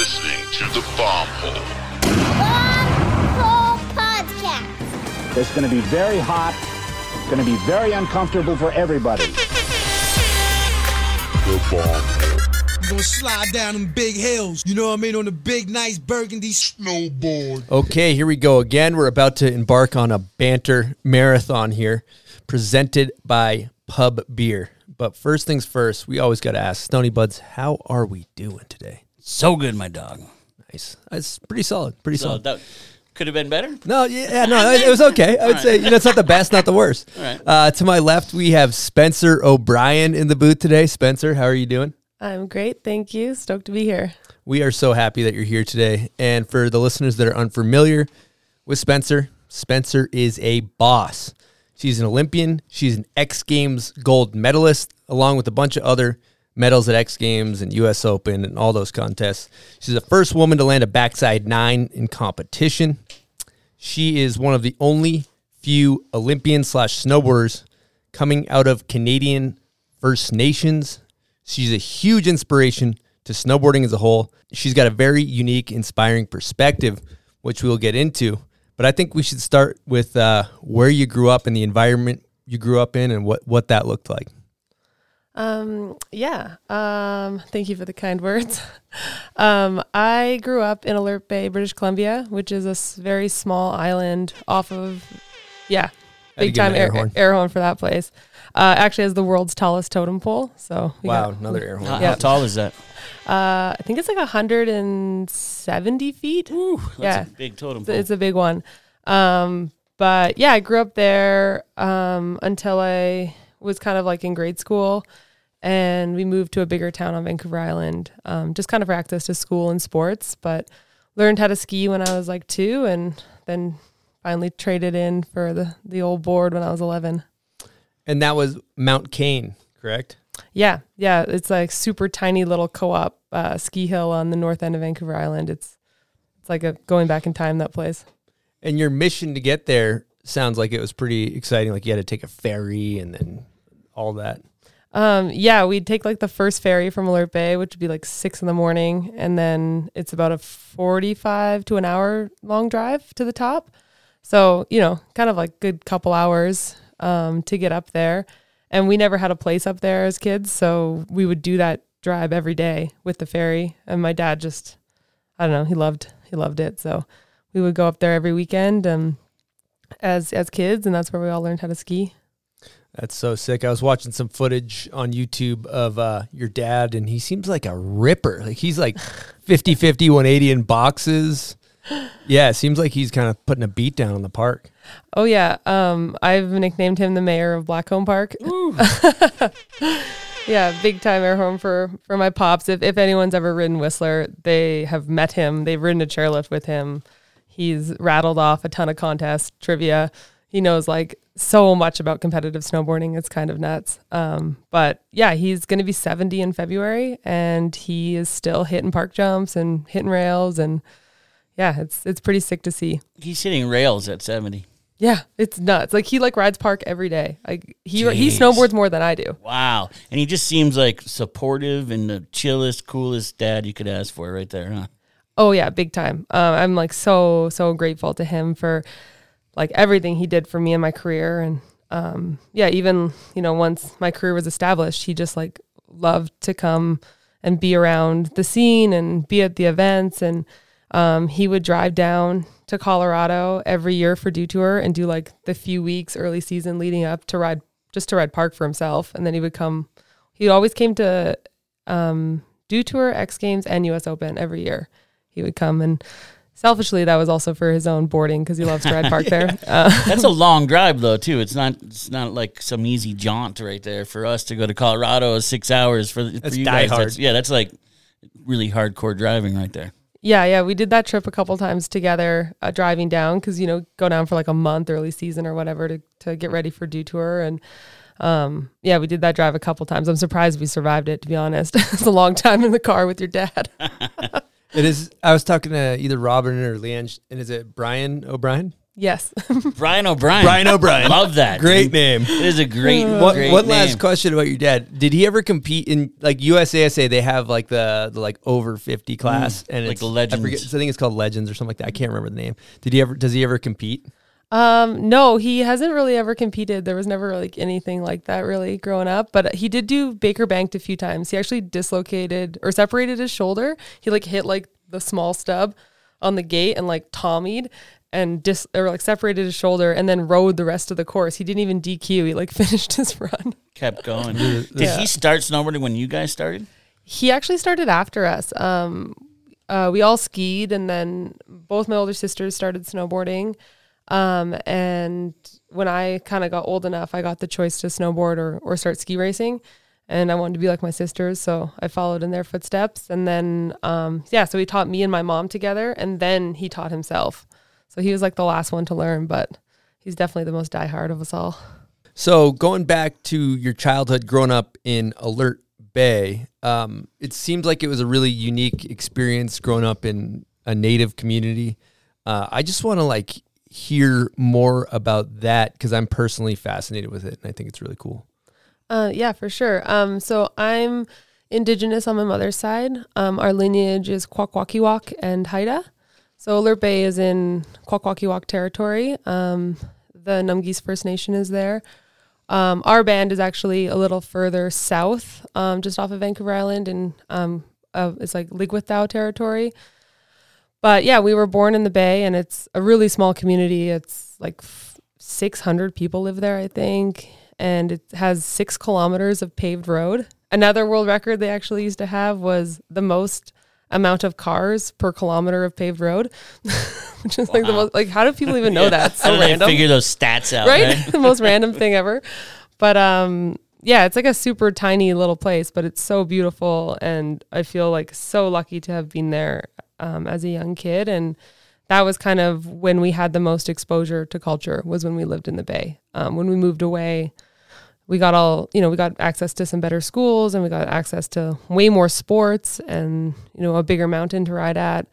listening to the Bomb Hole. Bomb Hole Podcast. It's going to be very hot. It's going to be very uncomfortable for everybody. The Bomb Hole. Gonna slide down them big hills, you know what I mean, on the big, nice burgundy snowboard. Okay, here we go again. We're about to embark on a banter marathon here, presented by Pub Beer. But first things first, we always got to ask Stony Buds, how are we doing today? So good, my dog. Nice. It's pretty solid. Pretty So solid. that could have been better. No, yeah, yeah, no, it, it was okay. I would say you know it's not the best, not the worst. All right. Uh, to my left, we have Spencer O'Brien in the booth today. Spencer, how are you doing? I'm great. Thank you. Stoked to be here. We are so happy that you're here today. And for the listeners that are unfamiliar with Spencer, Spencer is a boss. She's an Olympian. She's an X Games gold medalist, along with a bunch of other medals at X Games and US Open and all those contests. She's the first woman to land a backside nine in competition. She is one of the only few Olympian slash snowboarders coming out of Canadian First Nations. She's a huge inspiration to snowboarding as a whole. She's got a very unique, inspiring perspective, which we'll get into. But I think we should start with uh, where you grew up and the environment you grew up in and what, what that looked like. Um, yeah. Um, thank you for the kind words. um, I grew up in Alert Bay, British Columbia, which is a s- very small island off of, yeah, big time an air, air horn. air horn for that place. Uh, actually has the world's tallest totem pole. So we Wow, got- another air horn. How, Yeah. how tall is that? Uh, I think it's like 170 feet. Ooh, that's Yeah. a big totem It's, pole. it's a big one. Um, but yeah, I grew up there um, until I was kind of like in grade school, and we moved to a bigger town on Vancouver Island, um, just kind of for access to school and sports. But learned how to ski when I was like two, and then finally traded in for the the old board when I was eleven. And that was Mount Cain, correct? Yeah, yeah, it's like super tiny little co-op uh, ski hill on the north end of Vancouver Island. It's it's like a going back in time that place. And your mission to get there sounds like it was pretty exciting. Like you had to take a ferry and then all that. Um, yeah, we'd take like the first ferry from Alert Bay, which would be like six in the morning, and then it's about a forty-five to an hour long drive to the top. So you know, kind of like good couple hours um, to get up there. And we never had a place up there as kids, so we would do that drive every day with the ferry. And my dad just, I don't know, he loved he loved it. So we would go up there every weekend, um, as as kids, and that's where we all learned how to ski. That's so sick. I was watching some footage on YouTube of uh, your dad, and he seems like a ripper. Like he's like 50 50, 180 in boxes. Yeah, it seems like he's kind of putting a beat down on the park. Oh yeah, um, I've nicknamed him the mayor of Blackcomb Park. yeah, big time air home for for my pops. If if anyone's ever ridden Whistler, they have met him. They've ridden a chairlift with him. He's rattled off a ton of contest trivia. He knows like so much about competitive snowboarding. It's kind of nuts. Um, but yeah, he's going to be 70 in February, and he is still hitting park jumps and hitting rails, and yeah, it's it's pretty sick to see. He's hitting rails at 70. Yeah, it's nuts. Like he like rides park every day. Like he he snowboards more than I do. Wow. And he just seems like supportive and the chillest, coolest dad you could ask for right there, huh? Oh yeah, big time. Um, I'm like so so grateful to him for like everything he did for me in my career, and um, yeah, even you know once my career was established, he just like loved to come and be around the scene and be at the events, and um, he would drive down to Colorado every year for Dew Tour and do like the few weeks early season leading up to ride just to ride park for himself, and then he would come. He always came to um, Dew Tour, X Games, and U.S. Open every year. He would come and selfishly that was also for his own boarding because he loves to ride park there. Uh, That's a long drive though, too. It's not it's not like some easy jaunt right there. For us to go to Colorado is six hours for, That's for you die guys. hard. That's, yeah, that's like really hardcore driving right there. yeah, yeah, we did that trip a couple times together, uh, driving down because you know go down for like a month early season or whatever to to get ready for Dew Tour and. Um, yeah, we did that drive a couple times. I'm surprised we survived it, to be honest. it's a long time in the car with your dad. It is. I was talking to either Robin or Leanne, and is it Brian O'Brien? Yes. Brian O'Brien. Brian O'Brien. Love that. Great dude. name. It is a great, One, great one name. last question about your dad. Did he ever compete in like USASA? They have like the, the like over fifty class and Mm, like it's Legends. I, forget, I think it's called Legends or something like that. I can't remember the name. Did he ever? Does he ever compete? Um, no, he hasn't really ever competed. There was never like anything like that really growing up, but he did do Baker banked a few times. He actually dislocated or separated his shoulder. He like hit like the small stub on the gate and like tommied and dis or like separated his shoulder and then rode the rest of the course. He didn't even DQ. He like finished his run. kept going. Did he start snowboarding when you guys started? He actually started after us. Um, uh, we all skied, and then both my older sisters started snowboarding. Um, and when I kind of got old enough, I got the choice to snowboard or, or start ski racing. And I wanted to be like my sisters, so I followed in their footsteps. And then, um, yeah, so he taught me and my mom together, and then he taught himself. So he was like the last one to learn, but he's definitely the most diehard of us all. So going back to your childhood, growing up in Alert Bay, um, it seems like it was a really unique experience growing up in a native community. Uh, I just want to like hear more about that because I'm personally fascinated with it, and I think it's really cool. Uh, yeah, for sure. Um, so I'm indigenous on my mother's side. Um, our lineage is Kwakwakaʼwakw and Haida. So Alert Bay is in Kwakwakaʼwakw territory. Um, the 'Namgis First Nation is there. Um, our band is actually a little further south, um, just off of Vancouver Island, and uh, it's like Ligwithau territory. But yeah, we were born in the Bay, and it's a really small community. It's like f- 600 people live there, I think, and it has six kilometers of paved road. Another world record they actually used to have was the most amount of cars per kilometer of paved road, which is like the most like how do people even know that? It's so random figure those stats out? right? Right. the most random thing ever. But um yeah, it's like a super tiny little place, but it's so beautiful and I feel like so lucky to have been there um, as a young kid and that was kind of when we had the most exposure to culture was when we lived in the bay. Um, when we moved away, we got all you know we got access to some better schools and we got access to way more sports and you know a bigger mountain to ride at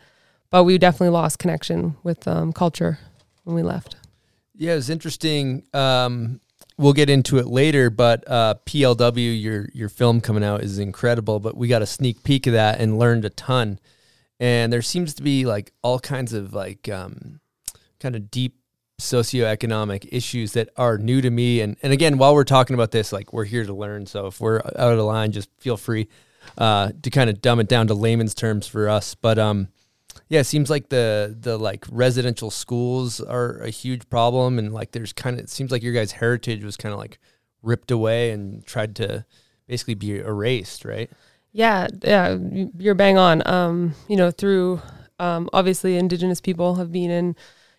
but we definitely lost connection with um, culture when we left Yeah, it's interesting. Um, we'll get into it later, but uh, PLW, your your film coming out is incredible. But we got a sneak peek of that and learned a ton. And there seems to be like all kinds of like um, kind of deep socioeconomic issues that are new to me. And and again, while we're talking about this, like we're here to learn. So if we're out of line, just feel free uh, to kind of dumb it down to layman's terms for us. But um, yeah, it seems like the the like residential schools are a huge problem, and like there's kind of it seems like your guys' heritage was kind of like ripped away and tried to basically be erased, right? Yeah, yeah, you're bang on. Um, you know, through um, obviously indigenous people have been in,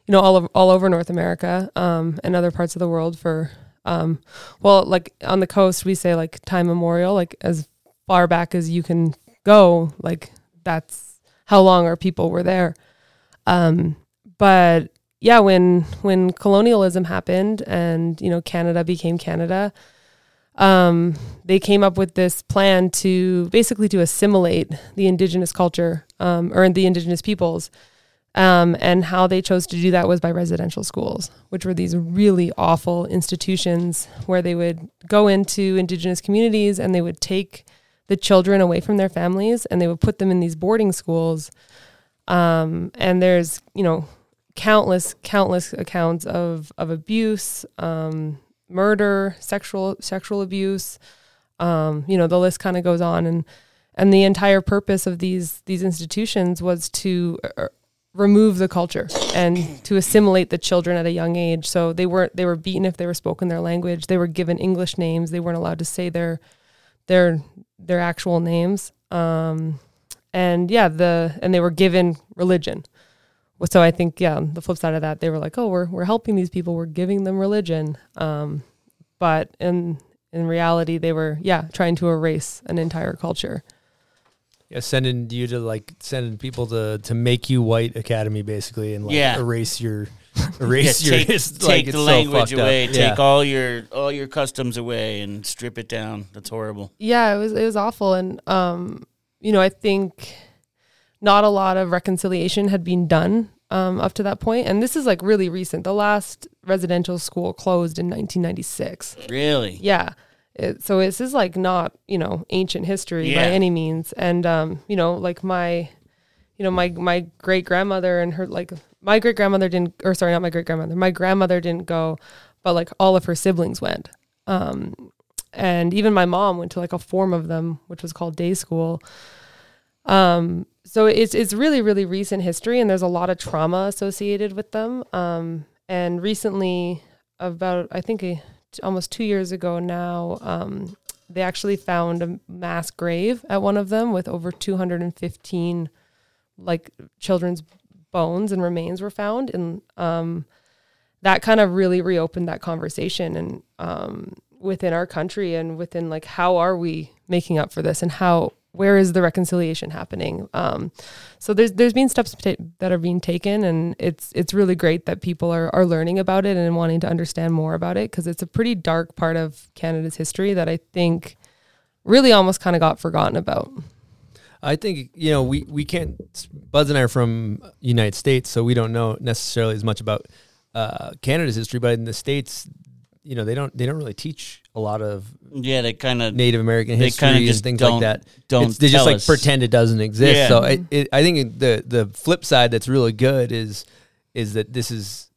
you know, all of all over North America um, and other parts of the world for, um, well, like on the coast we say like time memorial, like as far back as you can go, like that's how long our people were there. Um, but yeah, when when colonialism happened and you know Canada became Canada, um, they came up with this plan to basically to assimilate the indigenous culture um, or the indigenous peoples. Um, and how they chose to do that was by residential schools, which were these really awful institutions where they would go into indigenous communities and they would take the children away from their families and they would put them in these boarding schools. Um, and there's, you know, countless, countless accounts of, of abuse, um, murder, sexual, sexual abuse. Um, you know, the list kind of goes on and, and the entire purpose of these, these institutions was to uh, remove the culture and to assimilate the children at a young age. So they weren't, they were beaten if they were spoken their language. They were given English names. They weren't allowed to say their, their, their actual names. Um, and yeah, the, and they were given religion. So I think, yeah, the flip side of that, they were like, oh, we're, we're helping these people. We're giving them religion. Um, but in, in reality, they were, yeah, trying to erase an entire culture. Yeah, sending you to like sending people to to make you white academy basically, and like Yeah. erase your Yeah, erase your take it's take like, the it's so language up. away. Yeah. Take all your all your customs away and strip it down. That's horrible. yeah it was it was awful and um you know i think not a lot of reconciliation had been done um, up to that point. and this is like really recent. The last residential school closed in 1996. Really? Yeah. It, so this is like not, you know, ancient history by any means. And, um, you know, like my, you know, my, my great grandmother and her, like my great grandmother didn't, or sorry, not my great grandmother, my grandmother didn't go, but like all of her siblings went. Um, and even my mom went to like a form of them, which was called day school. Um, so it's it's really really recent history, and there's a lot of trauma associated with them. Um, and recently, about I think almost two years ago now, um, they actually found a mass grave at one of them with over 215 like children's bones and remains were found, and um, that kind of really reopened that conversation and um, within our country and within like how are we making up for this and how where is the reconciliation happening um, so there's there's been steps that are being taken and it's it's really great that people are, are learning about it and wanting to understand more about it because it's a pretty dark part of canada's history that i think really almost kind of got forgotten about I think you know we we can't. Buzz and I are from United States, so we don't know necessarily as much about uh, Canada's history. But in the states, you know, they don't they don't really teach a lot of Yeah, they kind of Native American history and things like that. don't It's- they just like us. pretend it doesn't exist. Yeah. So it, it, I think the the flip side that's really good is is that this is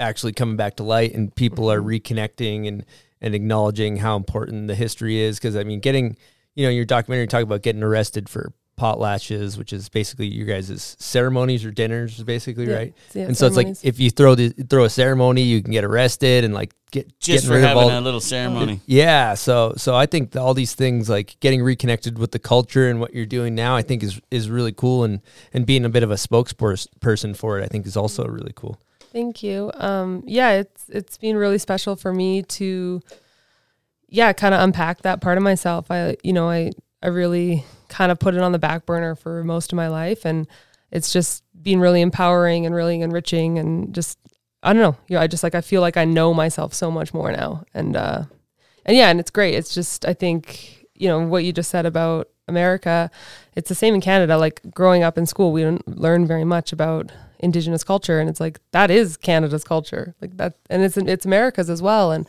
actually coming back to light and people are mm-hmm. reconnecting and and acknowledging how important the history is. Because I mean, getting you know your documentary talk about getting arrested for potlatches, which is basically your guys' ceremonies or dinners, basically, Yeah. right? Yeah, and so it's like if you throw the throw a ceremony, you can get arrested and like get just for rid of having all a little ceremony. yeah, so so I think all these things like getting reconnected with the culture and what you're doing now, I think is is really cool, and and being a bit of a spokesperson for it, I think is also really cool. Thank you. Um, yeah, it's it's been really special for me to, yeah, kind of unpack that part of myself. I, you know, I I really kind of put it on the back burner for most of my life, and it's just been really empowering and really enriching, and just I don't know, you know, I just like I feel like I know myself so much more now, and uh, and yeah, and it's great. It's just I think you know what you just said about America. It's the same in Canada. Like growing up in school, we don't learn very much about Indigenous culture, and it's like that is Canada's culture, like that, and it's it's America's as well. And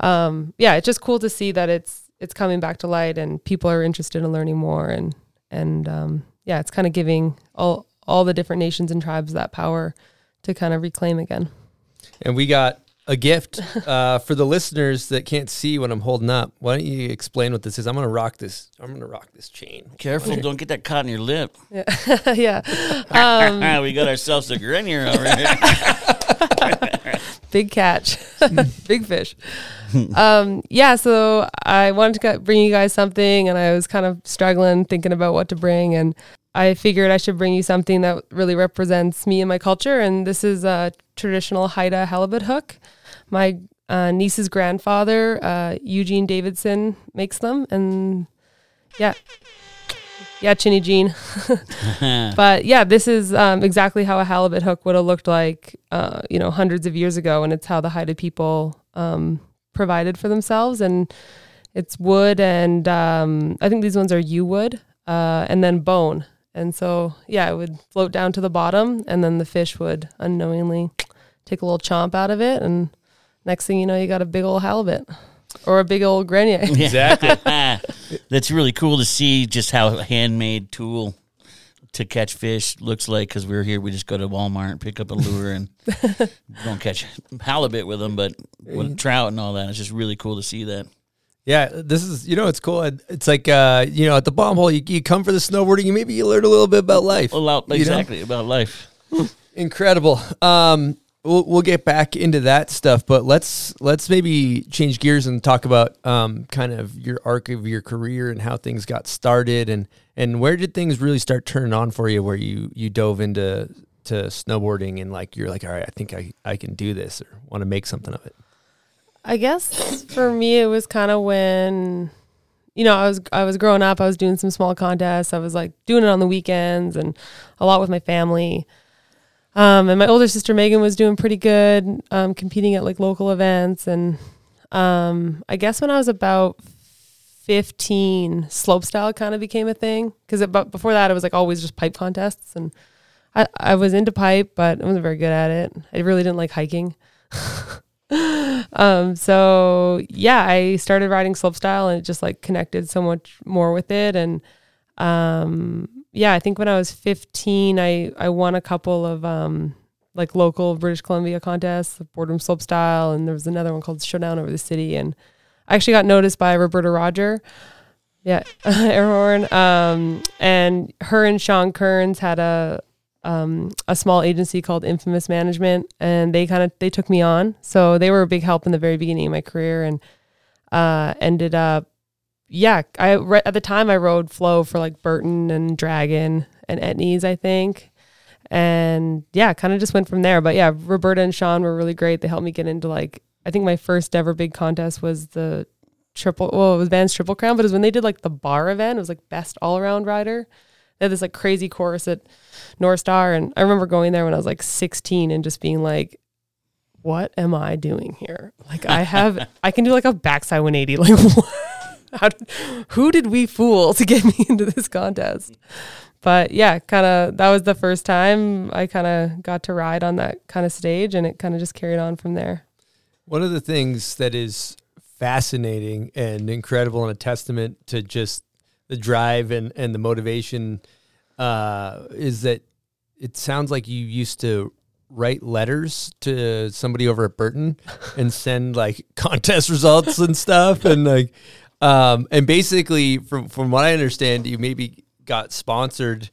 um, yeah, it's just cool to see that it's it's coming back to light, and people are interested in learning more, and and um, yeah, it's kind of giving all all the different nations and tribes that power to kind of reclaim again. And we got a gift uh, for the listeners that can't see what I'm holding up. Why don't you explain what this is? I'm gonna rock this. I'm gonna rock this chain. Careful, don't get that caught in your lip. yeah, um, we got ourselves a grenier over here. big catch, big fish. um, yeah, so I wanted to bring you guys something, and I was kind of struggling thinking about what to bring, and I figured I should bring you something that really represents me and my culture. And this is a traditional Haida halibut hook. My uh, niece's grandfather, uh, Eugene Davidson, makes them, and yeah. Yeah, Chinny Jean. but yeah, this is um, exactly how a halibut hook would have looked like, uh, you know, hundreds of years ago, and it's how the Haida people um, provided for themselves. And it's wood, and um, I think these ones are yew wood, uh, and then bone. And so, yeah, it would float down to the bottom, and then the fish would unknowingly take a little chomp out of it, and next thing you know, you got a big old halibut or a big old grenier. Exactly. That's really cool to see just how a handmade tool to catch fish looks like. Because we're here, we just go to Walmart, and pick up a lure, and don't catch halibut with them, but with trout and all that. It's just really cool to see that. Yeah, this is you know it's cool. It's like uh, you know at the bomb hole you, you come for the snowboarding and maybe you learn a little bit about life. Well, out- you know? exactly about life. Incredible. Um, we'll we'll get back into that stuff, but let's let's maybe change gears and talk about um, kind of your arc of your career and how things got started and and where did things really start turning on for you? Where you you dove into to snowboarding and like you're like, all right, I think I I can do this or want to make something of it. I guess for me it was kind of when you know, I was I was growing up, I was doing some small contests. I was like doing it on the weekends and a lot with my family. Um, and my older sister Megan was doing pretty good, um, competing at like local events. And um, I guess when I was about 15, slopestyle kind of became a thing. Because before that, it was like always just pipe contests. And I, I was into pipe, but I wasn't very good at it. I really didn't like hiking. um, so yeah, I started riding slopestyle and it just like connected so much more with it. And um, yeah, I think when I was 15, I, I won a couple of um, like local British Columbia contests, the slope style, and there was another one called Showdown Over the City. And I actually got noticed by Roberta Roger. Yeah, air horn. Um, and her and Sean Kearns had a um, a small agency called Infamous Management, and they kind of they took me on. So they were a big help in the very beginning of my career, and uh, ended up, yeah. I re- at the time I rode flow for like Burton and Dragon and Etnies, I think, and yeah, kind of just went from there. But yeah, Roberta and Sean were really great. They helped me get into like I think my first ever big contest was the triple. Well, it was Vans Triple Crown, but it was when they did like the bar event. It was like best all around rider. They had this like crazy course at North Star, and I remember going there when I was like 16 and just being like, "What am I doing here? Like, I have, I can do like a backside 180. Like, what? Did, who did we fool to get me into this contest?" But yeah, kind of that was the first time I kind of got to ride on that kind of stage, and it kind of just carried on from there. One of the things that is fascinating and incredible and a testament to just the drive and, and the motivation uh, is that it sounds like you used to write letters to somebody over at Burton and send like contest results and stuff and like um, and basically from from what I understand you maybe got sponsored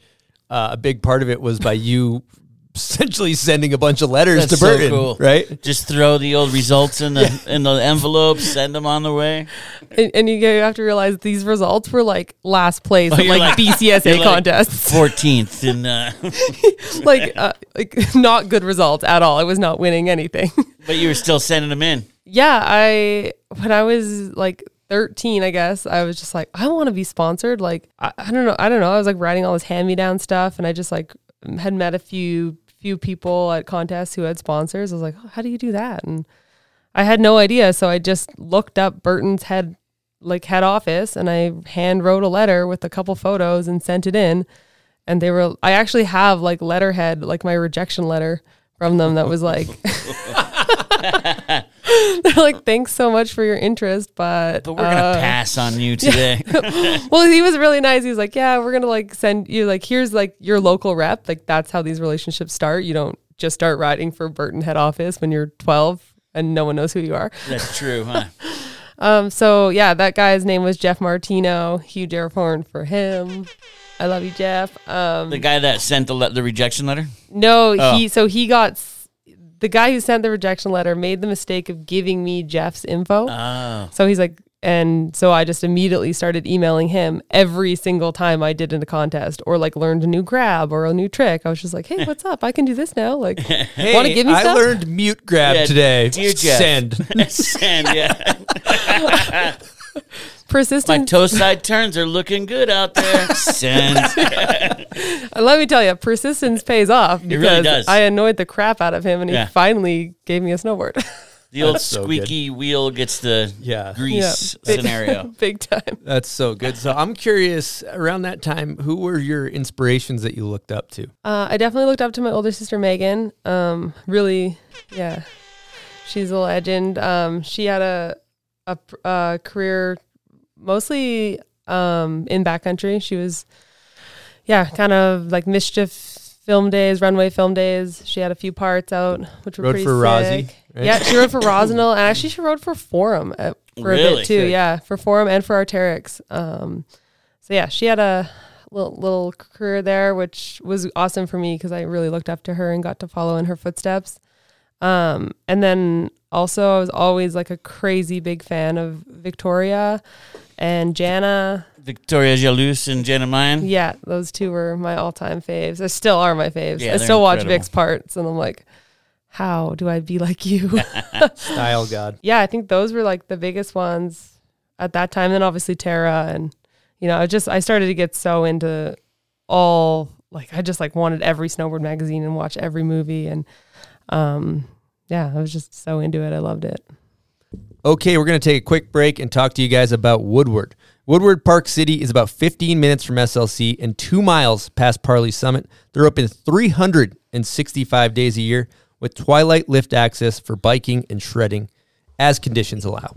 uh, a big part of it was by you essentially sending a bunch of letters That's to so Burton cool. right Just throw the old results in the in the envelope, send them on the way. And, and you have to realize these results were like last place Oh, in like, like- BCSA you're like- contests. Fourteenth in uh, like uh, like not good results at all. I was not winning anything. but you were still sending them in. yeah, I when I was like 13, I guess, I was just like, I want to be sponsored. Like I, I don't know, I don't know. I was like writing all this hand me down stuff, and I just like mm, had met a few few people at contests who had sponsors. I was like, oh, how do you do that? And I had no idea, so I just looked up Burton's head like head office, and I hand wrote a letter with a couple photos and sent it in. And they were, I actually have like letterhead, like my rejection letter from them that was like, they're like, thanks so much for your interest, but But we're gonna uh, pass on you today. well, he was really nice. He was like, "Yeah, we're gonna like send you like here's like your local rep. Like that's how these relationships start. You don't just start writing for Burton head office when you're 12 and no one knows who you are. That's true, huh? Um, so yeah, that guy's name was Jeff Martino. Huge air horn for him. I love you, Jeff. Um, The guy that sent the le- the rejection letter. no, Oh. he so he got the guy who sent the rejection letter made the mistake of giving me Jeff's info. Oh, So he's like, and so I just immediately started emailing him every single time I did in a contest or like learned a new grab or a new trick. I was just like, hey, what's up? I can do this now. Like, Hey, want to give me I stuff? learned mute grab Yeah, today. dear Jeff. Send. send yeah. My toe side turns are looking good out there. Send. let me tell you, persistence pays off It really does. I annoyed the crap out of him and Yeah. he finally gave me a snowboard. The old That's so squeaky wheel gets the Yeah. grease Big- scenario. Big time. That's so good. So I'm curious, around that time, who were your inspirations that you looked up to? Uh, I definitely looked up to my older sister Megan. Um, really, yeah, she's a legend. Um, she had a a, a career mostly um, in backcountry. She was, yeah, kind of like mischief film days, runway film days. She had a few parts out, which were Rode pretty for Rossi, sick. right? Yeah, she rode for Rossignol, and actually she rode for Forum at, for a bit too. Sick. Yeah, for Forum and for Arc'teryx. Um, so yeah, she had a little little career there, which was awesome for me because I really looked up to her and got to follow in her footsteps. Um, and then also I was always like a crazy big fan of Victoria and Janna. Victoria Jealouse and Janna Meyen. Yeah, those two were my all time faves. They still are my faves. Yeah, I they're still watch incredible. Vic's parts and I'm like, how do I be like you? Style God. yeah, I think those were like the biggest ones at that time. Then obviously Tara and you know, I just I started to get so into all like I just like wanted every snowboard magazine and watch every movie and um yeah, I was just so into it. I loved it. Okay, we're going to take a quick break and talk to you guys about Woodward. Woodward Park City is about 15 minutes from SLC and two miles past Parleys Summit. They're open 365 days a year with twilight lift access for biking and shredding as conditions allow.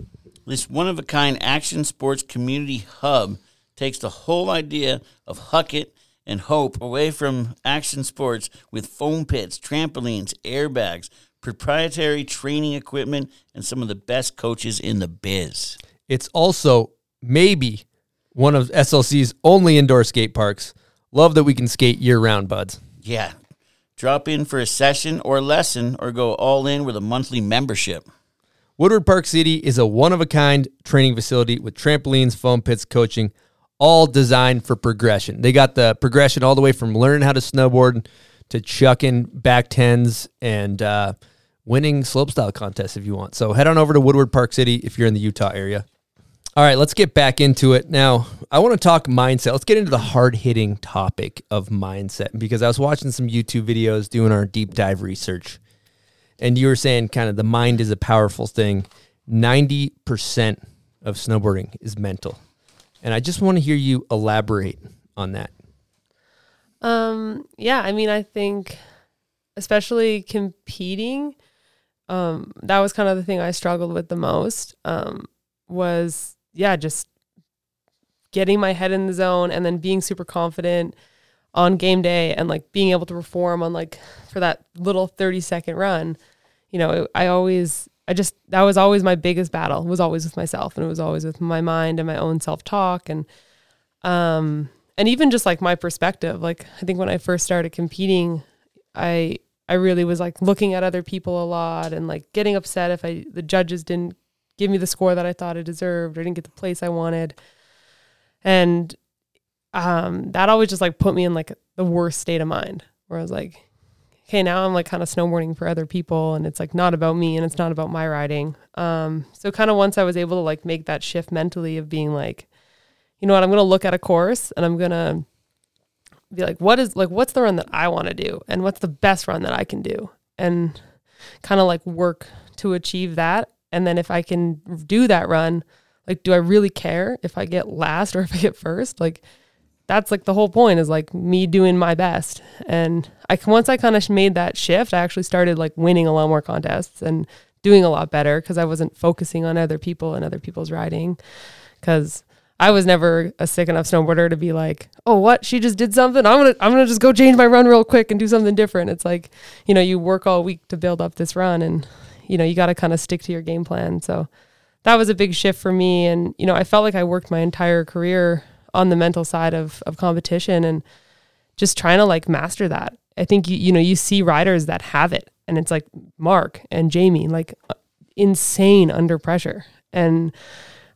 This one of a kind action sports community hub takes the whole idea of huck it and Hope away from action sports with foam pits, trampolines, airbags, proprietary training equipment, and some of the best coaches in the biz. It's also maybe one of SLC's only indoor skate parks. Love that we can skate year round, buds. Yeah. Drop in for a session or lesson or go all in with a monthly membership. Woodward Park City is a one of a kind training facility with trampolines, foam pits, coaching, all designed for progression. They got the progression all the way from learning how to snowboard to chucking back tens and uh, winning slopestyle contests if you want. So head on over to Woodward Park City if you're in the Utah area. All right, let's get back into it. Now, I want to talk mindset. Let's get into the hard hitting topic of mindset because I was watching some YouTube videos doing our deep dive research. And you were saying kind of the mind is a powerful thing. 90% of snowboarding is mental. And I just want to hear you elaborate on that. Um, yeah, I mean, I think especially competing, um, that was kind of the thing I struggled with the most. Um, was yeah, just getting my head in the zone and then being super confident on game day and like being able to perform on like for that little 30 second run. You know, I always I just that was always my biggest battle. was always with myself and it was always with my mind and my own self-talk and um and even just like my perspective. Like I think when I first started competing, I I really was like looking at other people a lot and like getting upset if I the judges didn't give me the score that I thought I deserved or didn't get the place I wanted. And um, that always just like put me in like the worst state of mind where I was like, okay, now I'm like kind of snowboarding for other people and it's like not about me and it's not about my riding. Um, so kind of once I was able to like make that shift mentally of being like, you know what, I'm going to look at a course and I'm going to be like, what is like, what's the run that I want to do and what's the best run that I can do? And kind of like work to achieve that and then if I can do that run, like, do I really care if I get last or if I get first? Like, that's like the whole point is like me doing my best. And I once I kind of made that shift, I actually started like winning a lot more contests and doing a lot better because I wasn't focusing on other people and other people's riding. Because I was never a sick enough snowboarder to be like, oh, what? She just did something. I'm gonna I'm gonna just go change my run real quick and do something different. It's like, you know, you work all week to build up this run, and you know, you got to kind of stick to your game plan. So that was a big shift for me. And, you know, I felt like I worked my entire career on the mental side of, of competition and just trying to like master that. I think, you, you know, you see riders that have it and it's like Mark and Jamie, like uh, insane under pressure. And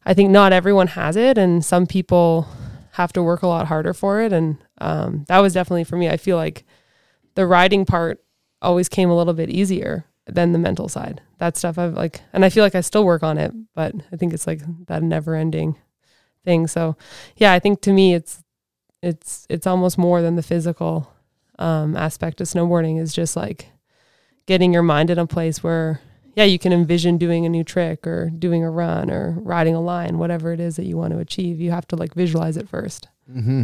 I think not everyone has it. And some people have to work a lot harder for it. And um, that was definitely for me. I feel like the riding part always came a little bit easier than the mental side. That stuff I've like, and I feel like I still work on it, but I think it's like that never ending thing. So yeah, I think to me, it's, it's, it's almost more than the physical um, aspect of snowboarding is just like getting your mind in a place where, yeah, you can envision doing a new trick or doing a run or riding a line, whatever it is that you want to achieve. You have to like visualize it 1st mm-hmm.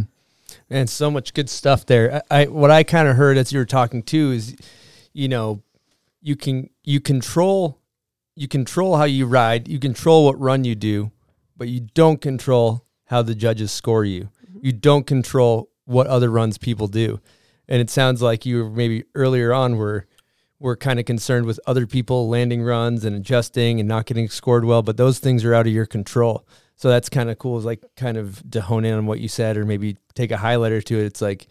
And so much good stuff there. I, I what I kind of heard as you were talking too is, you know, you can you control you control how you ride, you control what run you do, but you don't control how the judges score you. Mm-hmm. You don't control what other runs people do. And it sounds like you were maybe earlier on were were kind of concerned with other people landing runs and adjusting and not getting scored well, but those things are out of your control. So that's kind of cool. Is like kind of to hone in on what you said, or maybe take a highlighter to it. It's like,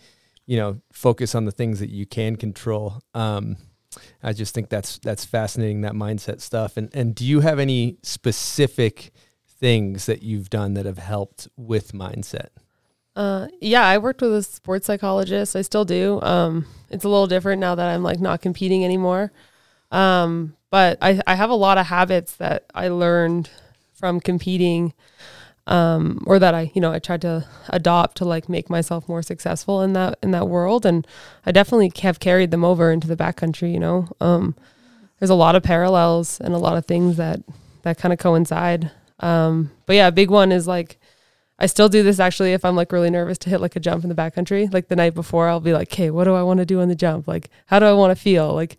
you know, focus on the things that you can control. Um, I just think that's that's fascinating that mindset stuff. And and do you have any specific things that you've done that have helped with mindset? Uh, yeah, I worked with a sports psychologist. I still do. Um, it's a little different now that I'm like not competing anymore. Um, but I, I have a lot of habits that I learned from competing um, or that I, you know, I tried to adopt to like make myself more successful in that in that world, and I definitely have carried them over into the backcountry. You know, um, there's a lot of parallels and a lot of things that that kind of coincide. Um, but yeah, a big one is like I still do this actually if I'm like really nervous to hit like a jump in the backcountry. Like the night before, I'll be like, "Okay, what do I want to do on the jump? Like, how do I want to feel? Like,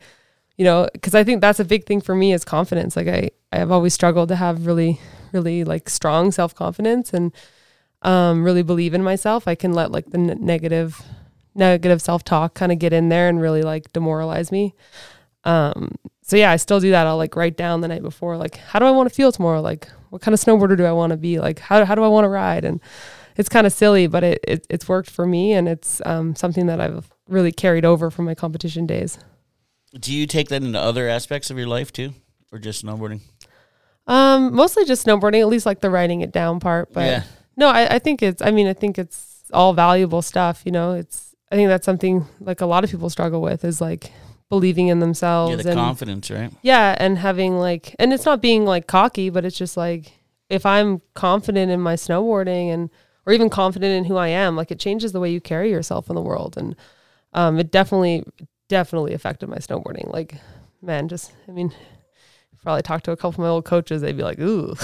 you know, because I think that's a big thing for me is confidence. Like I I have always struggled to have really really like strong self confidence and um, really believe in myself. I can let like the n- negative negative self talk kind of get in there and really like demoralize me. Um, so yeah, I still do that. I'll like write down the night before, like, how do I want to feel tomorrow? Like, what kind of snowboarder do I want to be? Like, how, how do I want to ride? And it's kind of silly, but it, it, it's worked for me. And it's, um, something that I've really carried over from my competition days. Do you take that into other aspects of your life too, or just snowboarding? Um, mostly just snowboarding, at least like the writing it down part. But Yeah. no, I, I think it's, I mean, I think it's all valuable stuff, you know, it's, I think that's something like a lot of people struggle with is like believing in themselves Yeah, the and confidence, right? yeah, and having like, and it's not being like cocky, but it's just like if I'm confident in my snowboarding and or even confident in who I am, like it changes the way you carry yourself in the world, and um, it definitely, definitely affected my snowboarding. Like, man, just I mean, probably talk to a couple of my old coaches, they'd be like, ooh,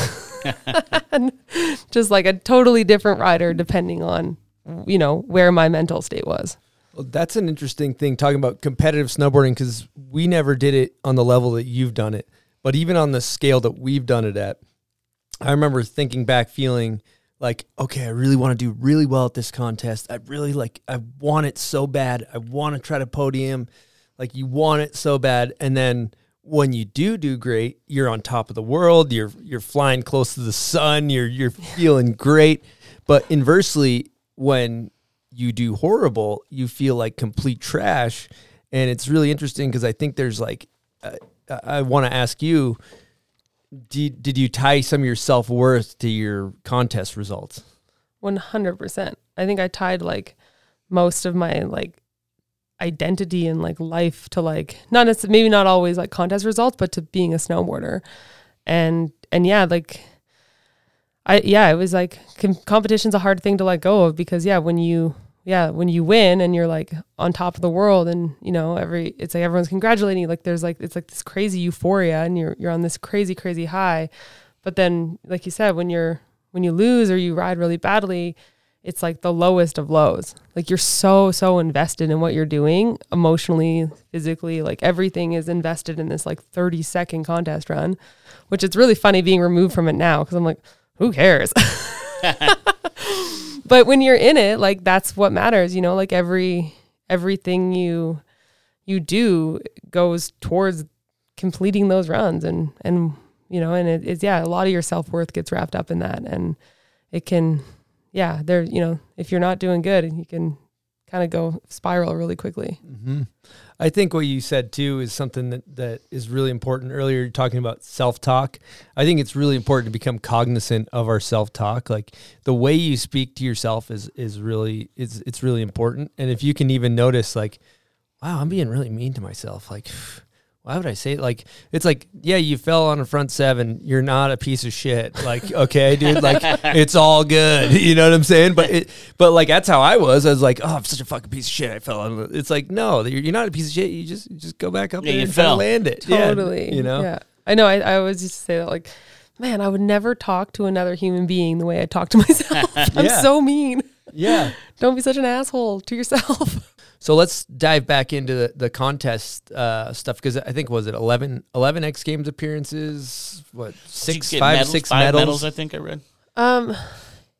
just like a totally different rider depending on you know where my mental state was. Well, that's an interesting thing talking about competitive snowboarding because we never did it on the level that you've done it. But even on the scale that we've done it at, I remember thinking back, feeling like, okay, I really want to do really well at this contest. I really like, I want it so bad. I want to try to podium. Like, you want it so bad. And then when you do do great, you're on top of the world. You're you're flying close to the sun. You're you're feeling great. But inversely, when you do horrible, you feel like complete trash. And it's really interesting because I think there's like, uh, I want to ask you, did, did you tie some of your self worth to your contest results? One hundred percent. I think I tied like most of my like identity and like life to like not maybe not always like contest results, but to being a snowboarder, and and yeah, like I yeah, it was like com- competition's a hard thing to let go of because yeah, when you yeah when you win and you're like on top of the world and you know every it's like everyone's congratulating you like there's like it's like this crazy euphoria and you're you're on this crazy crazy high, but then like you said when you're when you lose or you ride really badly it's like the lowest of lows. Like you're so so invested in what you're doing emotionally, physically, like everything is invested in this like 30 second contest run, which it's really funny being removed from it now cuz I'm like who cares? but when you're in it, like that's what matters, you know, like every everything you you do goes towards completing those runs and and you know, and it is yeah, a lot of your self-worth gets wrapped up in that and it can yeah, there, you know, if you're not doing good, you can kind of go spiral really quickly. Mm-hmm. I think what you said too is something that, that is really important. Earlier, you're talking about self talk. I think it's really important to become cognizant of our self talk. Like the way you speak to yourself is is really is it's really important. And if you can even notice, like, wow, I'm being really mean to myself. Like, why would I say it? Like, it's like, yeah, you fell on a front seven. You're not a piece of shit. Like, okay, dude, like it's all good. You know what I'm saying? But it, but like that's how I was. I was like, oh, I'm such a fucking piece of shit. I fell on. the-" It's like, no, you're, you're not a piece of shit. You just you just go back up Yeah, there you and fell. land it. Yeah, Totally. you know. Yeah. I know. I, I always used to say that, like, man, I would never talk to another human being the way I talk to myself. I'm Yeah. so mean. Yeah. Don't be such an asshole to yourself. So let's dive back into the, the contest uh, stuff because I think was it 11, 11 X Games appearances, what Did you six, five, medals? six Five medals, medals, I think I read. Um,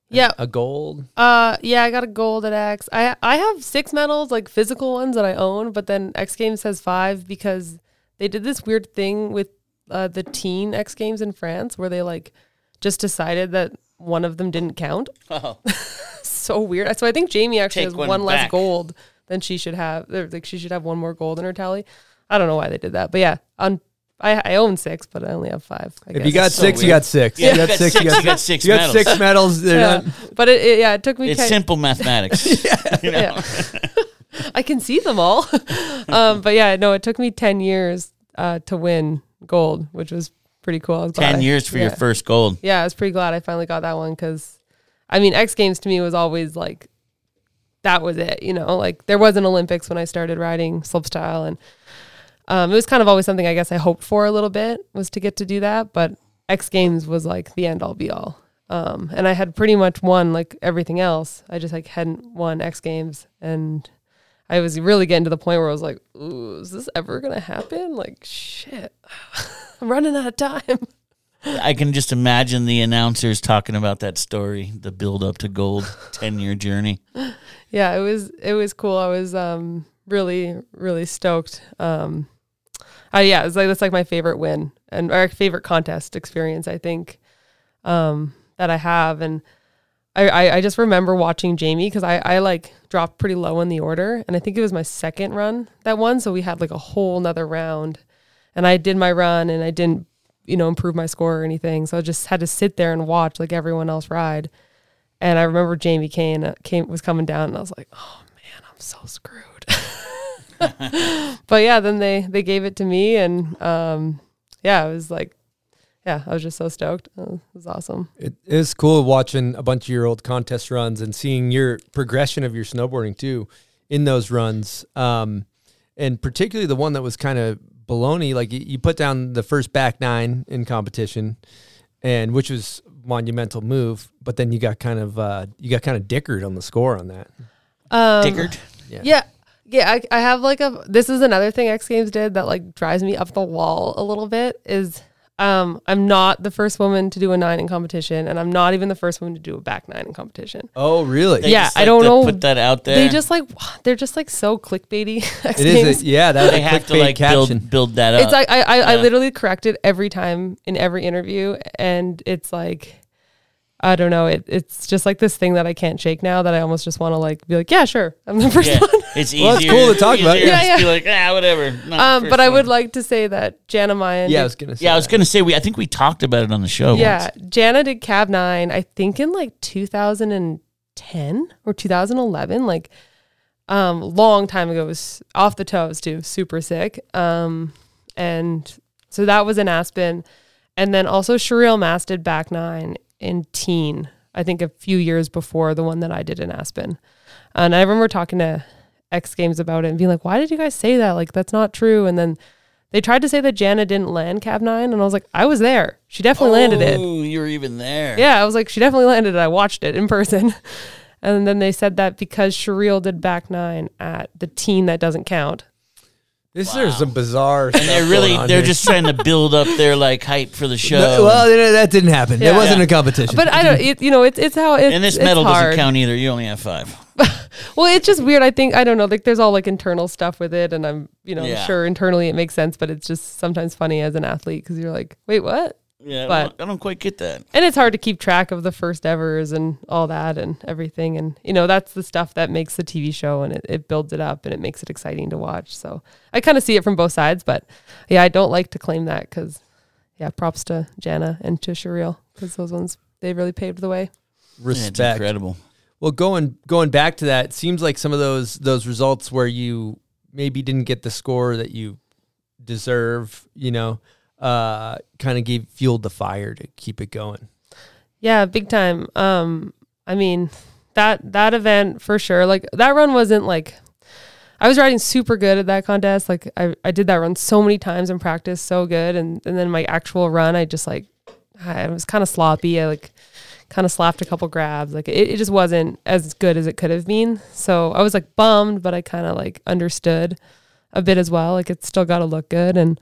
yeah. a gold. Uh, yeah, I got a gold at X. I I have six medals, like physical ones that I own, but then X Games has five because they did this weird thing with uh, the teen X Games in France where they like just decided that one of them didn't count. Oh, So weird. So I think Jamie actually Take has one one, less gold than she should have. Like she should have one more gold in her tally. I don't know why they did that, but yeah, on I, I own six, but I only have five. I If guess. you got so six, you got six. Yeah, you got six. You got, you got six you got medals. six medals. Yeah, not- but it, it yeah it took me. it's ki- simple mathematics. you know? yeah. I can see them all. um, but yeah, no, it took me 10 years uh, to win gold, which was pretty cool. I was glad Ten I- years for your first gold. Yeah, I was pretty glad I finally got that one because, I mean, X Games to me was always like, that was it, you know, like there was an Olympics when I started riding slopestyle and um, it was kind of always something I guess I hoped for a little bit was to get to do that. But X Games was like the end all be all. Um, and I had pretty much won like everything else. I just like hadn't won X Games, and I was really getting to the point where I was like, "Ooh, is this ever gonna happen?" Like, shit, I'm running out of time. I can just imagine the announcers talking about that story, the build up to gold, ten year journey. yeah, it was it was cool. I was um really really stoked. Um, I yeah, it's like that's like my favorite win and our favorite contest experience. I think um that I have and. I, I, just remember watching Jamie because I, I like dropped pretty low in the order and I think it was my second run that one. So we had like a whole nother round and I did my run and I didn't, you know, improve my score or anything. So I just had to sit there and watch like everyone else ride. And I remember Jamie Kane came was coming down and I was like, oh man, I'm so screwed. but yeah, then they they gave it to me and um yeah, it was like yeah, I was just so stoked. It was awesome. It is cool watching a bunch of your old contest runs and seeing your progression of your snowboarding too in those runs. Um, and particularly the one that was kind of baloney. Like you put down the first back nine in competition, and which was monumental move. But then you got kind of uh, you got kind of dickered on the score on that. Um, Dickard. Yeah. Yeah, I, I have like a this is another thing X Games did that like drives me up the wall a little bit is um I'm not the first woman to do a nine in competition and I'm not even the first woman to do a back nine in competition. Oh, really? They Yeah, just I like don't know. Put that out there. They just like they're just like so clickbaity. X it Games. is. A, yeah, that they have to like caption. build build that up. It's like I I, I literally correct it every time in every interview, and it's like I don't know. It it's just like this thing that I can't shake now. That I almost just want to like be like, yeah, sure, I'm the first yeah, one. it's easier. Well, it's cool to talk about. easier Yeah, to yeah. Be like, ah, whatever. Um, first but I would like to say that Janna Meyen. yeah, I was gonna say. Yeah, I was gonna say we. I think we talked about it on the show. yeah, once. Jana did Cab Nine. I think in like 2010 or 2011, like um, long time ago. It was off the toes too, super sick. Um, and so that was in Aspen, and then also Cheryl Maas did Back Nine in teen. I think a few years before the one that I did in Aspen. And I remember talking to X Games about it and being like, "Why did you guys say that? Like that's not true." And then they tried to say that Janna didn't land Cab Nine, and I was like, "I was there. She definitely landed it." Oh, you were even there. Yeah, I was like, she definitely landed it. I watched it in person. And then they said that because Cheryl did back nine at the teen that doesn't count. This there's some bizarre. And they're really they're just trying to build up their like hype for the show. well, you know, that didn't happen. Yeah. it wasn't Yeah. a competition. But I don't, it, you know, it's it's how it's. and this it's medal hard. doesn't count either. You only have five. Well, it's just weird. I think I don't know. Like, there's all like internal stuff with it, and I'm, you know, Yeah. sure internally it makes sense, but it's just sometimes funny as an athlete because you're like, wait, what? Yeah, But- I don't quite get that. and it's hard to keep track of the first evers and all that and everything and you know that's the stuff that makes the tv show and it, it builds it up and it makes it exciting to watch so i kind of see it from both sides but yeah i don't like to claim that because yeah props to Janna and to Cheryl because those ones they really paved the way Yeah, respect. incredible. Well, going going back to that, it seems like some of those those results where you maybe didn't get the score that you deserve, you know, uh, kind of gave fueled the fire to keep it going. Yeah, big time. Um, I mean, that that event for sure. Like that run wasn't like I was riding super good at that contest. Like I, I did that run so many times in practice, so good. And and then my actual run, I just like I was kind of sloppy. I like kind of slapped a couple grabs. Like it, it just wasn't as good as it could have been. So I was like bummed, but I kind of like understood a bit as well. Like it's still got to look good. And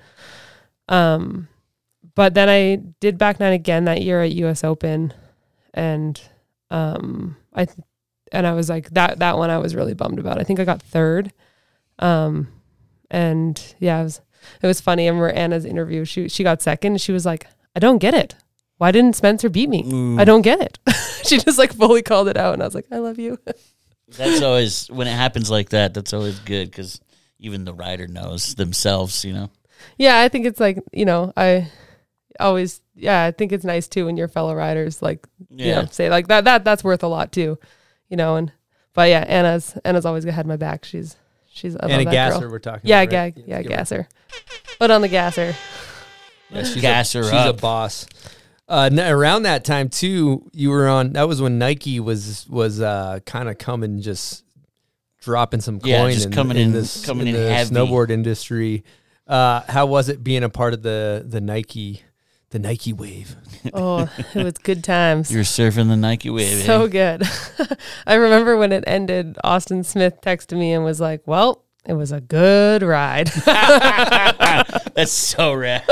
um, but then I did back nine again that year at US Open, and um, I and I was like that that one I was really bummed about. I think I got third, um, and yeah, it was it was funny. I remember Anna's interview. She she got second. And she was like, I don't get it. Why didn't Spencer beat me? I don't get it. she just like fully called it out, and I was like, I love you. That's always when it happens like that. That's always good because even the rider knows themselves. You know. Yeah, I think it's like you know I always yeah I think it's nice too when your fellow riders like you Yeah. know say like that that that's worth a lot too, you know and but yeah Anna's Anna's always had my back. She's she's I love Anna Gasser, girl. we're talking Yeah, about. right? ga- yeah, give her- gasser. But on the gasser. Yeah, she's Gas a, her she's up. a boss. Uh, around that time too, you were on. That was when Nike was was uh, kind of coming, just dropping some coin. Yeah, just in, coming in in- this coming in in the heavy. snowboard industry. Uh, how was it being a part of the the Nike the Nike wave. Oh, it was good times. You're surfing the Nike wave. eh? so good. I remember when it ended, Austin Smith texted me and was like, "Well, it was a good ride." That's so rad.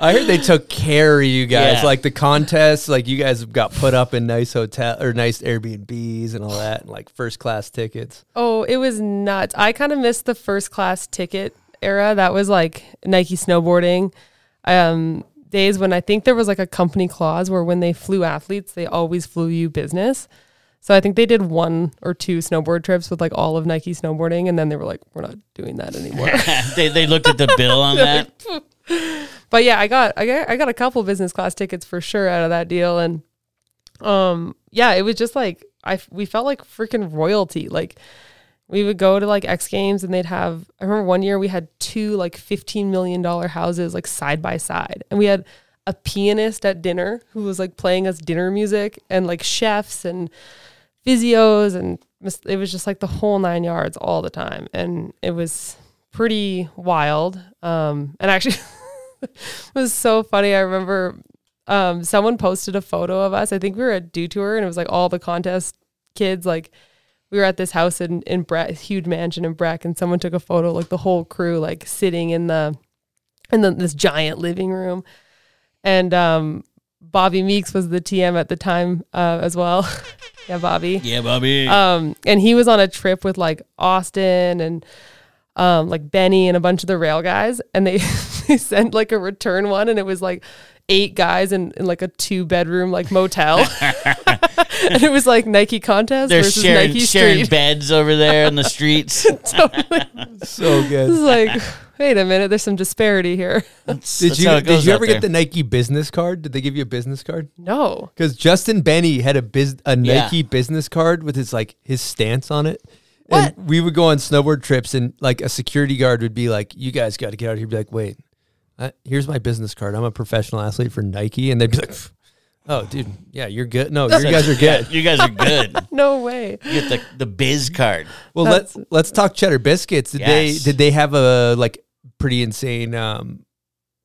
I heard they took care of you guys, Yeah. like the contest. Like you guys got put up in nice hotel or nice Airbnbs and all that, and like first class tickets. oh, it was nuts. I kind of missed the first class ticket era. That was like Nike snowboarding um, days when I think there was like a company clause where when they flew athletes, they always flew you business. So I think they did one or two snowboard trips with like all of Nike snowboarding, and then they were like, "We're not doing that anymore." they, they looked at the bill on that. but yeah, I got I got I got a couple business class tickets for sure out of that deal, and um yeah, it was just like I we felt like freaking royalty. Like we would go to like X Games and they'd have. I remember one year we had two like fifteen million dollar houses like side by side, and we had a pianist at dinner who was like playing us dinner music and like chefs and physios and it was just like the whole nine yards all the time. And it was pretty wild. Um and actually it was so funny. I remember um someone posted a photo of us. I think we were at Dew Tour and it was like all the contest kids like we were at this house in in Breck, huge mansion in Breck, and someone took a photo, like the whole crew, like sitting in the in the, this giant living room, and um, Bobby Meeks was the TM at the time uh, as well. yeah, Bobby. Yeah, Bobby. Um, and he was on a trip with like Austin and um, like Benny and a bunch of the rail guys, and they they sent like a return one, and it was like eight guys in, in like a two bedroom like motel, and it was like Nike contest They're versus sharing, Nike sharing Street. beds over there in the streets. totally. So good. It's good. like, wait a minute, there's some disparity here. That's, Did that's you did you ever there. get the Nike business card? Did they give you a business card? No. Because Justin Benny had a biz a Yeah. Nike business card with his like his stance on it. What? And we would go on snowboard trips, and like a security guard would be like, "You guys got to get out of here." Be like, "Wait, uh, here's my business card. I'm a professional athlete for Nike," and they'd be like, "Pff, "Oh, dude, yeah, you're good. No, you guys are Yeah, good." you guys are good. No way. You get the, the biz card. Well, That's- let's let's talk cheddar biscuits. Did Yes. they did they have a like pretty insane um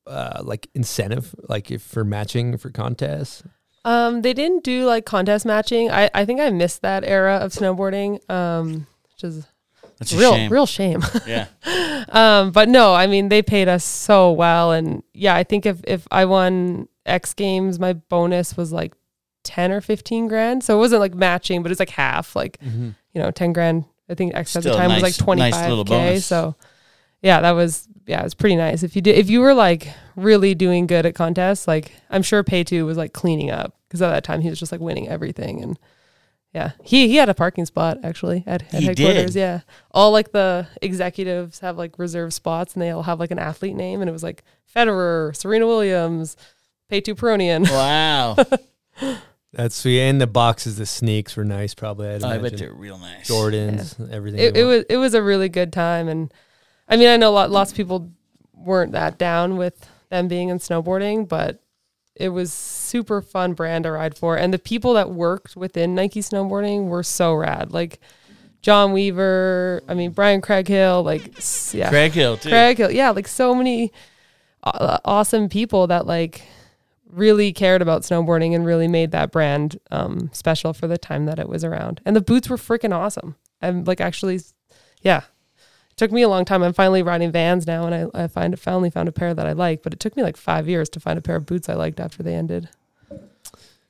uh like incentive like if for matching for contests? Um, they didn't do like contest matching. I, I think I missed that era of snowboarding. Um, which is That's a real shame. real shame. Yeah. um, but no, I mean they paid us so well, and yeah, I think if if I won X Games, my bonus was like ten or fifteen grand. So it wasn't like matching, but it's like half, like mm-hmm. you know, ten grand. I think X at the Still time was like 25. Nice little bonus. So yeah, that was yeah, it was pretty nice. If you did, if you were like really doing good at contests, like I'm sure Peetu was like cleaning up because at that time he was just like winning everything and. Yeah, he he had a parking spot actually at, at He headquarters. did? Yeah, all like the executives have like reserved spots, and they all have like an athlete name, and it was like Federer, Serena Williams, Peetu Piiroinen. Wow. That's sweet. And the boxes, the sneaks were nice. Probably I'd oh, I bet imagine. they're real nice. Jordans, everything. it, you it want. was it was a really good time, and I mean I know lot, lots of people weren't that down with them being in snowboarding, but it was super fun brand to ride for, and the people that worked within Nike snowboarding were so rad, like. John Weaver, I mean Brian Craighill, like yeah, Craig Hill, too. Craig Hill. Yeah, like so many uh, awesome people that like really cared about snowboarding and really made that brand um, special for the time that it was around. And the boots were freaking awesome. I'm like actually, yeah. It took me a long time. I'm finally riding Vans now, and I, I find finally found a pair that I like. But it took me like five years to find a pair of boots I liked after they ended.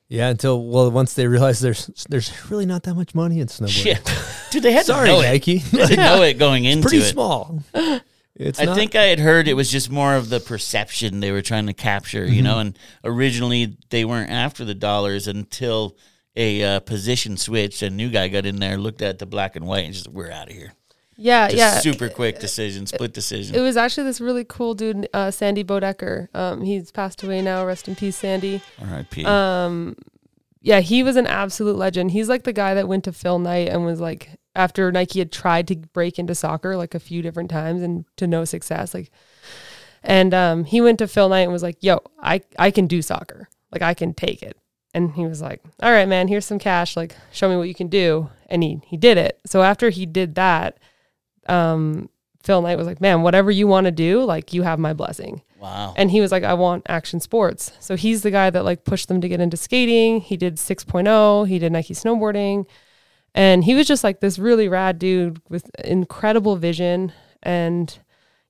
yeah. Until well, once they realized there's there's really not that much money in snowboarding. Yeah. Dude, they had Sorry, to know it. Nike. They had to know it going into pretty it. small. It's I not, think I had heard it was just more of the perception they were trying to capture, you know, and originally they weren't after the dollars until a uh, position switched. A new guy got in there, looked at the black and white, and just, we're out of here. Yeah, Just yeah. super quick decision, split decision. It was actually this really cool dude, uh, Sandy Bodecker. Um, he's passed away now. Rest in peace, Sandy. R.I.P. Um, yeah, he was an absolute legend. He's like the guy that went to Phil Knight and was like, after Nike had tried to break into soccer like a few different times and to no success, like, and um, he went to Phil Knight and was like, "Yo, I I can do soccer. Like, I can take it." And he was like, "All right, man, here's some cash. Like, show me what you can do." And he he did it. So after he did that, um, Phil Knight was like, "Man, whatever you want to do, like you have my blessing." Wow. And he was like, "I want action sports." So he's the guy that like pushed them to get into skating. He did 6.0. He did Nike snowboarding, and he was just like this really rad dude with incredible vision. And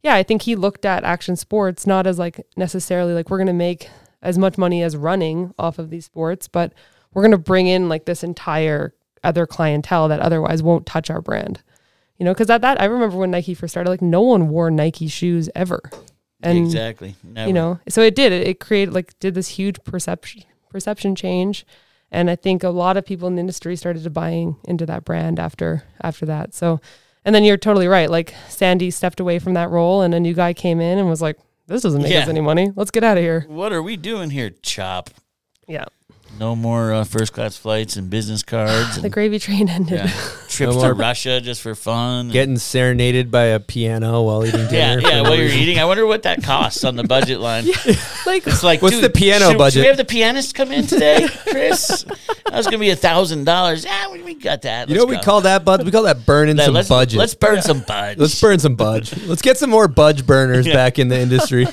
yeah, I think he looked at action sports not as like necessarily like we're gonna make as much money as running off of these sports, but we're gonna bring in like this entire other clientele that otherwise won't touch our brand. You know, because at that I remember when Nike first started, like no one wore Nike shoes ever. And exactly. Never. you know so it did it, it created like did this huge perception perception change and i think a lot of people in the industry started to buying into that brand after after that. So and then you're totally right. Like sandy stepped away from that role and a new guy came in and was like this doesn't make Yeah. us any money. Let's get out of here. What are we doing here, Chop? yeah No more uh, first class flights and business cards the and gravy train ended yeah, trips No to more- Russia just for fun. Getting serenaded by a piano while eating dinner. yeah. for While you're eating, I wonder what that costs on the budget line. like It's like, What's dude, the piano should, Should budget? we have the pianist come in today, Chris? that was gonna be a thousand dollars. Yeah, we, we got that. You know Let's what we go. call that, bud? We call that burning That- some let's, budget. Let's burn some budget. Let's burn some budge. Let's get some more budge burners back in the industry.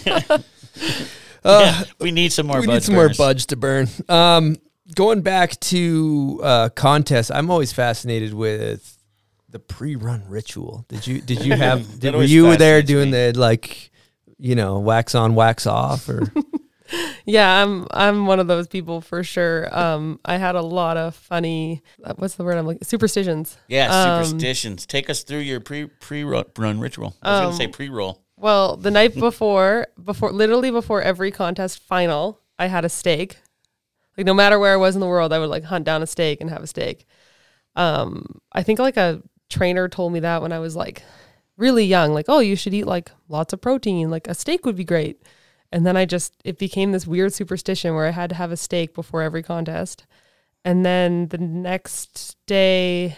Yeah, we need some more. we budge need some burners. more budge to burn. Um, going back to uh, contests, I'm always fascinated with the pre-run ritual. Did you did you have did, were you there doing me. the like you know wax on wax off or yeah i'm i'm one of those people for sure um i had a lot of funny uh, what's the word i'm like superstitions Yeah, Um, superstitions. Take us through your pre pre run ritual. I was Um, gonna say pre roll. Well, the night before, before literally before every contest final, I had a steak. Like no matter where I was in the world, I would like hunt down a steak and have a steak. Um, I think like a trainer told me that when I was like really young, like, oh, you should eat like lots of protein, like a steak would be great. And then I just it became this weird superstition where I had to have a steak before every contest. And then the next day,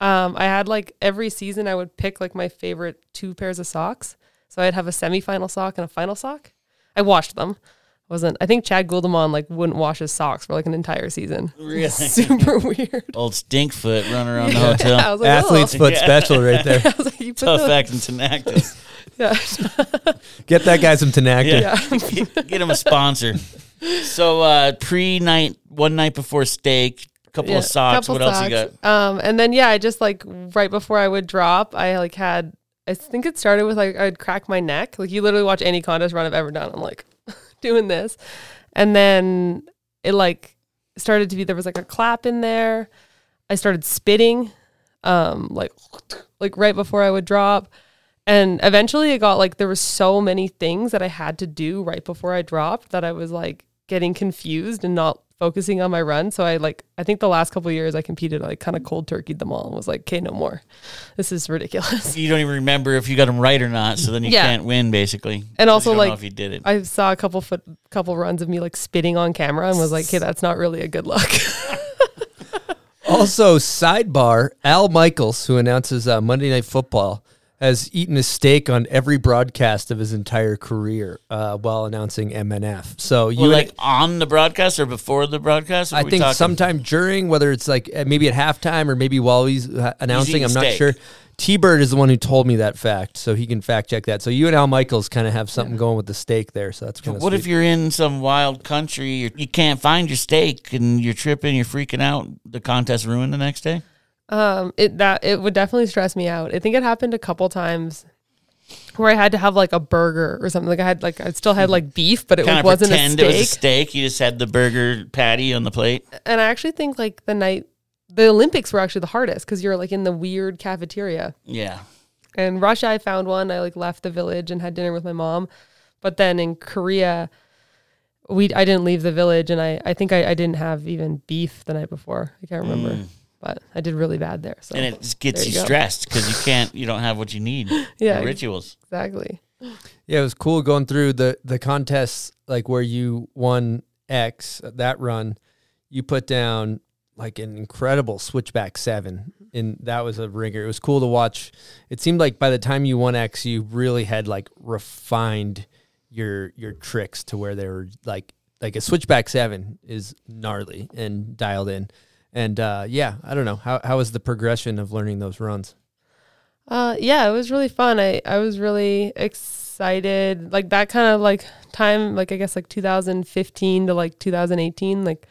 um, I had like every season I would pick like my favorite two pairs of socks. So I'd have a semifinal sock and a final sock. I washed them. I Wasn't I think Chas Guldemond like wouldn't wash his socks for like an entire season. Really? Super weird. Old Stinkfoot running around the I hotel. was like, athlete's oh. foot special right there. I was like, you put Tough the, act and tenacity. yeah. Get that guy some Tinactin. Yeah. get, get him a sponsor. So uh pre night one night before steak, a couple Yeah, of socks. couple what else you got? socks. Um, and then yeah, I just like right before I would drop, I like had. I think it started with like I'd crack my neck. Like you literally watch any contest run I've ever done. I'm like doing this, and then it like started to be there was like a clap in there. I started spitting, um, like like right before I would drop. And eventually it got like there was so many things that I had to do right before I dropped that I was like getting confused and not focusing on my run. So I like I think the last couple of years I competed, I like kind of cold turkeyed them all and was like, okay, no more. This is ridiculous. You don't even remember if you got them right or not, so then you Yeah. can't win basically. And also, you like, if you did it. I saw a couple foot couple runs of me like spitting on camera and was like, okay, that's not really a good look. Also, sidebar: Al Michaels, who announces uh, Monday Night Football, has eaten a steak on every broadcast of his entire career uh, while announcing MNF. So you well, like on the broadcast or before the broadcast? I think talking- sometime during, whether it's like maybe at halftime or maybe while he's uh, announcing, eating I'm not steak. sure. T Bird is the one who told me that fact, so he can fact check that. So you and Al Michaels kind of have something going with the steak there, so that's kind of What if you're in some wild country, you you can't find your steak, and you're tripping, you're freaking out? The contest ruined the next day. Um, it that it would definitely stress me out. I think it happened a couple times where I had to have like a burger or something. Like I had like I still had like beef, but it Kind of wasn't a steak. it was a steak. You just had the burger patty on the plate. and I actually think like the night the Olympics were actually the hardest because you're like in the weird cafeteria. Yeah. And Russia, I found one. I like left the village and had dinner with my mom. But then in Korea, we I didn't leave the village, and I I think I, I didn't have even beef the night before. I can't remember, but I did really bad there. So. And it just gets there you, you stressed because you can't, you don't have what you need. Yeah. The rituals. exactly. Yeah, it was cool going through the the contests like where you won X that run. You put down like an incredible switchback seven, and that was a ringer. It was cool to watch. It seemed like by the time you won X, you really had like refined your your tricks to where they were like like a switchback seven is gnarly and dialed in. And uh, yeah, I don't know how how was the progression of learning those runs. Uh, yeah, it was really fun. I, I was really excited. Like that kind of like time, like I guess like 2015 to like 2018, like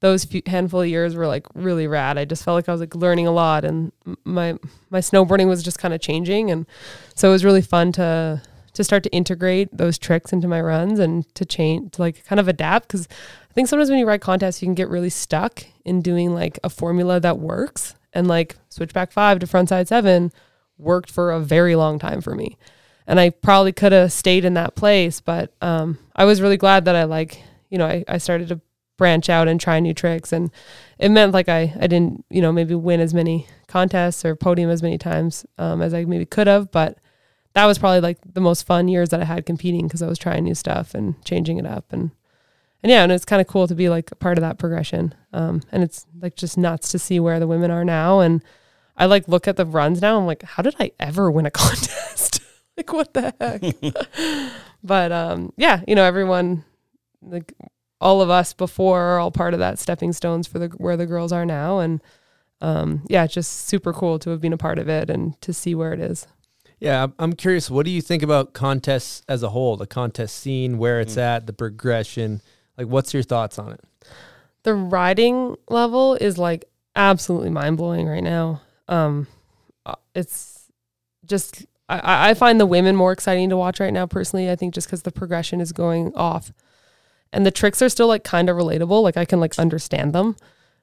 those few handful of years were like really rad. I just felt like I was like learning a lot and my, my snowboarding was just kind of changing. And so it was really fun to, to start to integrate those tricks into my runs and to change, to like kind of adapt. Cause I think sometimes when you ride contests, you can get really stuck in doing like a formula that works and like switchback five to frontside seven worked for a very long time for me. And I probably could have stayed in that place, but um, I was really glad that I like, you know, I, I started to branch out and try new tricks. And it meant like I, I didn't, you know, maybe win as many contests or podium as many times um, as I maybe could have. But that was probably like the most fun years that I had competing because I was trying new stuff and changing it up. And, and yeah, and it's kind of cool to be like a part of that progression. Um, and it's like just nuts to see where the women are now. And, I like look at the runs now. I'm like, how did I ever win a contest? like, what the heck? but um, yeah, you know, everyone, like all of us before, are all part of that stepping stones for the where the girls are now, and um, yeah, it's just super cool to have been a part of it and to see where it is. Yeah, I'm- I'm curious. What do you think about contests as a whole? The contest scene, where it's at, the progression. Like, what's your thoughts on it? the riding level is like absolutely mind blowing right now. Um, uh, it's just I- I, I find the women more exciting to watch right now personally. I think just because the progression is going off, and the tricks are still like kind of relatable. Like I can like understand them.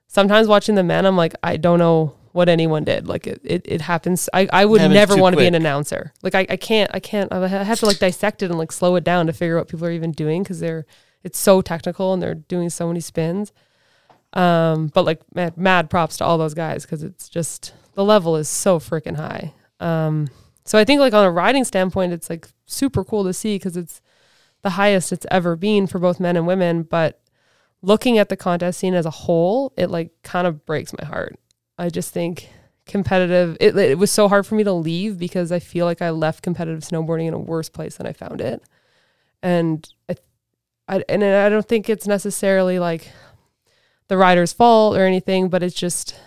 Sometimes watching the men, I'm like I don't know what anyone did. Like it it, it happens. I I would Happens never too want to be an announcer. Like I, I can't I can't I have to like dissect it and like slow it down to figure out what people are even doing because they're it's so technical and they're doing so many spins. Um, but like mad, mad props to all those guys because it's just the level is so freaking high. Um, so I think like on a riding standpoint, it's like super cool to see because it's the highest it's ever been for both men and women. But looking at the contest scene as a whole, it like kind of breaks my heart. I just think competitive. It, it was so hard for me to leave because I feel like I left competitive snowboarding in a worse place than I found it, and I, I and I don't think it's necessarily like the rider's fault or anything, but it's just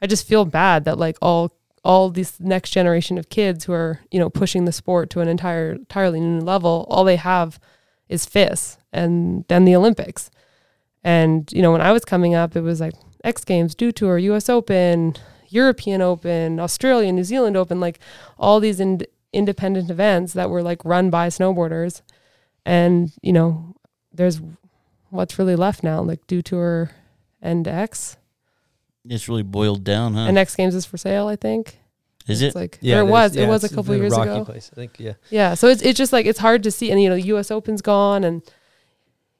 I just feel bad that like all all this next generation of kids who are you know pushing the sport to an entire entirely new level, all they have is FIS and then the Olympics. And you know when I was coming up, it was like X Games, Dew Tour, U.S. Open, European Open, Australia, New Zealand Open, like all these ind- independent events that were like run by snowboarders. And you know, there's what's really left now, like Dew Tour and X. It's really boiled down, huh? And X Games is for sale, I think. Is It's it? like Yeah, or it was. yeah, it was a couple in years rocky ago. Place. I think. Yeah. Yeah. So it's it's just like it's hard to see and you know, US Open's gone and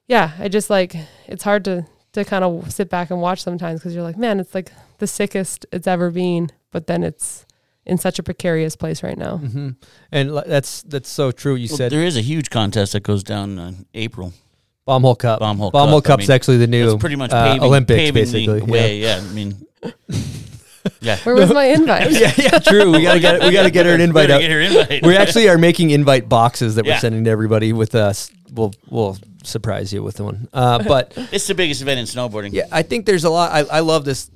yeah, I just like it's hard to to kind of sit back and watch sometimes because you're like, man, it's like the sickest it's ever been, but then it's in such a precarious place right now. hmm And li- that's that's so true. You Well, said there is a huge contest that goes down in April. Bomb hole cup. Bomb hole Bomb hole Cup, I Cup's mean, actually the new It's pretty much uh, Olympics, paving basically. the way. Yeah, I mean, yeah. Where was my invite? yeah, yeah, true. We gotta get we gotta get her an invite Gotta out. get her invite. We actually are making invite boxes that we're sending to everybody with us. We'll we'll surprise you with one. Uh, but It's the biggest event in snowboarding. yeah, I think there's a lot. I, I love this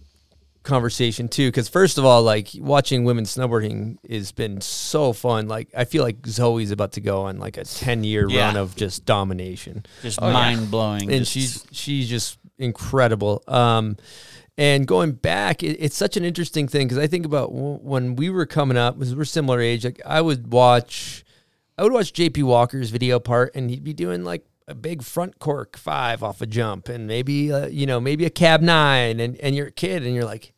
conversation too because first of all, like watching women snowboarding has been so fun. Like I feel like Zoe's about to go on like a ten year Yeah. run of just domination. Just Oh, mind blowing. and she's she's just incredible. Um, and going back, it, it's such an interesting thing because I think about w- when we were coming up, because we're similar age. Like I would watch, I would watch JP Walker's video part, and he'd be doing like a big front cork five off a jump, and maybe uh, you know maybe a cab nine, and and you're a kid, and you're like,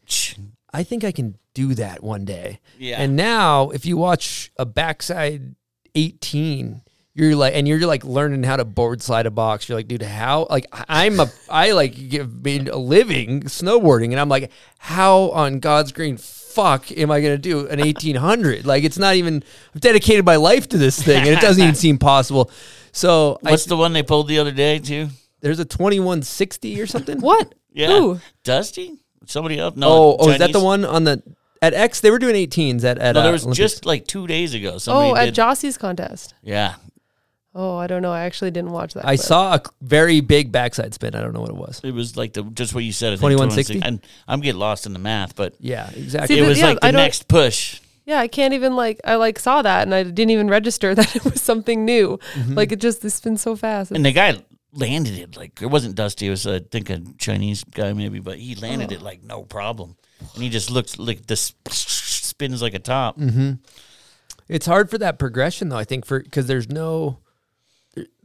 I think I can do that one day. Yeah. And now, if you watch a backside 18, you're like, and you're like learning how to board slide a box. You're like, dude, how? Like, I'm a, I like give made a living snowboarding, and I'm like, how on God's green fuck am I gonna do an 1800? like, it's not even. I've dedicated my life to this thing, and it doesn't even seem possible. So, I, What's the one they pulled the other day too? there's a 2160 or something. What? Yeah, Who? Dusty. Somebody else? No. Oh, oh, is that the one on the at X? They were doing 18s at at. No, uh, there was Olympics. just like two days ago. Somebody Oh, at did, Jossie's contest. Yeah, Oh, I don't know. I actually didn't watch that. I clip. saw a very big backside spin. I don't know what it was. it was like the just what you said. I think, 2160? 2160. And I'm getting lost in the math, but Yeah, exactly. See, it but was yeah, like the I next push. yeah, I can't even like I like saw that and I didn't even register that it was something new. Mm-hmm. Like it just it's been so fast. And the guy landed it like it wasn't Dusty. It was I think a Chinese guy maybe, but he landed Oh. it like no problem. And he just looks like this spins like a top. Mm-hmm. It's hard for that progression though. I think for because there's no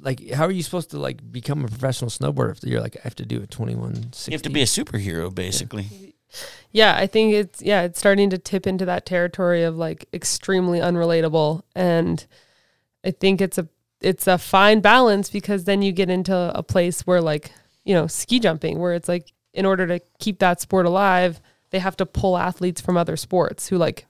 like how are you supposed to like become a professional snowboarder if you're like I have to do a 21 You have to be a superhero basically. yeah, I think it's yeah, it's starting to tip into that territory of like extremely unrelatable and I think it's a it's a fine balance because then you get into a place where like, you know, ski jumping where it's like in order to keep that sport alive, they have to pull athletes from other sports who like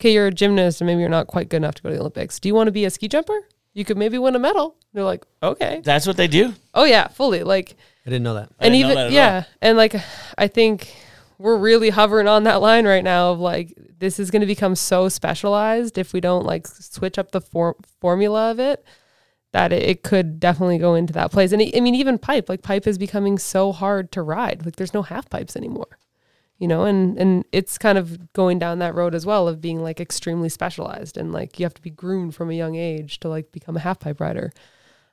okay, you're a gymnast and maybe you're not quite good enough to go to the Olympics. Do you want to be a ski jumper? You could maybe win a medal. They're like, okay. That's what they do. Oh yeah, fully. Like I didn't know that. I and didn't know even that at yeah, and like I think we're really hovering on that line right now of like this is going to become so specialized if we don't like switch up the for- formula of it that it, it could definitely go into that place. And I I mean, even pipe, like pipe is becoming so hard to ride. Like there's no half pipes anymore, you know, and and it's kind of going down that road as well of being like extremely specialized and like you have to be groomed from a young age to like become a half pipe rider.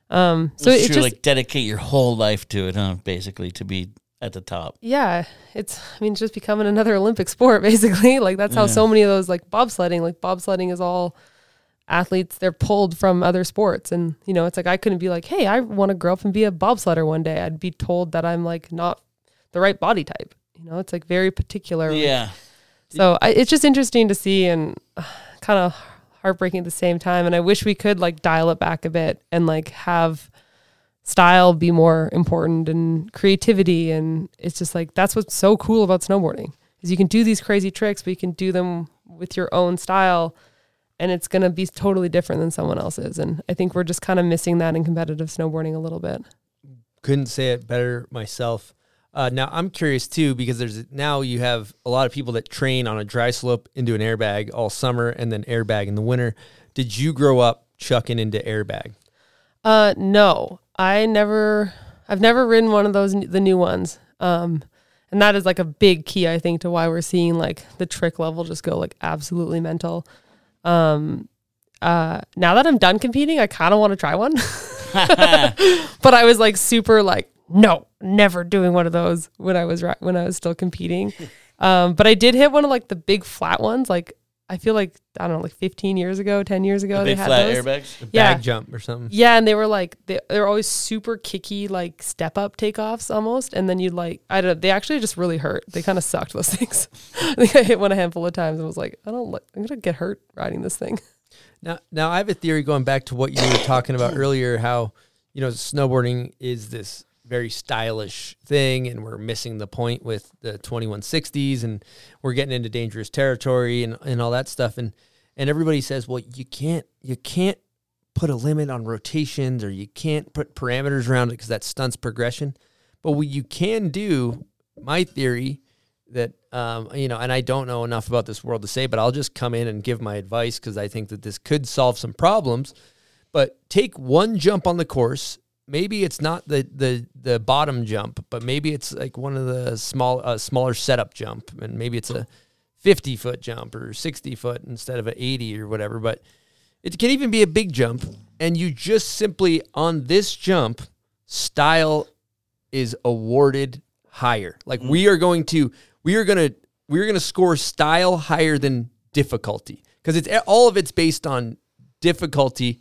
Um, so it's it's just like dedicate your whole life to it, huh? Basically, to be at the top. yeah, it's I mean just becoming another Olympic sport basically. Like that's how Yeah. so many of those like bobsledding, like bobsledding is all athletes they're pulled from other sports and you know it's like I couldn't be like, "Hey, I want to grow up and be a bobsledder one day." I'd be told that I'm like not the right body type. You know, it's like very particular. Yeah. So I, it's just interesting to see and uh, kind of heartbreaking at the same time. And I wish we could like dial it back a bit and like have style be more important and creativity. And it's just like that's what's so cool about snowboarding is you can do these crazy tricks, but you can do them with your own style. And it's going to be totally different than someone else's. And I think we're just kind of missing that in competitive snowboarding a little bit. couldn't say it better myself. Uh, now I'm curious too because there's now you have a lot of people that train on a dry slope into an airbag all summer and then airbag in the winter. Did you grow up chucking into airbag? Uh, no, I never, I've never ridden one of those, the new ones. Um, and that is like a big key, I think, to why we're seeing like the trick level just go like absolutely mental. Um, uh, now that I'm done competing, I kind of want to try one, but I was like super like, no, never doing one of those when I was, when I was still competing. Um, but I did hit one of like the big flat ones. Like, I feel like, I don't know, like 15 years ago, 10 years ago, The they had flat those. airbags. Yeah. Bag jump or something? Yeah, and they were like they they're always super kicky, like step up takeoffs almost, and then you'd like I don't. They actually just really hurt. They kind of sucked those things. I think I hit one a handful of times and was like, I don't. Like, I'm gonna get hurt riding this thing. Now, now I have a theory going back to what you were talking about earlier. How you know snowboarding is this very stylish thing, and we're missing the point with the 2160s, and we're getting into dangerous territory and, and all that stuff. And and everybody says, well, you can't you can't put a limit on rotations, or you can't put parameters around it because that stunts progression. But what you can do, my theory, that um, you know, and I don't know enough about this world to say, but I'll just come in and give my advice because I think that this could solve some problems. But take one jump on the course. Maybe it's not the the the bottom jump, but maybe it's like one of the small uh, smaller setup jump, and maybe it's a fifty foot jump or sixty foot instead of an eighty or whatever. But it can even be a big jump, and you just simply on this jump, style is awarded higher. Like we are going to, we are gonna, we are gonna score style higher than difficulty because it's all of it's based on difficulty,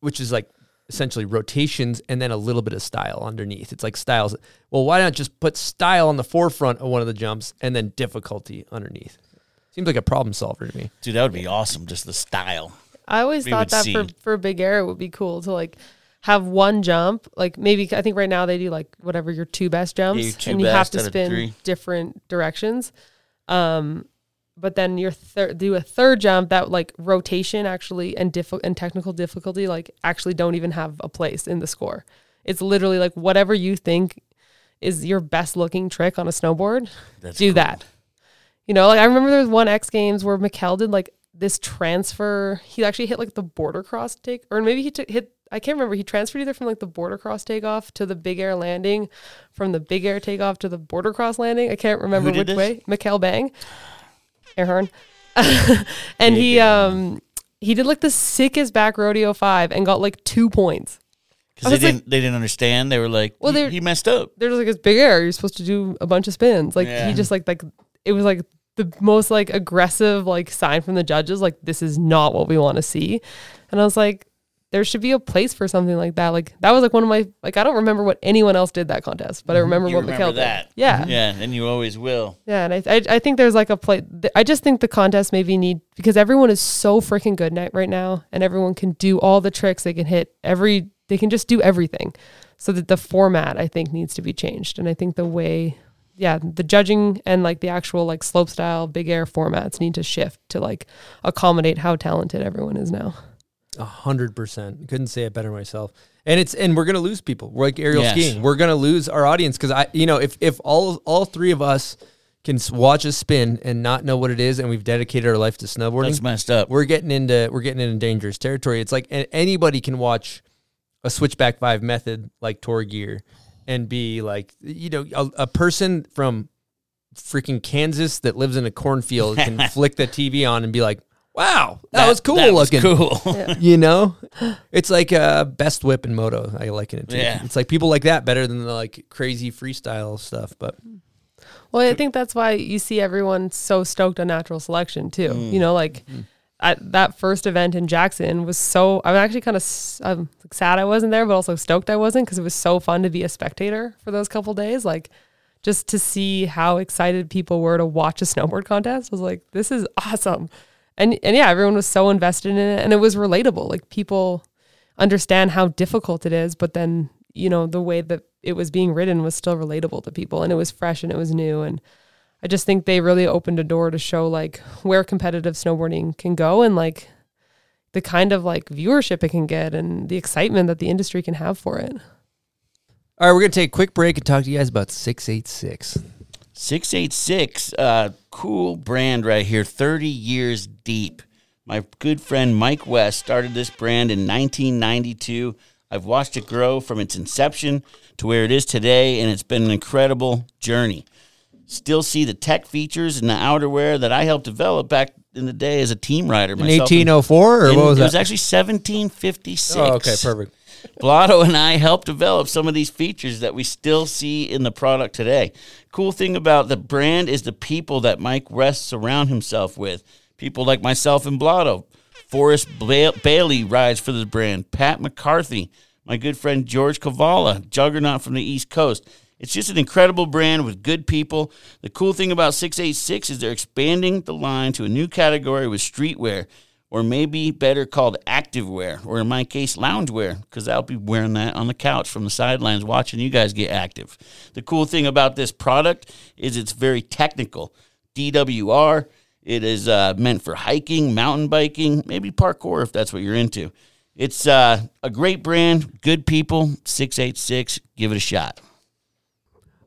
which is like essentially rotations and then a little bit of style underneath. It's like styles. Well, why not just put style on the forefront of one of the jumps and then difficulty underneath? Seems like a problem solver to me. Dude, that would be awesome. Just the style. I always We thought that see. for for big air it would be cool to like have one jump. Like maybe I think right now they do like whatever your two best jumps, your two and you have to spin different directions. Um, but then your third do a third jump that like rotation actually and diff- and technical difficulty like actually don't even have a place in the score. It's literally like whatever you think is your best looking trick on a snowboard, That's do cool. that. You know, like I remember there was one X Games where Mikkel did like this transfer. He actually hit like the border cross take, or maybe he took hit. I can't remember. He transferred either from like the border cross takeoff to the big air landing, from the big air takeoff to the border cross landing. I can't remember which did way. Mikkel Bang, Airhorn. and he um he did like the sickest back rodeo five and got like two points. Because they was like- didn't they didn't understand. They were like, Well, well, they're- he messed up. They're just like it's big air. You're supposed to do a bunch of spins. Like Yeah. he just like like it was like the most like aggressive like sign from the judges. Like this is not what we want to see. And I was like, there should be a place for something like that. Like that was like one of my like I don't remember what anyone else did that contest, but I mm-hmm. remember You what remember Mikkel that. did. Yeah. Yeah, and you always will. Yeah, and I, I I think there's like a play. I just think the contest maybe need because everyone is so freaking good ni- right now, and everyone can do all the tricks. They can hit every. They can just do everything. So that the format I think needs to be changed, and I think the way, yeah, the judging and like the actual like slope style big air formats need to shift to like accommodate how talented everyone is now. A hundred percent. Couldn't say it better myself. And it's and we're gonna lose people. We're like aerial Yes. skiing. We're gonna lose our audience because I, you know, if if all all three of us can watch a spin and not know what it is, and we've dedicated our life to snowboarding, That's messed up. we're getting into we're getting into dangerous territory. It's like anybody can watch a switchback five method like Terje and be like, you know, a, a person from freaking Kansas that lives in a cornfield can flick the TV on and be like, wow, that, was cool that was looking cool. you know it's like uh best whip in moto i liken it to Yeah. it's like people like that better than the like crazy freestyle stuff but Well, I think that's why you see everyone so stoked on natural selection too. You know, like at that first event in Jackson was so. I'm actually kind of I'm sad I wasn't there, but also stoked I wasn't because it was so fun to be a spectator for those couple days. Like just to see how excited people were to watch a snowboard contest. I was like, this is awesome. And and yeah, everyone was so invested in it, and it was relatable. Like people understand how difficult it is, but then you know the way that it was being written was still relatable to people, and it was fresh and it was new. And I just think they really opened a door to show like where competitive snowboarding can go, and like the kind of like viewership it can get, and the excitement that the industry can have for it. all right we're gonna take a quick break and talk to you guys about 686 686, uh, cool brand right here, 30 years deep. My good friend Mike West started this brand in 1992. I've watched it grow from its inception to where it is today, and it's been an incredible journey. Still see the tech features and the outerwear that I helped develop back in the day as a team rider. in myself and- 1804 or in- what was it that was actually 1756. oh okay perfect Blotto and I helped develop some of these features that we still see in the product today. Cool thing about the brand is the people that Mike West surround himself with. People like myself and Blotto. Forest ba- Bailey rides for the brand. Pat McCarthy, my good friend George Cavallo, juggernaut from the East Coast. It's just an incredible brand with good people. The cool thing about 686 is they're expanding the line to a new category with streetwear or maybe better called activewear, or in my case, loungewear, because I'll be wearing that on the couch from the sidelines watching you guys get active. The cool thing about this product is it's very technical. DWR, it is uh, meant for hiking, mountain biking, maybe parkour if that's what you're into. It's uh, a great brand, good people, 686, give it a shot.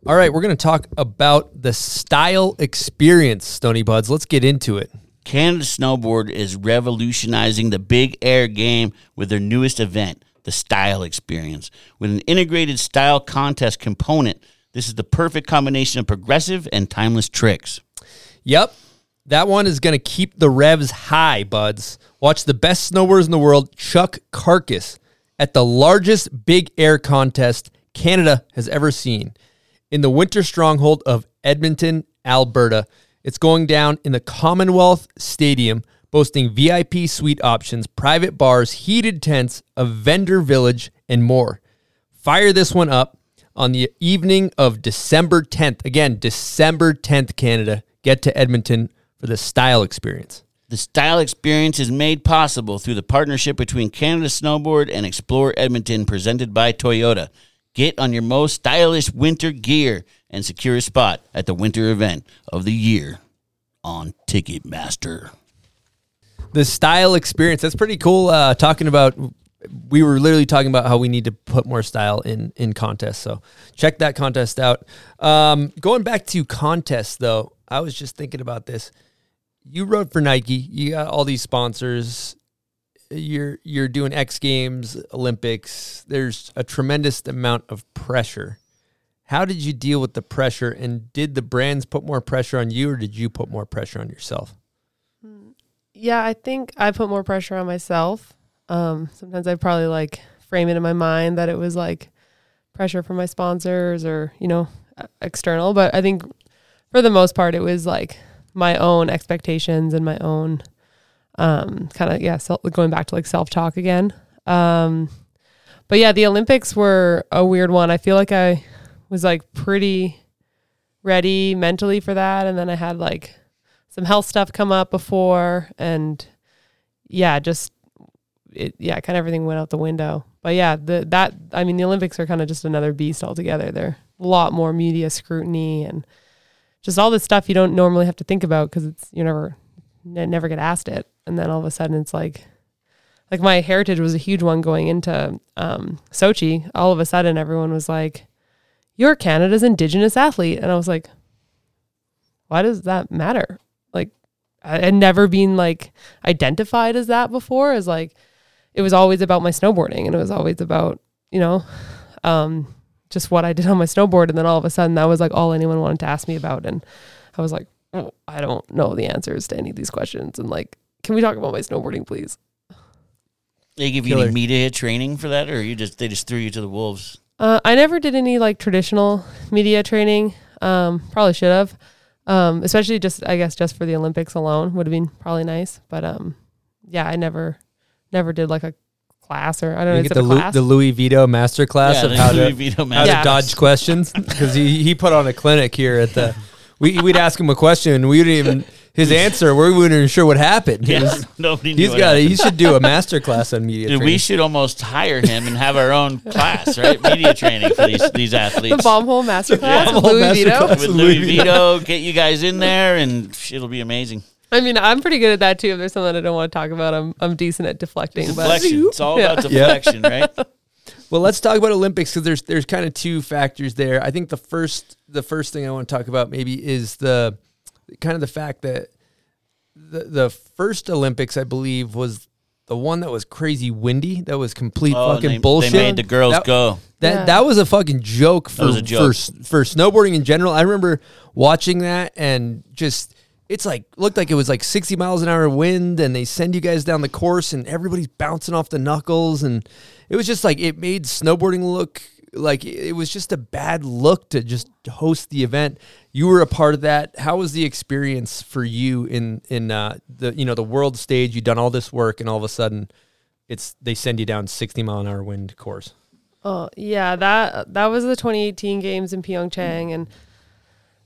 all right we're gonna talk about the style experience stony buds let's get into it Canada Snowboard is revolutionizing the big air game with their newest event, the Style Experience. With an integrated style contest component, this is the perfect combination of progressive and timeless tricks. Yep. That one is going to keep the revs high, buds. Watch the best snowboarders in the world, Chuck Carcass, at the largest big air contest Canada has ever seen in the winter stronghold of Edmonton, Alberta. It's going down in the Commonwealth Stadium, boasting VIP suite options, private bars, heated tents, a vendor village, and more. Fire this one up on the evening of December 10th. Again, December 10th, Canada. Get to Edmonton for the style experience. The Style Experience is made possible through the partnership between Canada Snowboard and Explore Edmonton, presented by Toyota. Get on your most stylish winter gear and secure a spot at the winter event of the year on Ticketmaster. The style experience. That's pretty cool. Uh, talking about, we were literally talking about how we need to put more style in in contests. So check that contest out. Um, going back to contests, though, I was just thinking about this. You rode for Nike. You got all these sponsors. You're you're doing X Games, Olympics. There's a tremendous amount of pressure. How did you deal with the pressure? And did the brands put more pressure on you, or did you put more pressure on yourself? Yeah, I think I put more pressure on myself. Um, sometimes I probably like frame it in my mind that it was like pressure from my sponsors or you know external, but I think for the most part it was like my own expectations and my own um, kind of yeah self, going back to like self talk again. Um, but yeah, the Olympics were a weird one. I feel like I was like pretty ready mentally for that, and then I had like some health stuff come up before, and yeah, just it yeah, kind of everything went out the window. But yeah, the that I mean the Olympics are kind of just another beast altogether. They're a lot more media scrutiny and just all this stuff you don't normally have to think about because it's you're never ne- never get asked it, and then all of a sudden it's like like my heritage was a huge one going into um, Sochi. All of a sudden everyone was like, "You're Canada's Indigenous athlete," and I was like, "Why does that matter?" Like I had never been like identified as that before. As like it was always about my snowboarding, and it was always about you know. Um, just what I did on my snowboard. And then all of a sudden, that was like all anyone wanted to ask me about. And I was like, oh, I don't know the answers to any of these questions. And like, can we talk about my snowboarding, please? They give you Killer. any media training for that, or you just they just threw you to the wolves? Uh, I never did any like traditional media training. Um, probably should have. Um, especially just, I guess, just for the Olympics alone would have been probably nice. But um, yeah, I never, never did like a class or I don't know. You Is get the, a Lu- the Louie Vito master class yeah, of how Louie to Vito how man. to dodge questions because he, he put on a clinic here at the. We we'd ask him a question and we didn't even his answer. We weren't even sure what happened. He Yeah, was- nobody knew he's what got. happened. He should do a master class on media. Dude, we should almost hire him and have our own class, right? Media training for these these athletes. the bomb hole masterclass bomb with hole Louie Vito. masterclass. with Louie Louie Vito, get you guys in there, and it'll be amazing. I mean, I'm pretty good at that too. If there's something I don't want to talk about, I'm I'm decent at deflecting. Deflection. It's all Yeah. about deflection, right? Well, let's talk about Olympics because there's there's kind of two factors there. I think the first the first thing I want to talk about maybe is the kind of the fact that the the first Olympics I believe was the one that was crazy windy. That was complete Oh, fucking they, bullshit. They made the girls That- go. That Yeah. that was a fucking joke for was a joke. for for snowboarding in general. I remember watching that and just it's like looked like it was like 60 miles an hour wind and they send you guys down the course and everybody's bouncing off the knuckles and it was just like it made snowboarding look like it was just a bad look to just host the event. You were a part of that. How was the experience for you in in uh, the you know the world stage? You've done all this work and all of a sudden it's they send you down 60 mile an hour wind course. Oh yeah, that that was the 2018 games in Pyeongchang, and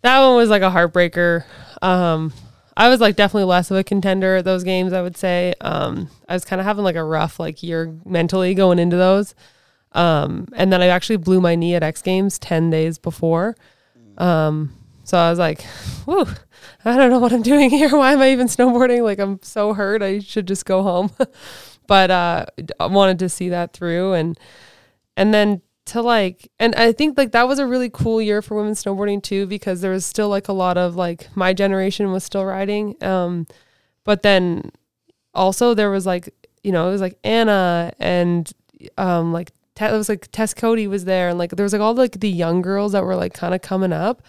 that one was like a heartbreaker. Um, I was like definitely less of a contender at those games. I would say um, I was kind of having like a rough like year mentally going into those, um, and then I actually blew my knee at X Games 10 days before. Um, so I was like, "Whoa, I don't know what I'm doing here. Why am I even snowboarding? Like I'm so hurt. I should just go home." but uh, I wanted to see that through and and then to like and i think like that was a really cool year for women snowboarding too because there was still like a lot of like my generation was still riding um but then also there was like you know it was like anna and um like it was like tess coady was there and like there was like all like the young girls that were like kind of coming up.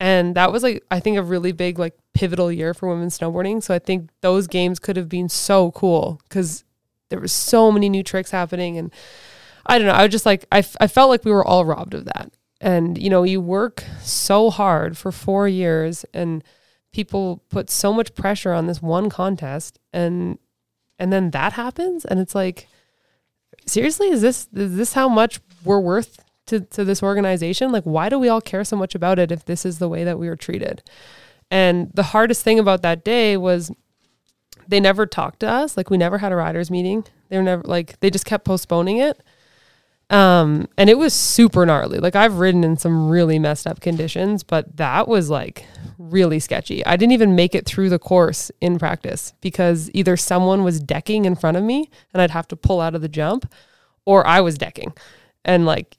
And that was like i think a really big like pivotal year for women snowboarding. So i think those games could have been so cool because there was so many new tricks happening and I don't know. I just like, I, f- I felt like we were all robbed of that. And, you know, you work so hard for four years and people put so much pressure on this one contest and, and then that happens. And it's like, seriously, is this, is this how much we're worth to, to this organization? Like, why do we all care so much about it if this is the way that we were treated? And the hardest thing about that day was they never talked to us. Like we never had a riders meeting. They were never like they just kept postponing it. Um, and it was super gnarly. Like I've ridden in some really messed up conditions, but that was like really sketchy. I didn't even make it through the course in practice because either someone was decking in front of me and I'd have to pull out of the jump, or I was decking and like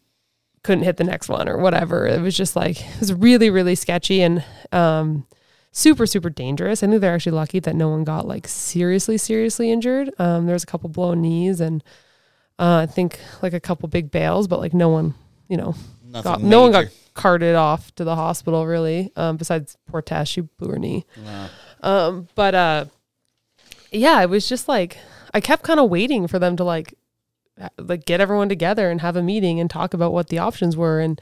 couldn't hit the next one or whatever. It was just like it was really, really sketchy and um super super dangerous. I think they're actually lucky that no one got like seriously seriously injured. Um, there was a couple blown knees and uh, I think like a couple big bails, but like no one, you know, got no one got carted off to the hospital really. Um, besides poor Tess, she blew her knee. Um, but uh, yeah, it was just like I kept kind of waiting for them to like like get everyone together and have a meeting and talk about what the options were. And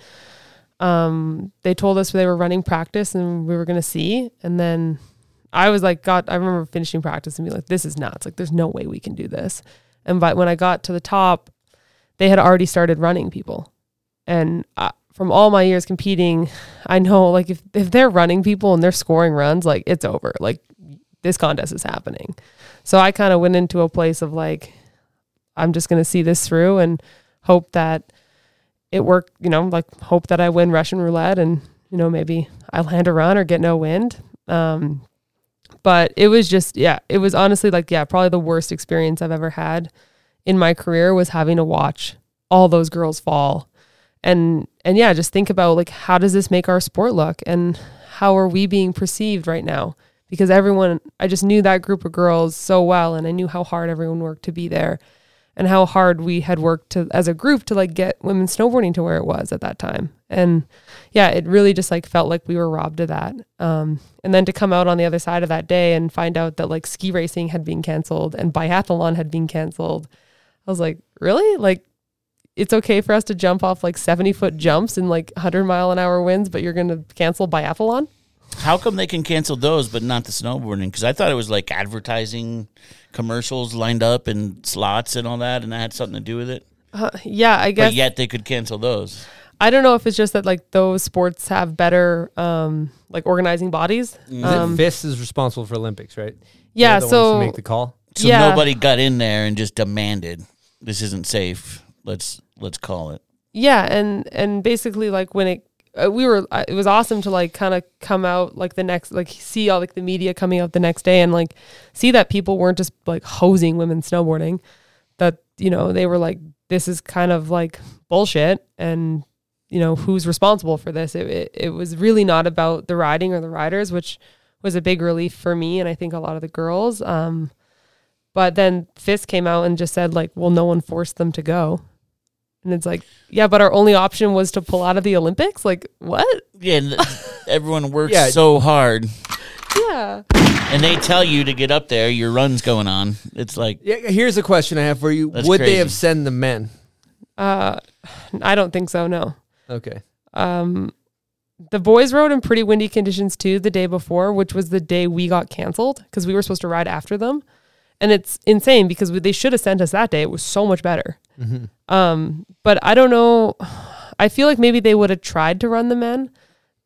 um they told us they were running practice and we were going to see. And then I was like God I remember finishing practice and being like this is nuts. Like there's no way we can do this and but when I got to the top they had already started running people. And uh, from all my years competing I know like if if they're running people and they're scoring runs like it's over. Like this contest is happening. So I kind of went into a place of like, I'm just going to see this through and hope that it worked, you know, like hope that I win Russian roulette and, you know, maybe I land a run or get no wind. Um, but it was just, yeah, it was honestly like, yeah, probably the worst experience I've ever had in my career was having to watch all those girls fall. And, and yeah, just think about like, how does this make our sport look and how are we being perceived right now? because everyone I just knew that group of girls so well and I knew how hard everyone worked to be there and how hard we had worked to as a group to like get women snowboarding to where it was at that time. And yeah, it really just like felt like we were robbed of that. Um, and then to come out on the other side of that day and find out that like ski racing had been canceled and biathlon had been canceled. I was like, really? Like it's okay for us to jump off like 70 foot jumps and like 100 mile an hour winds, but you're going to cancel biathlon? How come they can cancel those but not the snowboarding? Because I thought it was like advertising commercials lined up and slots and all that, and that had something to do with it. Uh, yeah, I guess. But yet they could cancel those. I don't know if it's just that like those sports have better um like organizing bodies. Is Um, FIS is responsible for Olympics, right? yeah, They're ones so make the call. So Yeah. nobody got in there and just demanded this isn't safe. Let's let's call it. yeah, and and basically like when it uh, we were uh, it was awesome to like kind of come out like the next like see all like the media coming out the next day and like see that people weren't just like hosing women snowboarding that you know they were like this is kind of like bullshit and you know who's responsible for this? It, it, it was really not about the riding or the riders which was a big relief for me and i think a lot of the girls um but then FIS came out and just said like well no one forced them to go and it's like yeah but our only option was to pull out of the olympics like what Yeah, and th- everyone works Yeah. so hard, yeah and they tell you to get up there. Your run's going on. It's like Yeah, here's a question I have for you. That's Would they have sent the men? uh i don't think so no Okay. Um, the boys rode in pretty windy conditions too the day before, which was the day we got canceled because we were supposed to ride after them. And it's insane because they should have sent us that day. It was so much better. Um, but I don't know. I feel like maybe they would have tried to run the men,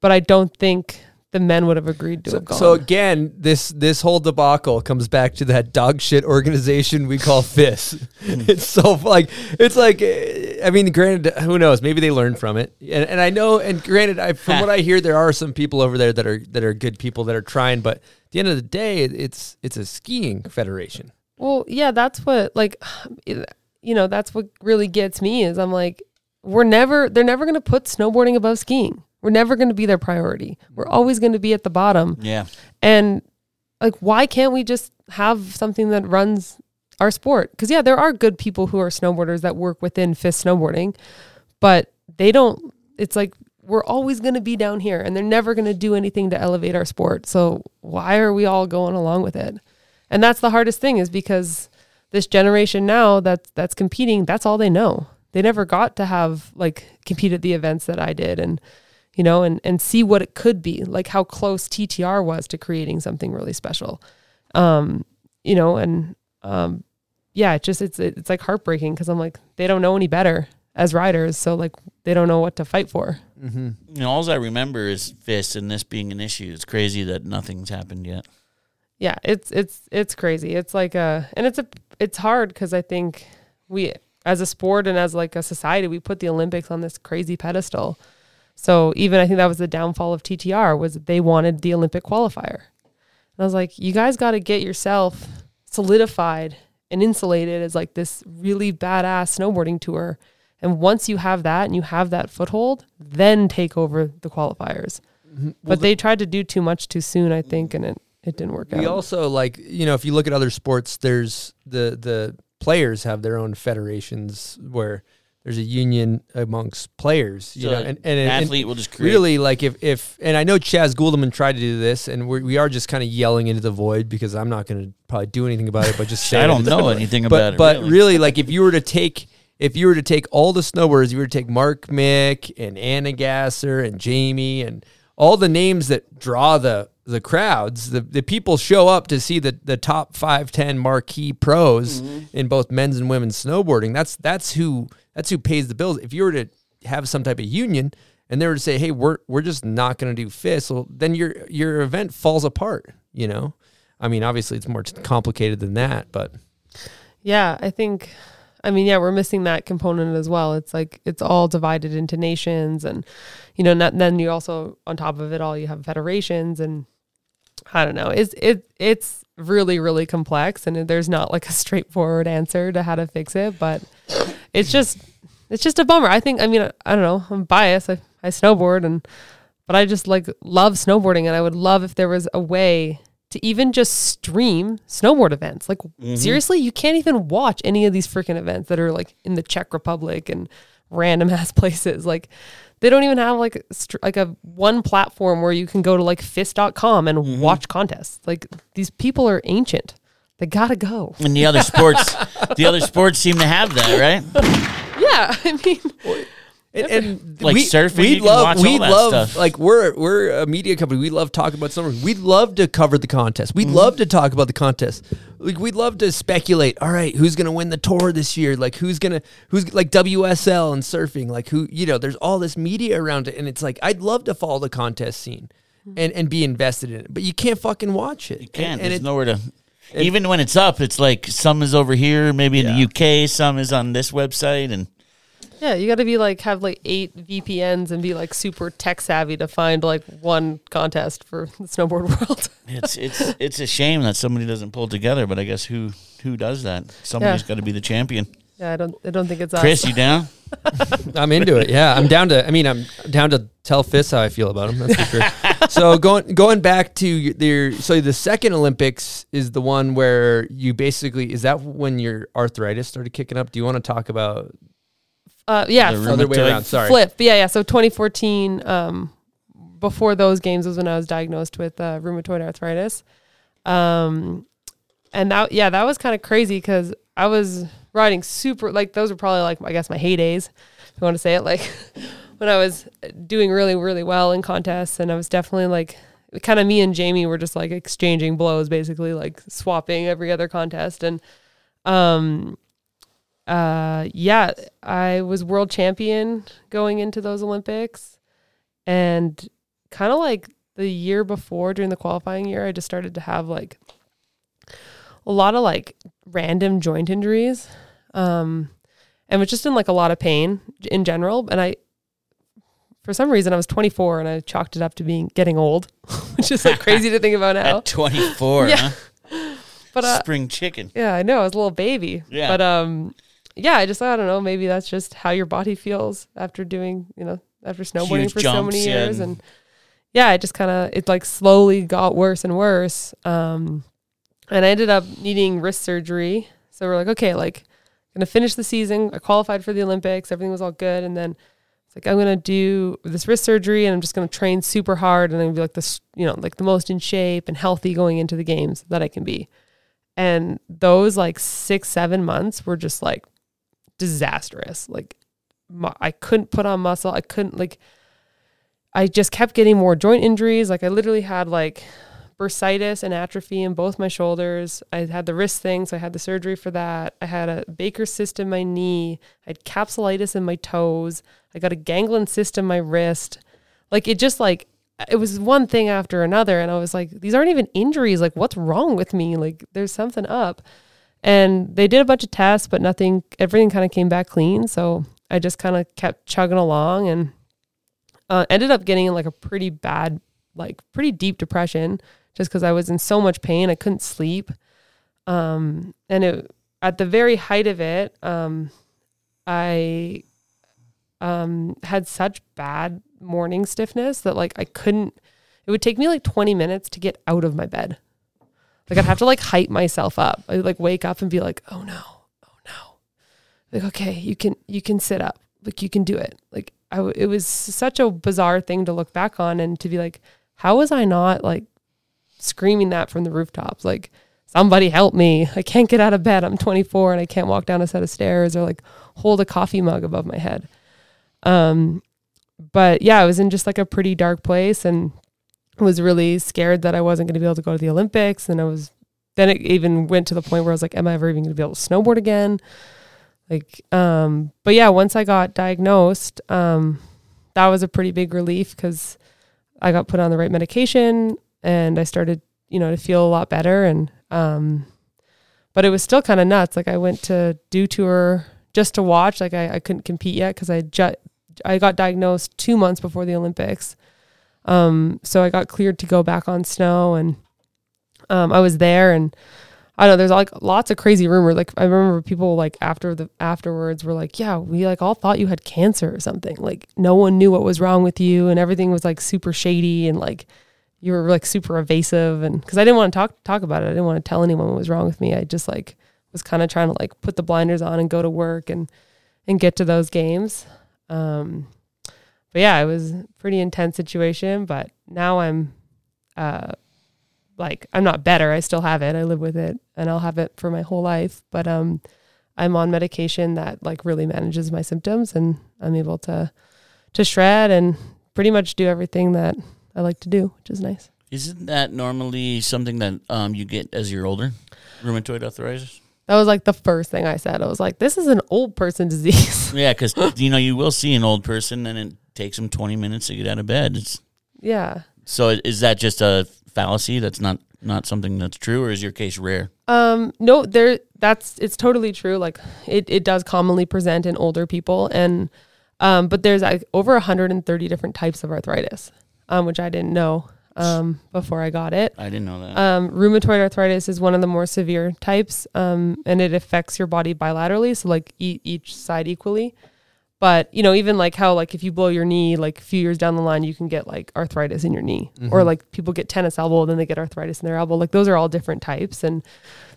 but I don't think the men would have agreed to So, have gone. so again, this this whole debacle comes back to that dog shit organization we call FIS. it's so like it's like eh, I mean, granted, who knows? Maybe they learned from it, and, and I know. And granted, I, from what I hear, there are some people over there that are that are good people that are trying. But the end of the day, it's it's a skiing federation. Well, yeah, that's what like you know, that's what really gets me is I'm like we're never they're never going to put snowboarding above skiing. We're never going to be their priority. We're always going to be at the bottom. yeah, And like why can't we just have something that runs our sport? Cuz yeah, there are good people who are snowboarders that work within FIS snowboarding, but they don't it's like we're always going to be down here and they're never going to do anything to elevate our sport. So why are we all going along with it? And that's the hardest thing is because this generation now that's that's competing, that's all they know. They never got to have like compete at the events that I did and you know and and see what it could be, like how close TTR was to creating something really special. Um, you know, and um yeah, it just it's it's like heartbreaking because I'm like they don't know any better as riders, so like they don't know what to fight for. Mm-hmm. you know, all I remember is fists and this being an issue. It's crazy that nothing's happened yet. yeah it's it's it's crazy it's like a and it's a it's hard because i think we as a sport and as like a society we put the olympics on this crazy pedestal so even i think that was the downfall of ttr was they wanted the olympic qualifier and i was like you guys got to get yourself solidified and insulated as like this really badass snowboarding tour and once you have that and you have that foothold then take over the qualifiers mm-hmm. but they tried to do too much too soon i think and it it didn't work out We also like you know if you look at other sports, there's the the players have their own federations where there's a union amongst players. You So know, and, and, an and athlete will just create. really like if if and I know Chas Guldemond tried to do this, and we're, we are just kind of yelling into the void because I'm not going to probably do anything about it, but just say I don't know anything but about it. but really. really. like if you were to take if you were to take all the snowboarders, you were to take Mark Mick and Anna Gasser and Jamie and all the names that draw the the crowds, the, the people show up to see the the top five ten marquee pros Mm-hmm. in both men's and women's snowboarding. That's that's who that's who pays the bills. If you were to have some type of union and they were to say, "Hey, we're we're just not going to do FIS," well, then your your event falls apart. You know, I mean, obviously it's more complicated than that, but Yeah, I think I mean, yeah, we're missing that component as well. It's like it's all divided into nations and you know, not, then you also on top of it all you have federations and I don't know. It's it it's really really complex and there's not like a straightforward answer to how to fix it, but it's just it's just a bummer. I think I mean, I don't know. I'm biased. I I snowboard and but I just like love snowboarding and I would love if there was a way to even just stream snowboard events. Like mm-hmm. seriously, you can't even watch any of these freaking events that are like in the Czech Republic and random ass places. Like they don't even have like like a one platform where you can go to like fist.com and mm-hmm. watch contests. Like these people are ancient. They got to go. and the other sports, the other sports seem to have that, right? Yeah, I mean and, and Like we, surfing, we love we love stuff. like we're we're a media company. We love talking about snowboarding. We'd love to cover the contest. Mm-hmm. We'd love to talk about the contest. Like we'd love to speculate. All right, who's gonna win the tour this year? Like who's gonna who's like WSL and surfing? Like who you know? There's all this media around it, and it's like I'd love to follow the contest scene. And, and be invested in it, but you can't fucking watch it. You can't. And, and There's it, nowhere to. Even when it's up, it's like some is over here, maybe in Yeah. the UK, some is on this website, and Yeah, you got to be like have like eight VPNs and be like super tech savvy to find like one contest for the snowboard world. it's it's it's a shame that somebody doesn't pull together. But I guess who who does that? Somebody's Yeah. got to be the champion. yeah, I don't I don't think it's us. Chris, you down? I'm into it. Yeah, I'm down to. I mean, I'm down to tell Fist how I feel about him. That's for sure. so going going back to your so the second Olympics is the one where you basically is that when your arthritis started kicking up. Do you want to talk about Uh, yeah, The other way around? Sorry. flip. But yeah, yeah. So 2014, um, before those games was when I was diagnosed with uh, rheumatoid arthritis. Um, and that yeah, that was kind of crazy because I was riding super like those were probably like I guess my heydays, if you want to say it like when I was doing really really well in contests, and I was definitely like kind of me and Jamie were just like exchanging blows, basically like swapping every other contest, and um uh yeah i was world champion going into those olympics and kind of like the year before during the qualifying year i just started to have like a lot of like random joint injuries um and was just in like a lot of pain in general and i for some reason i was 24 and i chalked it up to being getting old which is like crazy to think about now At 24, Yeah. huh? but uh, Spring chicken. yeah, I know. I was a little baby. Yeah. But um yeah, I just I don't know, maybe that's just how your body feels after doing, you know, after snowboarding Huge for so many years and- and yeah, it just kind of it like slowly got worse and worse. Um and I ended up needing wrist surgery. So we're like, okay, like going to finish the season. I qualified for the Olympics. Everything was all good and then it's like I'm going to do this wrist surgery and I'm just going to train super hard and I'm to be like this, you know, like the most in shape and healthy going into the games that I can be. And those like six, seven months were just like disastrous. Like mu- I couldn't put on muscle. I couldn't like, I just kept getting more joint injuries. Like I literally had like bursitis and atrophy in both my shoulders. I had the wrist thing, so I had the surgery for that. I had a Baker cyst in my knee. I had capsulitis in my toes. I got a ganglion cyst in my wrist. Like it just like it was one thing after another and I was like these aren't even injuries. Like what's wrong with me? Like there's something up. And they did a bunch of tests, but nothing everything kind of came back clean, so I just kind of kept chugging along and uh, ended up getting in like a pretty bad like pretty deep depression just because I was in so much pain. I couldn't sleep. Um, and it, at the very height of it, um, I um, had such bad morning stiffness that like I couldn't, it would take me like 20 minutes to get out of my bed. Like I'd have to like hype myself up. I'd like wake up and be like, oh no, oh no. like okay you can you can sit up. Like you can do it. Like I it was such a bizarre thing to look back on and to be like how was i not like screaming that from the rooftops? Like somebody help me. I can't get out of bed. I'm 24 and i can't walk down a set of stairs or like hold a coffee mug above my head. Um but yeah i was in just like a pretty dark place and was really scared that i wasn't going to be able to go to the olympics and i was then it even went to the point where i was like am i ever even going to be able to snowboard again? Like um but yeah once i got diagnosed um that was a pretty big relief because i got put on the right medication and i started you know to feel a lot better and um but it was still kind of nuts. Like i went to Dew Tour just to watch. Like i, I couldn't compete yet because i ju- i got diagnosed two months before the olympics um so i got cleared to go back on snow and um i was there and I don't know. There's like lots of crazy rumors. Like I remember people like after the afterwards were like, "Yeah, we like all thought you had cancer or something. Like no one knew what was wrong with you, and everything was like super shady and like you were like super evasive." And because I didn't want to talk talk about it, I didn't want to tell anyone what was wrong with me. I just like was kind of trying to like put the blinders on and go to work and and get to those games. Um, but yeah, it was a pretty intense situation. But now I'm uh like I'm not better. I still have it. I live with it and I'll have it for my whole life. But um I'm on medication that like really manages my symptoms and I'm able to to shred and pretty much do everything that I like to do, which is nice. Isn't that normally something that um, you get as you're older? Rheumatoid arthritis? That was like the first thing I said. I was like, this is an old person disease. Yeah, because you know you will see an old person and it takes them 20 minutes to get out of bed. It's, yeah. so is that just a fallacy? That's not not something that's true, or is your case rare? Um, no, there that's it's totally true. Like it, it does commonly present in older people and um, but there's like over 130 different types of arthritis, um, which I didn't know um before I got it. I didn't know that. Um, rheumatoid arthritis is one of the more severe types, um, and it affects your body bilaterally, so like e- each side equally. But you know, even like how like if you blow your knee, like a few years down the line, you can get like arthritis in your knee, or like people get tennis elbow, then they get arthritis in their elbow. Like those are all different types, and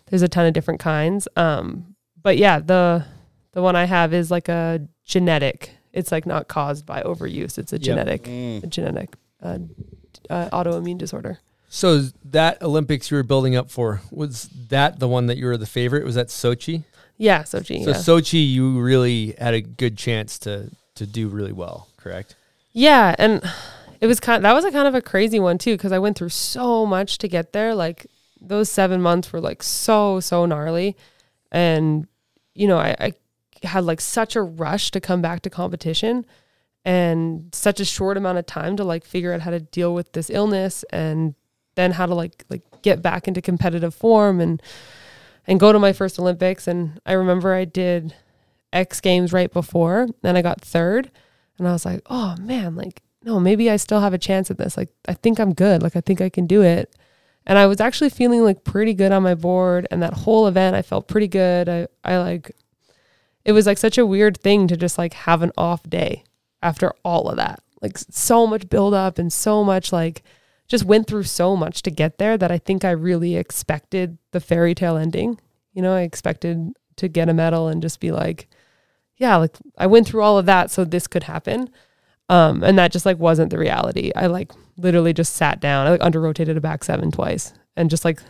there's a ton of different kinds. Um, but yeah, the the one I have is like a genetic. It's like not caused by overuse. It's a genetic, a genetic uh, uh, autoimmune disorder. So that Olympics you were building up for was that the one that you were the favorite? Was that Sochi? Yeah, Sochi. So yeah. Sochi, you really had a good chance to to do really well, correct? Yeah, and it was kind. that was a kind of a crazy one too because I went through so much to get there. Like those seven months were like so so gnarly, and you know I, I had like such a rush to come back to competition, and such a short amount of time to like figure out how to deal with this illness and then how to like like get back into competitive form and and go to my first Olympics. And I remember I did X Games right before, then I got third. And I was like, oh man, like, no, maybe I still have a chance at this. Like, I think I'm good. Like, I think I can do it. And I was actually feeling like pretty good on my board. And that whole event, I felt pretty good. I, I like, it was like such a weird thing to just like have an off day after all of that. Like, so much build up and so much like, just went through so much to get there that I think I really expected the fairy tale ending. You know, I expected to get a medal and just be like, yeah, like I went through all of that so this could happen. Um, and that just like wasn't the reality. I like literally just sat down. I like under rotated a back seven twice and just like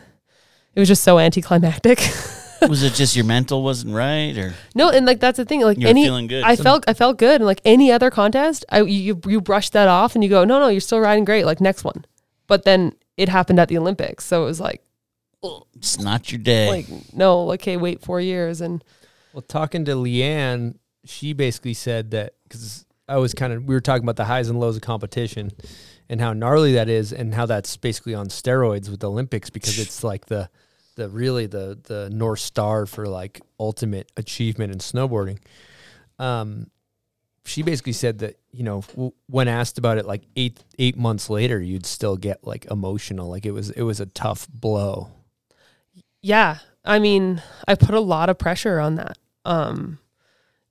it was just so anticlimactic. was it just your mental wasn't right, or no, and like that's the thing. Like You any, feeling good. I felt I felt good, and like any other contest, I you you brush that off and you go, no, no, you're still riding great. Like next one, but then it happened at the Olympics, so it was like it's not your day? like no, okay, wait four years and Well, talking to Leanne, she basically said that because I was kind of we were talking about the highs and lows of competition and how gnarly that is, and how that's basically on steroids with the Olympics because it's like the the really the the north star for like ultimate achievement in snowboarding. Um, she basically said that you know w- when asked about it like eight eight months later, you'd still get like emotional, like it was it was a tough blow. yeah. I mean i put a lot of pressure on that. Um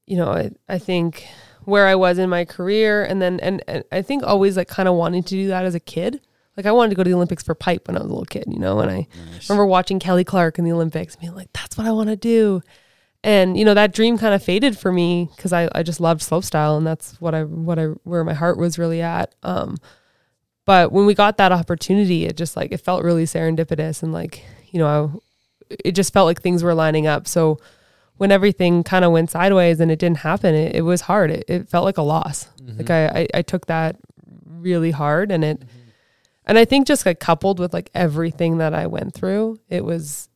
you know i, I think where i was in my career and then and, and i think always like kind of wanting to do that as a kid. Like i wanted to go to the olympics for pipe when i was a little kid you know and i remember watching kelly clark in the olympics and being like that's what i want to do and you know that dream kind of faded for me because I, I just loved slopestyle and that's what I what I where my heart was really at. Um, but when we got that opportunity, it just like it felt really serendipitous and like you know I, it just felt like things were lining up. So when everything kind of went sideways and it didn't happen, it, it was hard. It, it felt like a loss. Like I, I I took that really hard and it and I think just like coupled with like everything that I went through, it was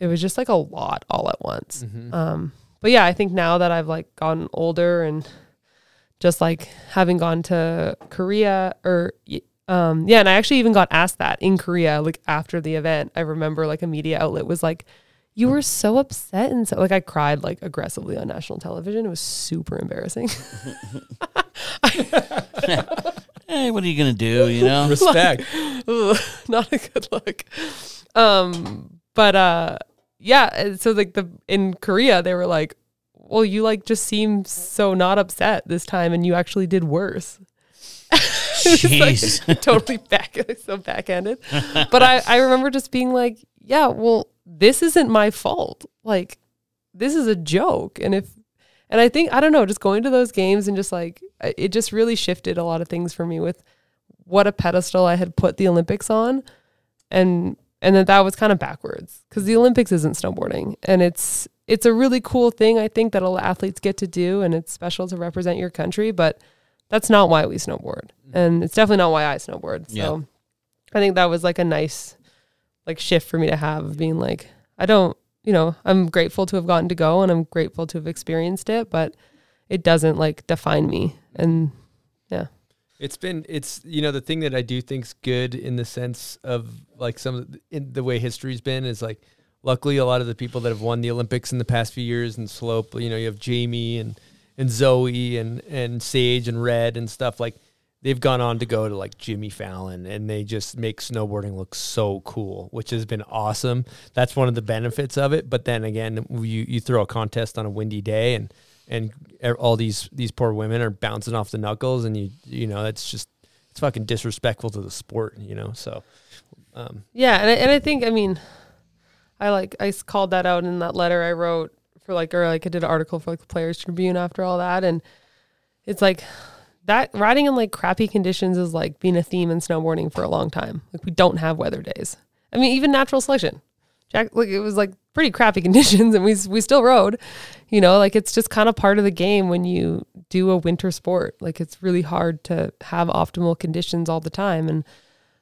it was just like a lot all at once. Um, but yeah, I think now that I've like gotten older and just like having gone to Korea or um, yeah, and I actually even got asked that in Korea, like after the event. I remember like a media outlet was like, "You were so upset," and so like I cried like aggressively on national television. It was super embarrassing. Hey, what are you gonna do? You know, Respect. Ugh, not a good look. Um, but uh, yeah. Uh, so like the in Korea, they were like, "Well, you like just seem so not upset this time, and you actually did worse." Jeez. like totally back, so backhanded. But I I remember just being like, "Yeah, well, this isn't my fault. Like, this is a joke, and if." And I think I don't know, just going to those games and just like uh, it just really shifted a lot of things for me with what a pedestal I had put the Olympics on and and that that was kind of backwards because the Olympics isn't snowboarding. And it's it's a really cool thing I think that all athletes get to do and it's special to represent your country but that's not why we snowboard. Mm. And it's definitely not why I snowboard. So Yeah. I think that was like a nice like shift for me to have of being like I don't you know I'm grateful to have gotten to go and I'm grateful to have experienced it but it doesn't like define me. And yeah It's been it's you know the thing that I do think's good in the sense of like some of the, in the way history's been is like luckily a lot of the people that have won the Olympics in the past few years and slope you know you have Jamie and and Zoe and and Sage and Red and stuff like they've gone on to go to like Jimmy Fallon and they just make snowboarding look so cool which has been awesome. That's one of the benefits of it but then again you you throw a contest on a windy day and and e- all these these poor women are bouncing off the knuckles and you you know it's just it's fucking disrespectful to the sport you know so um Yeah, and I, and I think I mean, I like I called that out in that letter I wrote for like or like I did an article for like the Players Tribune after all that, and it's like that riding in like crappy conditions is like being a theme in snowboarding for a long time. Like we don't have weather days. I mean, even natural selection, Jack. Like it was like pretty crappy conditions, and we we still rode. You know, like it's just kind of part of the game when you do a winter sport. Like it's really hard to have optimal conditions all the time, and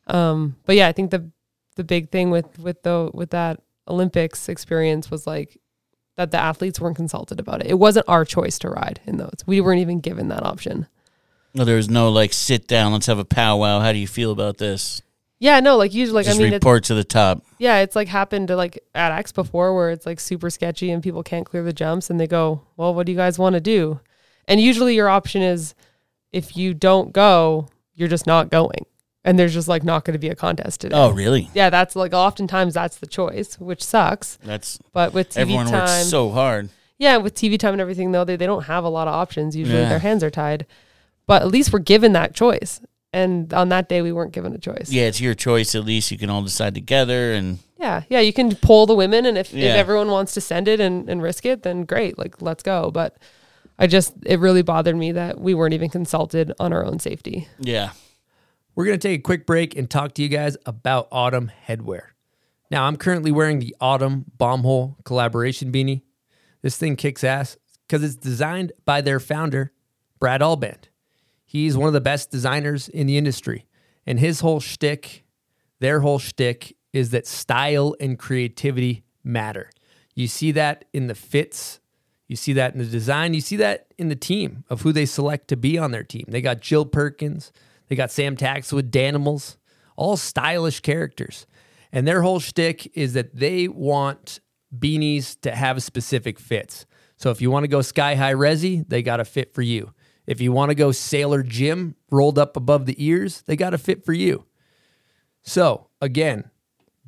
um, but yeah, I think the the big thing with with the with that Olympics experience was like that the athletes weren't consulted about it. It wasn't our choice to ride in those. We weren't even given that option. no, there was no like sit down. Let's have a powwow. How do you feel about this? Yeah, no, like usually, like Just I mean, it's, report to the top. yeah, it's like happened to like at X before where it's like super sketchy and people can't clear the jumps and they go, well, what do you guys want to do? And usually your option is if you don't go, you're just not going, and there's just like not going to be a contest today. Oh, really? yeah, that's like oftentimes that's the choice, which sucks. That's But with TV everyone time, works so hard. yeah, with TV time and everything though, they, they don't have a lot of options. Usually Yeah. their hands are tied. But at least we're given that choice. And on that day we weren't given a choice. Yeah, it's your choice. At least you can all decide together. And Yeah. Yeah. You can poll the women and if, Yeah. if everyone wants to send it and, and risk it, then great. Like let's go. But I just it really bothered me that we weren't even consulted on our own safety. yeah, We're going to take a quick break and talk to you guys about Autumn Headwear. Now, I'm currently wearing the Autumn Bombhole collaboration beanie. This thing kicks ass because it's designed by their founder, Brad Alband. He's one of the best designers in the industry. And his whole shtick, their whole shtick, is that style and creativity matter. You see that in the fits, you see that in the design, you see that in the team of who they select to be on their team. They got Jill Perkins, they got Sam Taxwood, Danimals, all stylish characters. And their whole shtick is that they want beanies to have specific fits. So if you want to go sky high resi, they got a fit for you. If you want to go Sailor Jim rolled up above the ears, they got a fit for you. So again,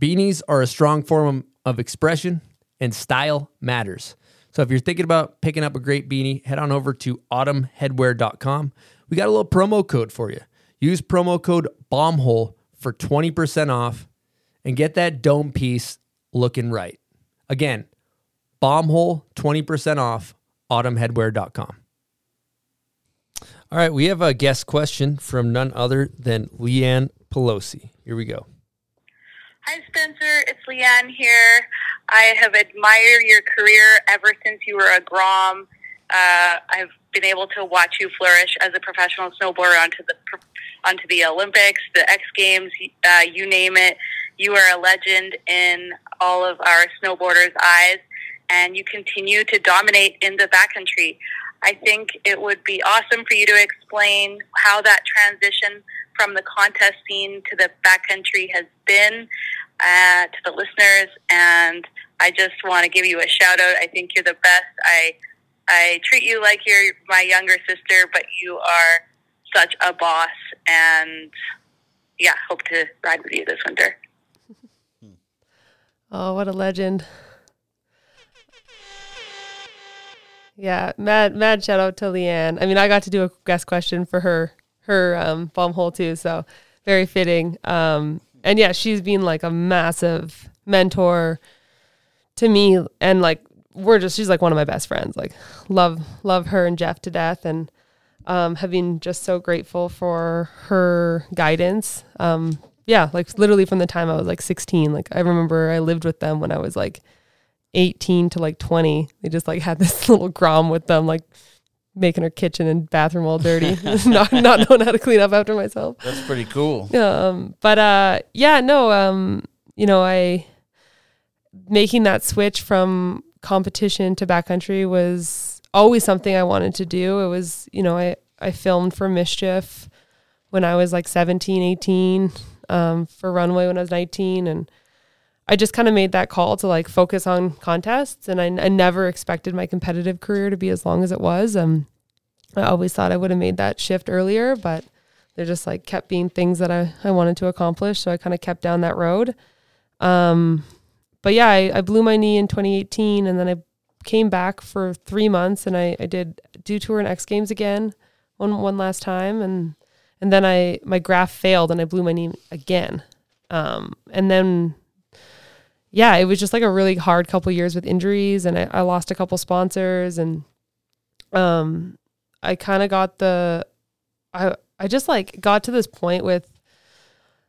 beanies are a strong form of expression and style matters. So if you're thinking about picking up a great beanie, head on over to autumnheadwear.com. We got a little promo code for you. Use promo code BOMBHOLE for 20% off and get that dome piece looking right. Again, bombhole 20% off autumnheadwear.com. All right, we have a guest question from none other than Leanne Pelosi. Here we go. Hi, Spencer. It's Leanne here. I have admired your career ever since you were a Grom. Uh, I've been able to watch you flourish as a professional snowboarder onto the onto the Olympics, the X Games, uh, you name it. You are a legend in all of our snowboarders' eyes, and you continue to dominate in the backcountry. I think it would be awesome for you to explain how that transition from the contest scene to the backcountry has been uh, to the listeners. And I just want to give you a shout out. I think you're the best. I I treat you like you're my younger sister, but you are such a boss. And yeah, hope to ride with you this winter. Oh, what a legend. Yeah, mad mad shout out to Leanne. I mean, I got to do a guest question for her her um bomb hole too, so very fitting. Um and yeah, she's been like a massive mentor to me and like we're just she's like one of my best friends. Like love love her and Jeff to death and um have been just so grateful for her guidance. Um yeah, like literally from the time I was like 16. Like I remember I lived with them when I was like 18 to like 20. They just like had this little grom with them, like making her kitchen and bathroom all dirty, not not knowing how to clean up after myself. That's pretty cool. Um, but uh, yeah, no, um, you know, I making that switch from competition to backcountry was always something I wanted to do. It was, you know, I I filmed for Mischief when I was like 17, 18, um, for Runway when I was 19 and I just kind of made that call to like focus on contests, and I, I never expected my competitive career to be as long as it was. Um, I always thought I would have made that shift earlier, but there just like kept being things that I, I wanted to accomplish, so I kind of kept down that road. Um, but yeah, I, I blew my knee in 2018, and then I came back for three months, and I, I did Dew Tour and X Games again, one one last time, and and then I my graft failed, and I blew my knee again. Um, and then yeah, it was just like a really hard couple years with injuries and I, I lost a couple sponsors and um I kind of got the I I just like got to this point with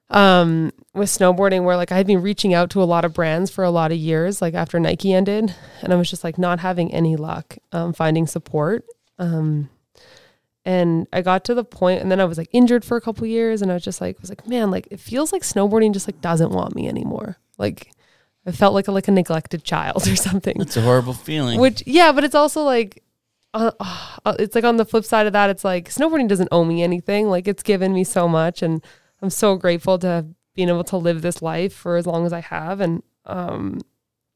um with snowboarding where like I had been reaching out to a lot of brands for a lot of years like after Nike ended and I was just like not having any luck um finding support um and I got to the point and then I was like injured for a couple years and I was just like was like man like it feels like snowboarding just like doesn't want me anymore. Like I felt like a, like a neglected child or something. It's a horrible feeling. Which yeah, but it's also like uh, uh, it's like on the flip side of that, it's like snowboarding doesn't owe me anything. Like it's given me so much, and I'm so grateful to have been able to live this life for as long as I have. And um,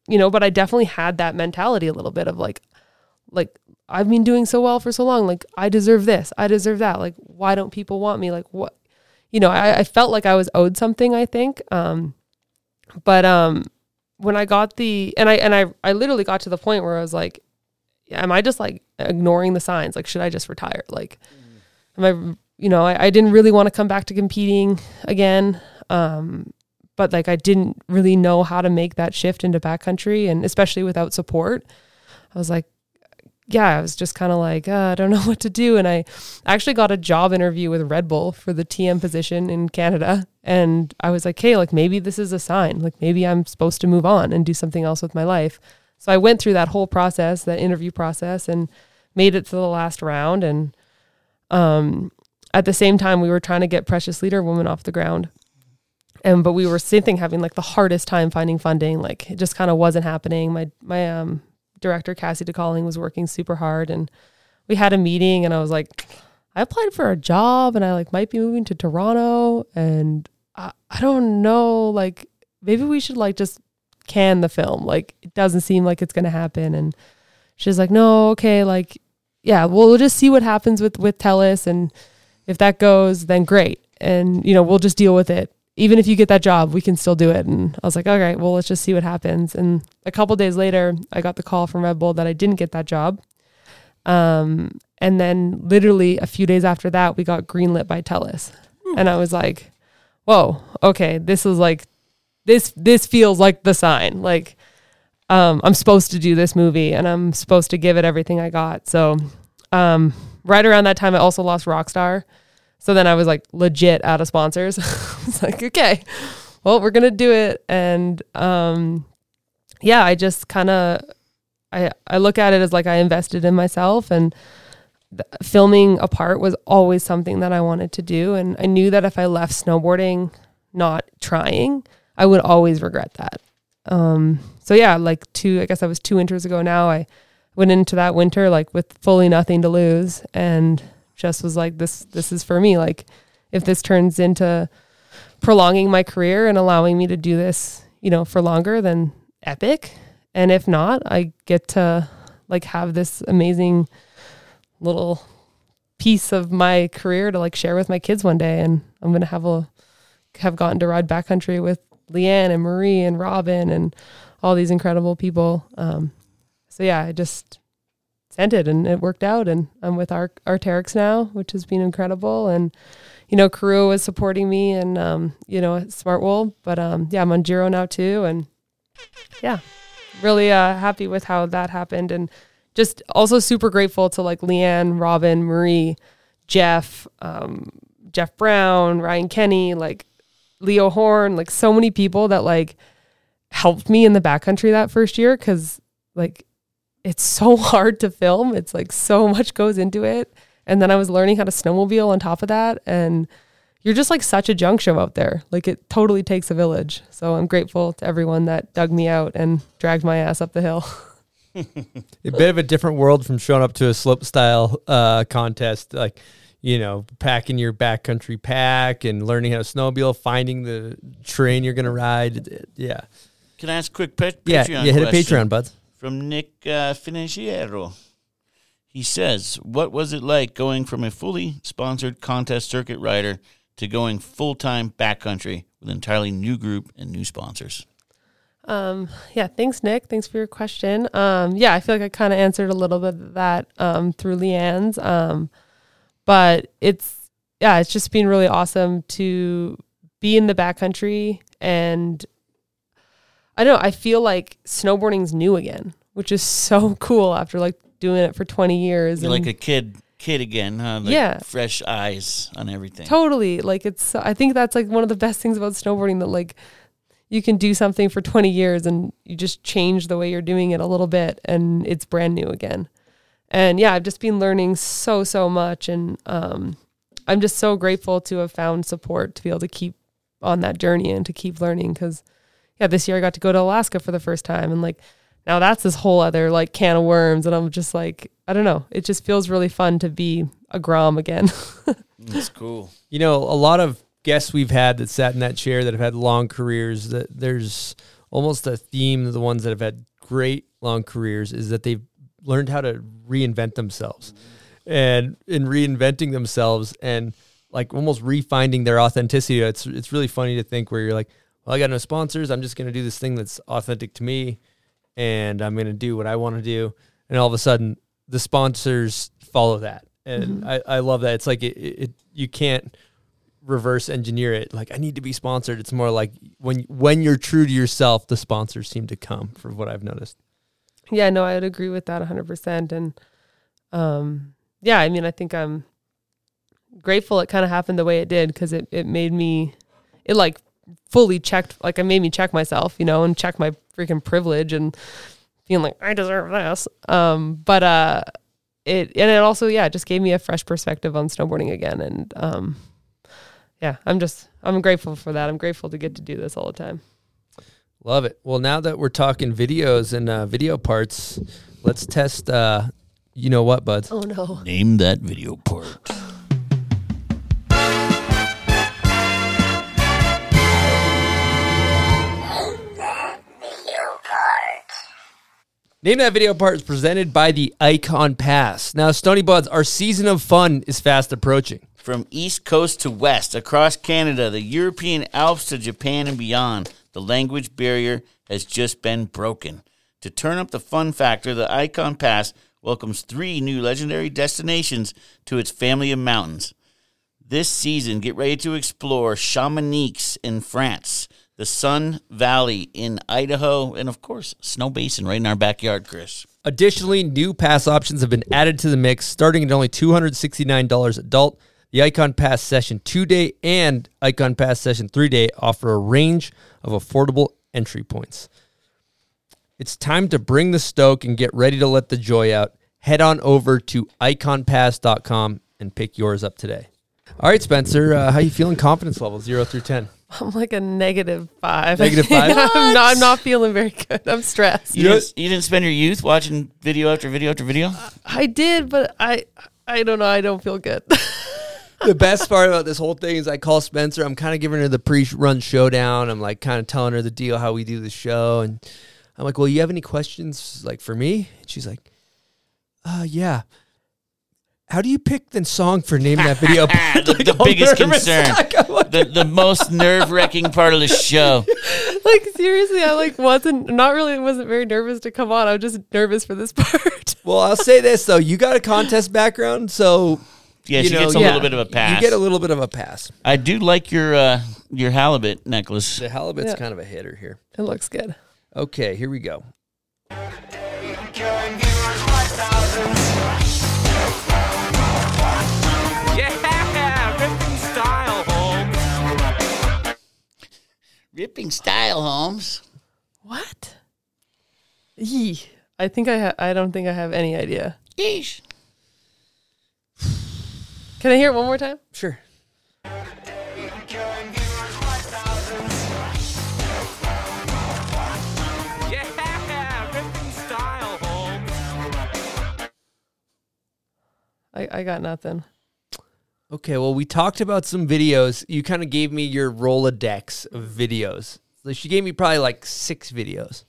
you know, but I definitely had that mentality a little bit of like, like I've been doing so well for so long. Like I deserve this, I deserve that. Like why don't people want me? Like what? You know, I, I felt like I was owed something. I think. Um, but um when I got the and I and I I literally got to the point where I was like, am I just like ignoring the signs? Like, should I just retire? Like, am I you know I, I didn't really want to come back to competing again. Um, but like I didn't really know how to make that shift into backcountry and especially without support. I was like, yeah, I was just kind of like, uh, I don't know what to do. And I actually got a job interview with Red Bull for the TM position in Canada. And I was like, hey, like maybe this is a sign. Like maybe I'm supposed to move on and do something else with my life. So I went through that whole process, that interview process, and made it to the last round. And um, at the same time, we were trying to get Precious Leader Woman off the ground. And but we were same thing having like the hardest time finding funding. Like it just kind of wasn't happening. My my um director Cassie DeCalling was working super hard and we had a meeting and I was like, I applied for a job and I like might be moving to Toronto and I, I don't know, like maybe we should like just can the film. Like it doesn't seem like it's gonna happen. And she's like, No, okay, like yeah, we'll just see what happens with with Telus and if that goes, then great. And you know, we'll just deal with it even if you get that job, we can still do it. And I was like, all right, well, let's just see what happens. And a couple days later, I got the call from Red Bull that I didn't get that job. Um, and then literally a few days after that, we got greenlit by Telus. And I was like, whoa, okay, this is like, this, this feels like the sign. Like, um, I'm supposed to do this movie and I'm supposed to give it everything I got. So, um, right around that time, I also lost Rockstar. So then I was like legit out of sponsors. it's like, okay, well, we're gonna do it. And um, yeah, I just kind of, I I look at it as like I invested in myself and filming a part was always something that I wanted to do. And I knew that if I left snowboarding not trying, I would always regret that. Um, so yeah, like two, I guess I was two winters ago now. I went into that winter like with fully nothing to lose and just was like, this, this is for me. Like if this turns into prolonging my career and allowing me to do this, you know, for longer, then epic. And if not, I get to like have this amazing little piece of my career to like share with my kids one day. And I'm going to have a, have gotten to ride backcountry with Leanne and Marie and Robin and all these incredible people. Um, so yeah, I just sent it and it worked out. And I'm with Ar- Arc'teryx now, which has been incredible. And, you know, Karua was supporting me and, um, you know, Smartwool, but, um, yeah, I'm on Giro now too. And yeah, really, uh, happy with how that happened. And just also super grateful to like Leanne, Robin, Marie, Jeff, um, Jeff Brown, Ryan Kenny, like Leo Horn, like so many people that like helped me in the backcountry that first year because like it's so hard to film. It's like so much goes into it. And then I was learning how to snowmobile on top of that. And you're just like such a junk show out there. Like it totally takes a village. So I'm grateful to everyone that dug me out and dragged my ass up the hill. a bit of a different world from showing up to a slope style uh, contest, like you know, packing your backcountry pack and learning how to snowmobile, finding the train you're gonna ride. Yeah, Can I ask a quick pet yeah, Patreon yeah. Hit a Patreon, buds. From Nick uh, Financiero. He says, "What was it like going from a fully sponsored contest circuit rider to going full time backcountry with an entirely new group and new sponsors?" Um, yeah, thanks, Nick. Thanks for your question. Um, yeah, I feel like I kind of answered a little bit of that um, through Leanne's. Um, but it's yeah, it's just been really awesome to be in the backcountry and I don't know, I feel like snowboarding's new again, which is so cool after like doing it for 20 years. You're like a kid, kid again, huh? Like Yeah. fresh eyes on everything. Totally. Like it's I think that's like one of the best things about snowboarding that like you can do something for 20 years and you just change the way you're doing it a little bit and it's brand new again. And yeah, I've just been learning so so much and um I'm just so grateful to have found support to be able to keep on that journey and to keep learning cuz yeah, this year I got to go to Alaska for the first time and like now that's this whole other like can of worms and I'm just like I don't know, it just feels really fun to be a grom again. That's cool. You know, a lot of guests we've had that sat in that chair that have had long careers. That there's almost a theme. The ones that have had great long careers is that they've learned how to reinvent themselves, and in reinventing themselves and like almost refinding their authenticity. It's it's really funny to think where you're like, well, I got no sponsors. I'm just gonna do this thing that's authentic to me, and I'm gonna do what I want to do. And all of a sudden, the sponsors follow that, and I, I love that. It's like it, it, it you can't reverse engineer it like i need to be sponsored it's more like when when you're true to yourself the sponsors seem to come from what i've noticed Yeah, no, I would agree with that 100%. And um, yeah, I mean, I think I'm grateful it kind of happened the way it did because it, it made me, it like fully checked, like it made me check myself, you know, and check my freaking privilege and feeling like I deserve this. Um, but uh, it, and it also, yeah, it just gave me a fresh perspective on snowboarding again. And um, yeah, I'm just, I'm grateful for that. I'm grateful to get to do this all the time. love it well now that we're talking videos and uh, video parts let's test uh you know what buds Oh no. Name that video part. Name That Video Part is presented by the Ikon Pass. Now, Stony Buds, our season of fun is fast approaching. From east coast to west, across Canada, the European Alps to Japan and beyond, the language barrier has just been broken. To turn up the fun factor, the Ikon Pass welcomes three new legendary destinations to its family of mountains. This season, get ready to explore Chamonix in France, the Sun Valley in Idaho, and of course, Snowbasin right in our backyard, Chris. Additionally, new pass options have been added to the mix, starting at only $269 adult. The Ikon Pass Session 2 Day and Ikon Pass Session 3 Day offer a range of affordable entry points. It's time to bring the stoke and get ready to let the joy out. Head on over to ikonpass.com and pick yours up today. All right, Spencer, uh, how you feeling confidence level 0 through 10? I'm like a negative five. Negative five? I'm, not, I'm not feeling very good. I'm stressed. You, didn't, you didn't spend your youth watching video after video after video? I did, but I I don't know. I don't feel good. the best part about this whole thing is I call Spencer. I'm kind of giving her the pre-run showdown. I'm like kind of telling her the deal how we do the show, and I'm like, "Well, you have any questions like for me?" And she's like, "Uh, yeah." How do you pick the song for naming that video? the, Like, the biggest concern, I'm like, the, the most nerve wracking part of the show. like seriously, I like wasn't not really wasn't very nervous to come on. I was just nervous for this part. well, I'll say this though: you got a contest background, so Yeah, You she know, gets a yeah. little bit of a pass. you get a little bit of a pass. I do like your uh, your halibut necklace. The halibut's Yeah. kind of a hitter here. it looks good. Okay, here we go. Ripping style, Holmes. What? Yee. I think I ha- I don't think I have any idea. Yeesh. Can I hear it one more time? Sure. I, I got nothing. Okay, well, we talked about some videos. You kind of gave me your Rolodex of videos. So she gave me probably like six videos.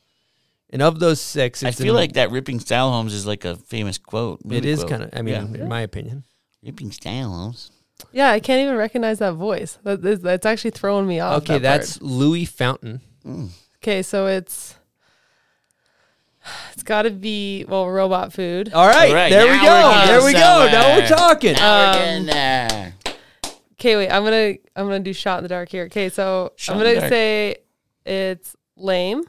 And of those six, I feel in- like that ripping style, homes is like a famous quote. it movie is quote. kind of, I mean, Yeah. in my opinion. ripping style, homes. Yeah, I can't even recognize that voice. That, that's- that's actually throwing me off. Okay, that that's part. Louis Fountain. Mm. okay. So it's it's got to be well, robot food. All right, All right, there we now go. we're getting There we go. Uh, now we're talking. Now we're um, getting there. Okay, wait. I'm gonna I'm gonna do shot in the dark here. Okay, so Shot I'm the gonna dark. say it's lame.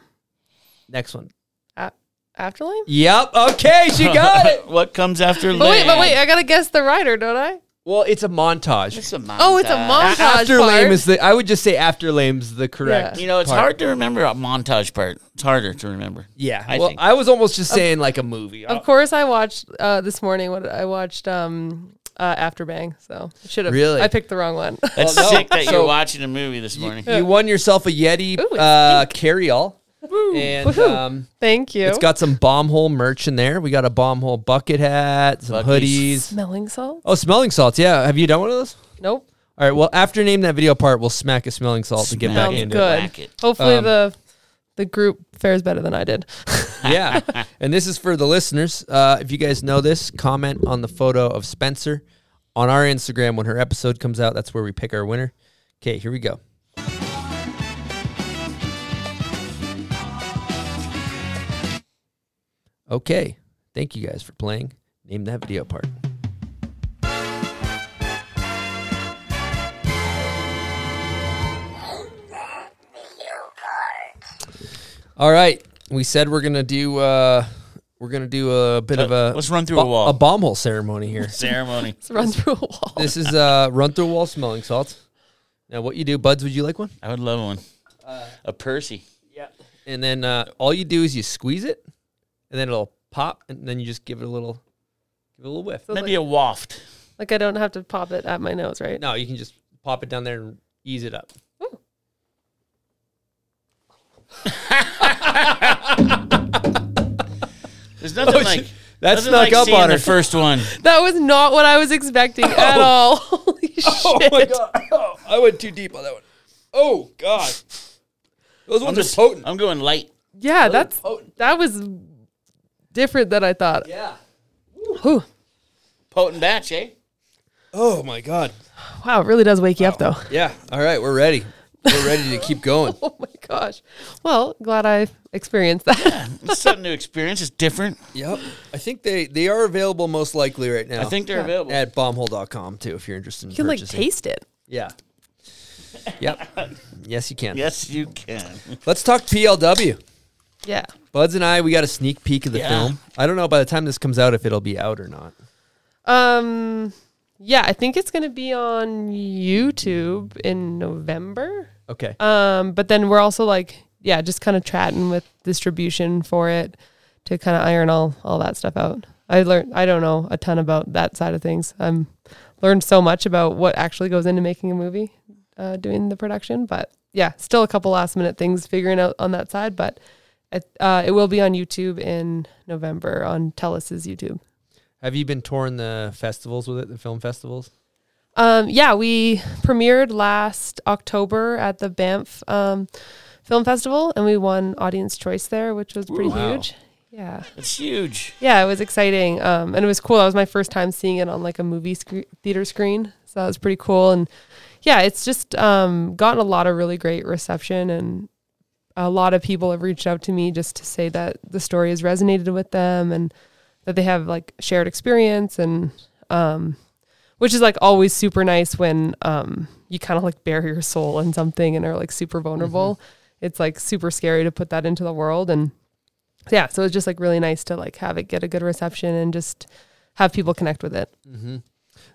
Next one. A- after lame. Yep. Okay, she got it. what comes after Lame? But wait, but wait. I gotta guess the writer, don't I? Well, it's a montage. It's a Oh, it's a montage. montage. after part. lame is the. I would just say after lame's the correct. You know, it's part. hard to remember a montage part. It's harder to remember. Yeah. I well, think. I was almost just saying like a movie. Of course, I watched uh, this morning. What I watched um uh, After Bang. So should have. Really? I picked the wrong one. That's Well, no, sick that so- you're watching a movie this morning. You won yourself a Yeti Ooh, it's uh, carry-all, and um, Thank you. it's got some bomb hole merch in there. We got a bomb hole bucket hat, some Buckies. hoodies. smelling salts. Oh, smelling salts. Yeah, have you done one of those? Nope. All right. Well, after name that video part, we'll smack a smelling salt to get back Sounds into good. It. Hopefully Um, the the group fares better than I did. Yeah. and this is for the listeners. Uh, if you guys know this, comment on the photo of Spencer on our Instagram when her episode comes out. That's where we pick our winner. Okay, here we go. Okay. Thank you guys for playing. Name that video part. All right. We said we're gonna do uh we're gonna do a bit of a Let's run through a wall. a bomb hole ceremony here. Ceremony. Let's run through a wall. this is uh run through a wall smelling salts. Now what you do, buds? Would you like one? I would love one. a Percy. Yeah. And then uh, all you do is you squeeze it, and then it'll pop, and then you just give it a little, give it a little whiff. So Maybe a waft. Like I don't have to pop it at my nose, right? No, you can just pop it down there and ease it up. There's nothing Oh, like that nothing snuck like up seeing on the her. first one. That was not what I was expecting at oh. all. Holy shit. Oh my god! Oh, I went too deep on that one. Oh god! Those I'm, ones are potent. I'm going light. Yeah, that's potent. that was different than I thought. Yeah. Whew. Potent batch, eh? Oh my god. Wow, it really does wake you up though. Yeah. All right, we're ready. We're ready to keep going. Oh my gosh. Well, glad I experienced that. It's something to experience. It's different. Yep. I think they they are available most likely right now. I think they're available. at bombhole.com too if you're interested in that. You can like purchasing. taste it. Yeah. Yep. Yes, you can. Yes, you can. Let's talk PLW. Yeah. Buds and I, we got a sneak peek of the Yeah. film. I don't know by the time this comes out if it'll be out or not. Um. Yeah, I think it's gonna be on YouTube in November. Okay. Um, but then we're also like, yeah, just kind of chatting with distribution for it to kind of iron all all that stuff out. I learned I don't know a ton about that side of things. I'm learned so much about what actually goes into making a movie, uh, doing the production. But yeah, still a couple last minute things figuring out on that side. But it, uh, it will be on YouTube in November on Telus's YouTube. Have you been touring the festivals with it, the film festivals? Um, yeah, we premiered last October at the Banff um, Film Festival, and we won Audience Choice there, which was pretty Wow. huge. Yeah, It's huge. yeah, it was exciting, um, and it was cool. That was my first time seeing it on like a movie sc- theater screen, so that was pretty cool. And yeah, it's just um, gotten a lot of really great reception, and a lot of people have reached out to me just to say that the story has resonated with them, and that they have like shared experience, and um, which is like always super nice when um, you kind of like bare your soul in something and are like super vulnerable. It's like super scary to put that into the world, and yeah, so it's just like really nice to like have it get a good reception and just have people connect with it. Mm-hmm.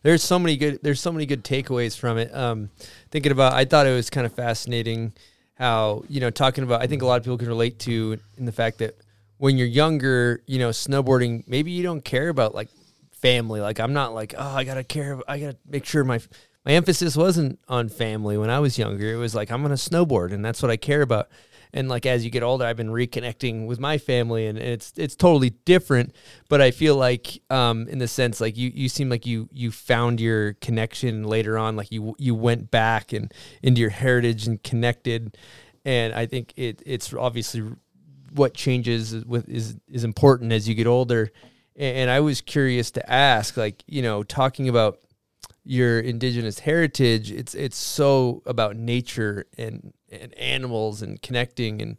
There's so many good. There's so many good takeaways from it. Um, thinking about, I thought it was kind of fascinating how you know talking about. I think a lot of people can relate to in the fact that when you're younger, you know, snowboarding, maybe you don't care about like family. Like I'm not like, oh, I gotta care. I gotta make sure my my emphasis wasn't on family when I was younger. It was like I'm gonna snowboard, and that's what I care about. And like as you get older, I've been reconnecting with my family, and it's it's totally different. But I feel like, um, in the sense, like you you seem like you you found your connection later on. Like you you went back and into your heritage and connected. And I think it it's obviously what changes with is is important as you get older. And, I was curious to ask, like you know, talking about your indigenous heritage, it's it's so about nature and and animals and connecting and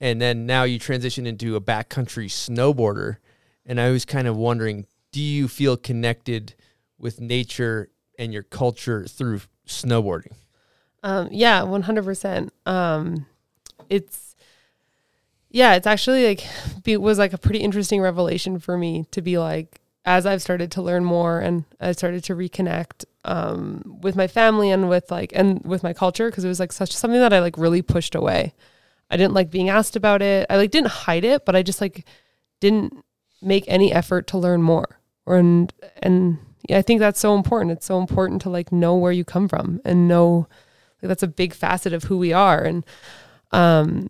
and then now you transition into a backcountry snowboarder. And I was kind of wondering, do you feel connected with nature and your culture through snowboarding? Um, yeah, one hundred percent. Um, it's yeah, it's actually like it was like a pretty interesting revelation for me to be like as I've started to learn more and I started to reconnect um, with my family and with like and with my culture because it was like such something that I like really pushed away. I didn't like being asked about it. I like didn't hide it, but I just like didn't make any effort to learn more. Or and and yeah, I think that's so important. It's so important to like know where you come from and know like, that's a big facet of who we are and um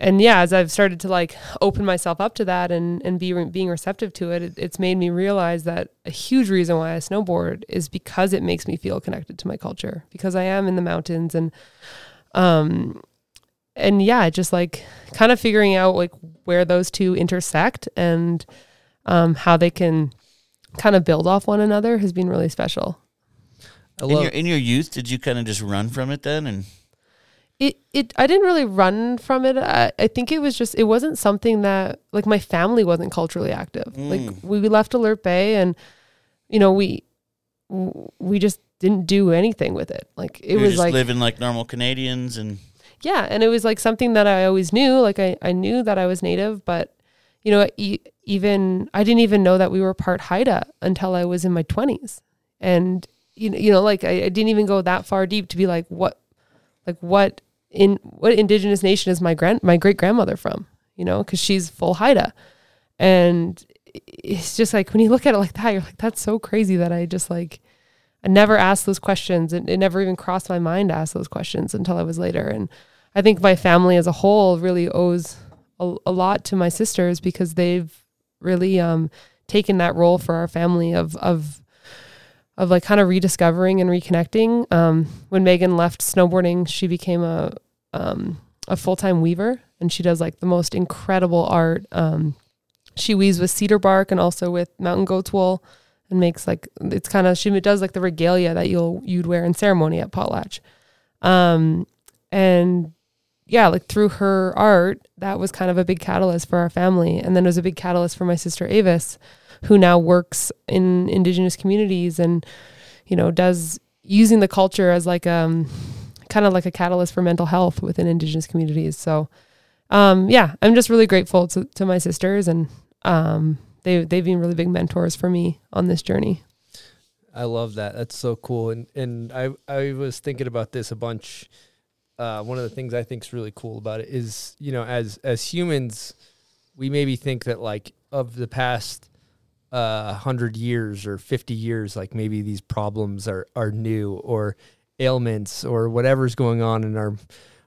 and yeah as i've started to like open myself up to that and and be re- being receptive to it, it it's made me realize that a huge reason why i snowboard is because it makes me feel connected to my culture because i am in the mountains and um and yeah just like kind of figuring out like where those two intersect and um how they can kind of build off one another has been really special In your in your youth, did you kind of just run from it then? And it it I didn't really run from it. I, I think it was just it wasn't something that like my family wasn't culturally active. Like Mm. we, we left Alert Bay and you know we we just didn't do anything with it. Like it you were was just like living like normal Canadians, and yeah, and it was like something that I always knew. Like I I knew that I was native, but you know e- even I didn't even know that we were part Haida until I was in my twenties, and you know you know like I, I didn't even go that far deep to be like what like what in what indigenous nation is my grand my great grandmother from you know because she's full haida. And it's just like when you look at it like that you're like that's so crazy that i just like i never asked those questions. And it never even crossed my mind to ask those questions until i was later. And i think my family as a whole really owes a, a lot to my sisters because they've really um taken that role for our family of of of like kind of rediscovering and reconnecting. Um, when Megan left snowboarding, she became a um, a full time weaver, and she does like the most incredible art. Um, she weaves with cedar bark and also with mountain goat's wool, and makes like it's kind of she does like the regalia that you'll you'd wear in ceremony at potlatch. Um, and yeah, like through her art, that was kind of a big catalyst for our family, and then it was a big catalyst for my sister Avis who now works in indigenous communities and you know does using the culture as like um kind of like a catalyst for mental health within indigenous communities. So, um, yeah, I'm just really grateful to, to my sisters and, um, they, they've been really big mentors for me on this journey. I love that. That's so cool. And and I I was thinking about this a bunch. Uh, one of the things I think is really cool about it is you know as as humans, we maybe think that like of the past uh, hundred years or fifty years, like maybe these problems are are new or ailments or whatever's going on in our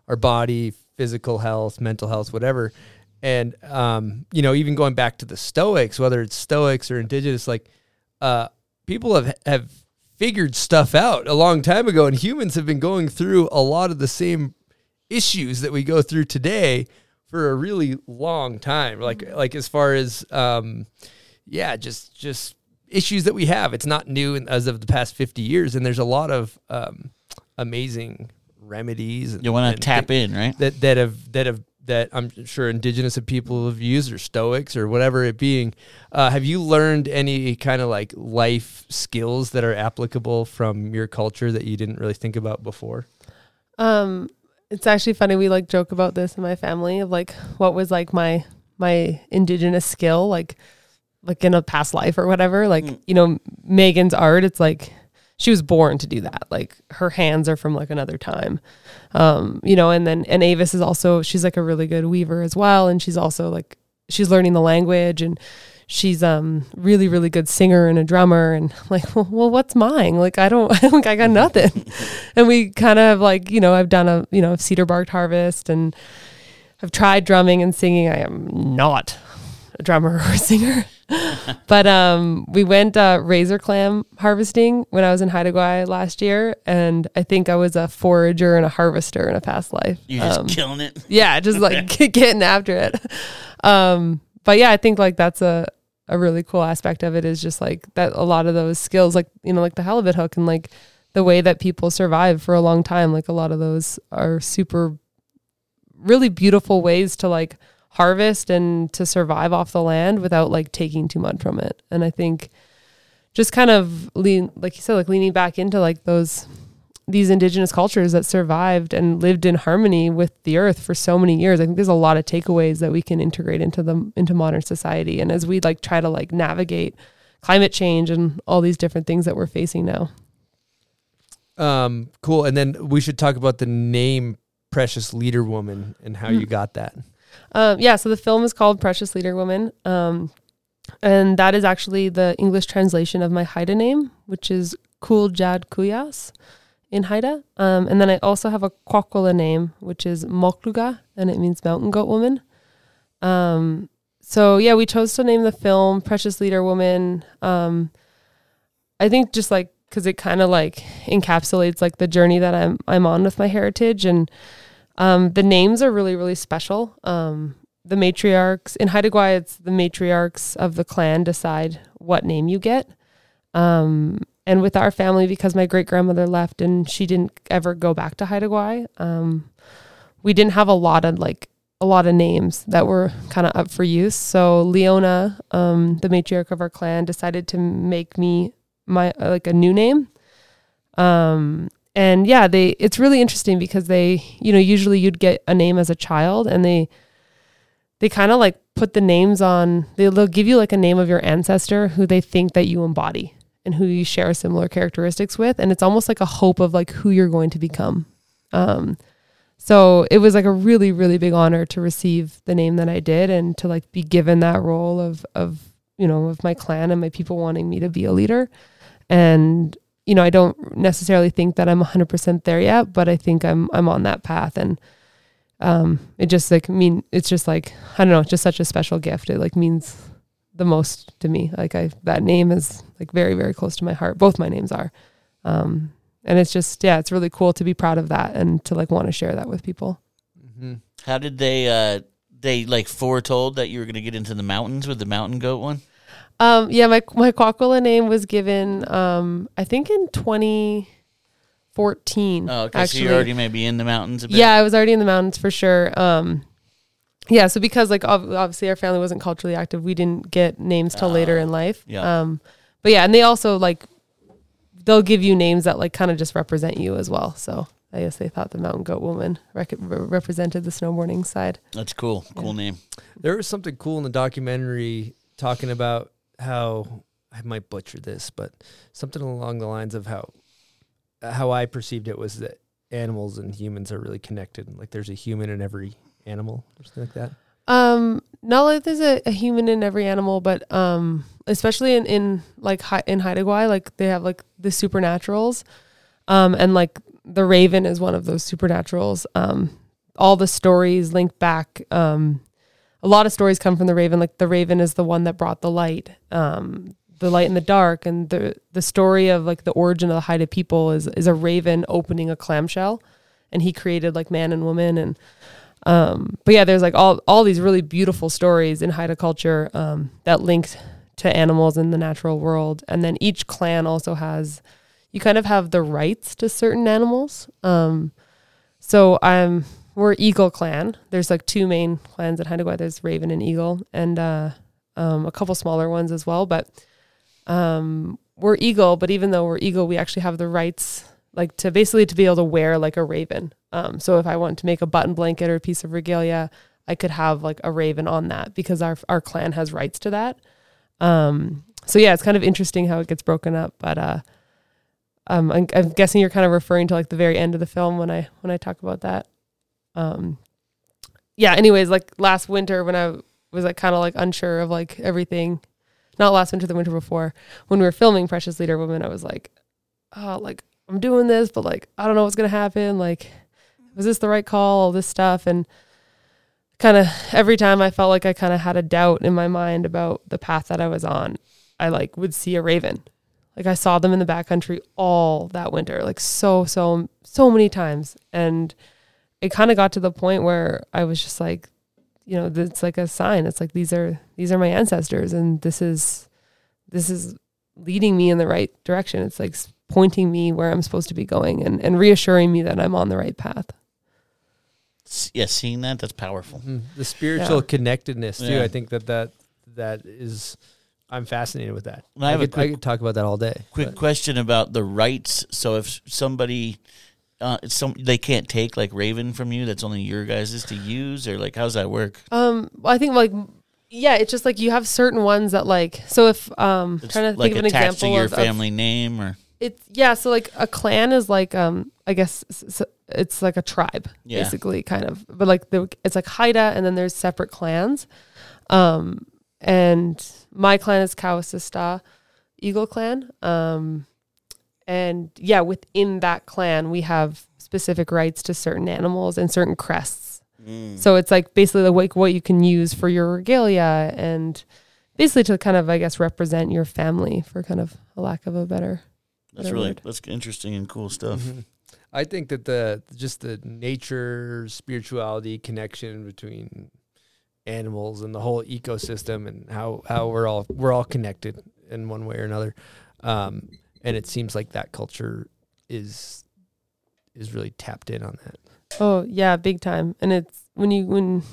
our body, physical health, mental health, whatever. And um, you know, even going back to the Stoics, whether it's Stoics or Indigenous, like uh, people have have figured stuff out a long time ago, and humans have been going through a lot of the same issues that we go through today for a really long time. Like like as far as um, yeah, just just issues that we have. It's not new in, as of the past fifty years, and there's a lot of um, amazing remedies. You want to tap thi- in, right? that that have that have that I'm sure indigenous people have used or Stoics or whatever it being. Uh, have you learned any kind of like life skills that are applicable from your culture that you didn't really think about before? Um, it's actually funny. We like joke about this in my family of like what was like my my indigenous skill, like like in a past life or whatever. Like you know, Megan's art. It's like she was born to do that. Like her hands are from like another time, um, you know. And then and Avis is also she's like a really good weaver as well, and she's also like she's learning the language and she's um really really good singer and a drummer and like well, well what's mine like i don't like i got nothing and we kind of like you know i've done a you know cedar barked harvest and i've tried drumming and singing i am not a drummer or a singer but um we went uh razor clam harvesting when i was in Haida Gwaii last year and i think i was a forager and a harvester in a past life You're just Um, killing it. yeah, just like getting after it. Um, but yeah, I think like that's a a really cool aspect of it is just like that a lot of those skills, like you know, like the halibut hook and like the way that people survive for a long time. Like a lot of those are super, really beautiful ways to like harvest and to survive off the land without like taking too much from it. And I think just kind of lean, like you said, like leaning back into like those these indigenous cultures that survived and lived in harmony with the earth for so many years. I think there's a lot of takeaways that we can integrate into them into modern society. And as we like try to like navigate climate change and all these different things that we're facing now. Um, cool. And then we should talk about the name Precious Leader Woman and how you got that. Um, yeah, so the film is called Precious Leader Woman. Um, and that is actually the English translation of my Haida name, which is Kul Jad Kuyas in Haida. Um, and then I also have a Kwakwala name, which is Mokluga, and it means mountain goat woman. Um, so yeah, we chose to name the film Precious Leader Woman. Um, I think just like because it kind of like encapsulates like the journey that I'm I'm on with my heritage and um, the names are really really special. Um, the matriarchs in Haida Gwaii, it's the matriarchs of the clan decide what name you get. Um, and with our family, because my great grandmother left and she didn't ever go back to Haida Gwaii, um, we didn't have a lot of like a lot of names that were kind of up for use. So Leona, um, the matriarch of our clan, decided to make me my like a new name. Um, and yeah, they it's really interesting because they, you know, usually you'd get a name as a child and they they kind of like put the names on they- they'll give you like a name of your ancestor who they think that you embody and who you share similar characteristics with. And it's almost like a hope of like who you're going to become. Um so it was like a really really big honor to receive the name that I did and to like be given that role of of you know of my clan and my people wanting me to be a leader. And you know I don't necessarily think that I'm 100% there yet but I think I'm I'm on that path. And um it just like mean it's just like i don't know it's just such a special gift. It like means the most to me. Like i that name is like very very close to my heart. Both my names are. Um and it's just yeah it's really cool to be proud of that and to like want to share that with people. Mm-hmm. How did they uh they like foretold that you were gonna get into the mountains with the mountain goat one? Um yeah my my Kwakwala name was given um i think in 2014 Oh, okay. actually So you're already maybe in the mountains a bit. Yeah, I was already in the mountains for sure. Um, yeah, so because like ob- obviously our family wasn't culturally active, we didn't get names till later in life. yeah. Um, but yeah, and they also like they'll give you names that like kind of just represent you as well. So I guess they thought the mountain goat woman rec- re- represented the snowboarding side. That's cool. Cool name. There was something cool in the documentary talking about how I might butcher this, but something along the lines of how how I perceived it was that animals and humans are really connected. Like there's a human in every animal or something like that. Um, not like there's a, a human in every animal, but um, especially in in like in Haida Gwaii, like they have like the supernaturals, um, and like the raven is one of those supernaturals. Um, all the stories link back. Um, a lot of stories come from the raven. Like the raven is the one that brought the light, um, the light in the dark, and the the story of like the origin of the Haida people is is a raven opening a clamshell, and he created like man and woman and um, but yeah, there's like all all these really beautiful stories in Haida culture um, that linked to animals in the natural world, and then each clan also has you kind of have the rights to certain animals. Um, so I'm we're Eagle clan. There's like two main clans at Haida Gwaii. There's Raven and Eagle, and uh, um, a couple smaller ones as well. But um, we're Eagle. But even though we're Eagle, we actually have the rights like to basically to be able to wear like a raven. Um, so if I want to make a button blanket or a piece of regalia, I could have like a raven on that because our our clan has rights to that. Um, so yeah, it's kind of interesting how it gets broken up, but uh, um, I'm, I'm guessing you're kind of referring to like the very end of the film when I when I talk about that. Um, yeah. Anyways, like last winter when I was like kind of like unsure of like everything, not last winter, the winter before when we were filming Precious Leader Woman, I was like, oh, like I'm doing this, but like I don't know what's gonna happen. Like, was this the right call? All this stuff, and kind of every time I felt like I kind of had a doubt in my mind about the path that I was on, I like would see a raven. Like I saw them in the backcountry all that winter, like so so so many times, and it kind of got to the point where I was just like, you know, it's like a sign. It's like these are these are my ancestors, and this is this is leading me in the right direction. It's like pointing me where I'm supposed to be going and, and reassuring me that I'm on the right path. Yeah, seeing that that's powerful. Mm, The spiritual Yeah. connectedness too. Yeah. I think that that that is. I'm fascinated with that. I I, have a could, I could talk about that all day. Quick but- question about the rights. So if somebody, uh, some they can't take like Raven from you. That's only your guys' to use, or like how's that work? Um, I think like, yeah, it's just like you have certain ones that like, so if, um, It's trying to like think of an example to your of, of- family name, or it's, yeah. So like a clan is like, um, I guess it's like a tribe Yeah. basically kind of, but like the, it's like Haida and then there's separate clans. Um, and my clan is Kawasista Eagle clan. Um, and yeah, within that clan, we have specific rights to certain animals and certain crests. So it's like basically like what you can use for your regalia and basically to kind of, I guess, represent your family for kind of a lack of a better. that's better really word. that's interesting and cool stuff. Mhm. I think that the just the nature spirituality connection between animals and the whole ecosystem and how how we're all we're all connected in one way or another. Um, and it seems like that culture is is really tapped in on that. Oh yeah, big time. And it's when you when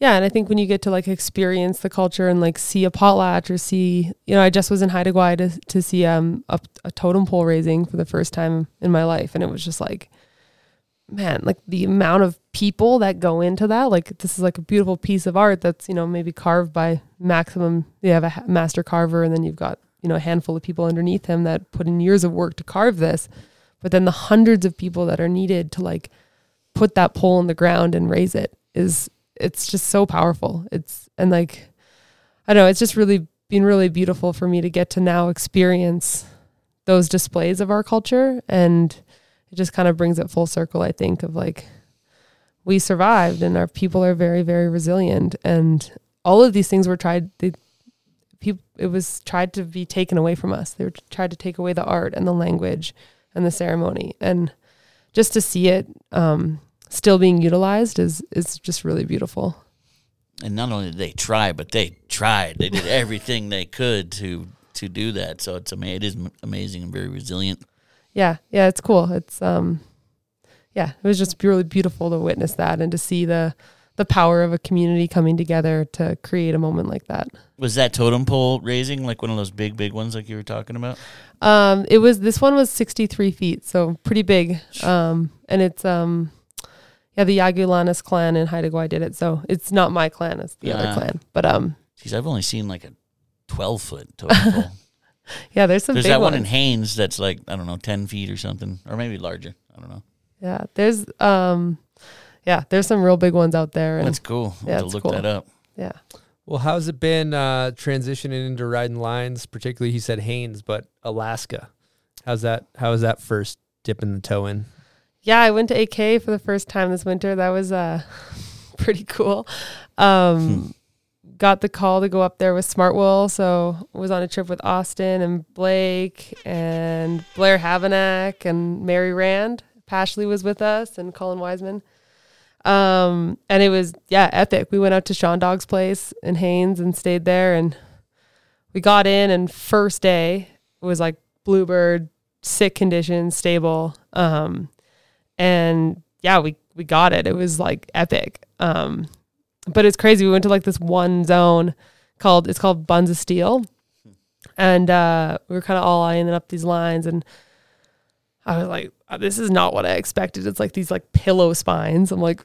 yeah, and I think when you get to like experience the culture and like see a potlatch or see, you know, I just was in Haida Gwaii to to see um a, a totem pole raising for the first time in my life, and it was just like, man, like the amount of people that go into that, like this is like a beautiful piece of art that's you know maybe carved by maximum. You have a master carver, and then you've got you know a handful of people underneath him that put in years of work to carve this, but then the hundreds of people that are needed to like put that pole in the ground and raise it is it's just so powerful. It's and like I don't know, it's just really been really beautiful for me to get to now experience those displays of our culture and it just kind of brings it full circle I think of like we survived and our people are very very resilient and all of these things were tried they people it was tried to be taken away from us. They were tried to take away the art and the language and the ceremony and just to see it um, still being utilized is is just really beautiful. And not only did they try, but they tried. They did everything they could to to do that. So it's ama- it is amazing and very resilient. Yeah, yeah, it's cool. It's um, yeah, it was just really beautiful to witness that and to see the the power of a community coming together to create a moment like that. Was that totem pole raising like one of those big, big ones like you were talking about? Um, it was this one was 63 feet, so pretty big. Um, and it's um, yeah, the Yagulanis clan in Haida Gwaii did it, so it's not my clan, it's the Ah. other clan. But um, Geez, I've only seen like a 12 foot totem pole. yeah, there's some There's big that one ones. in Haines that's like, I don't know, 10 feet or something, or maybe larger. I don't know. yeah, there's um, yeah, there's some real big ones out there, and That's cool. I'll Yeah, to it's look cool. that up. yeah. Well, how's it been uh, transitioning into riding lines? Particularly, he said Haines, but Alaska. How's that? How was that first dipping the toe in? yeah, I went to AK for the first time this winter. That was uh pretty cool. Um got the call to go up there with Smartwool, so was on a trip with Austin and Blake and Blair Habenicht and Mary Rand. Pashley was with us and Colin Wiseman. Um and it was yeah, epic. We went out to Sean Dog's place in Haines and stayed there and we got in and first day was like bluebird sick condition stable. Um and yeah we we got it. It was like epic. Um but it's crazy. We went to like this one zone called it's called buns of steel. And uh we were kind of all lining up these lines and i was like "Uh, this is not what i expected it's like these like pillow spines i'm like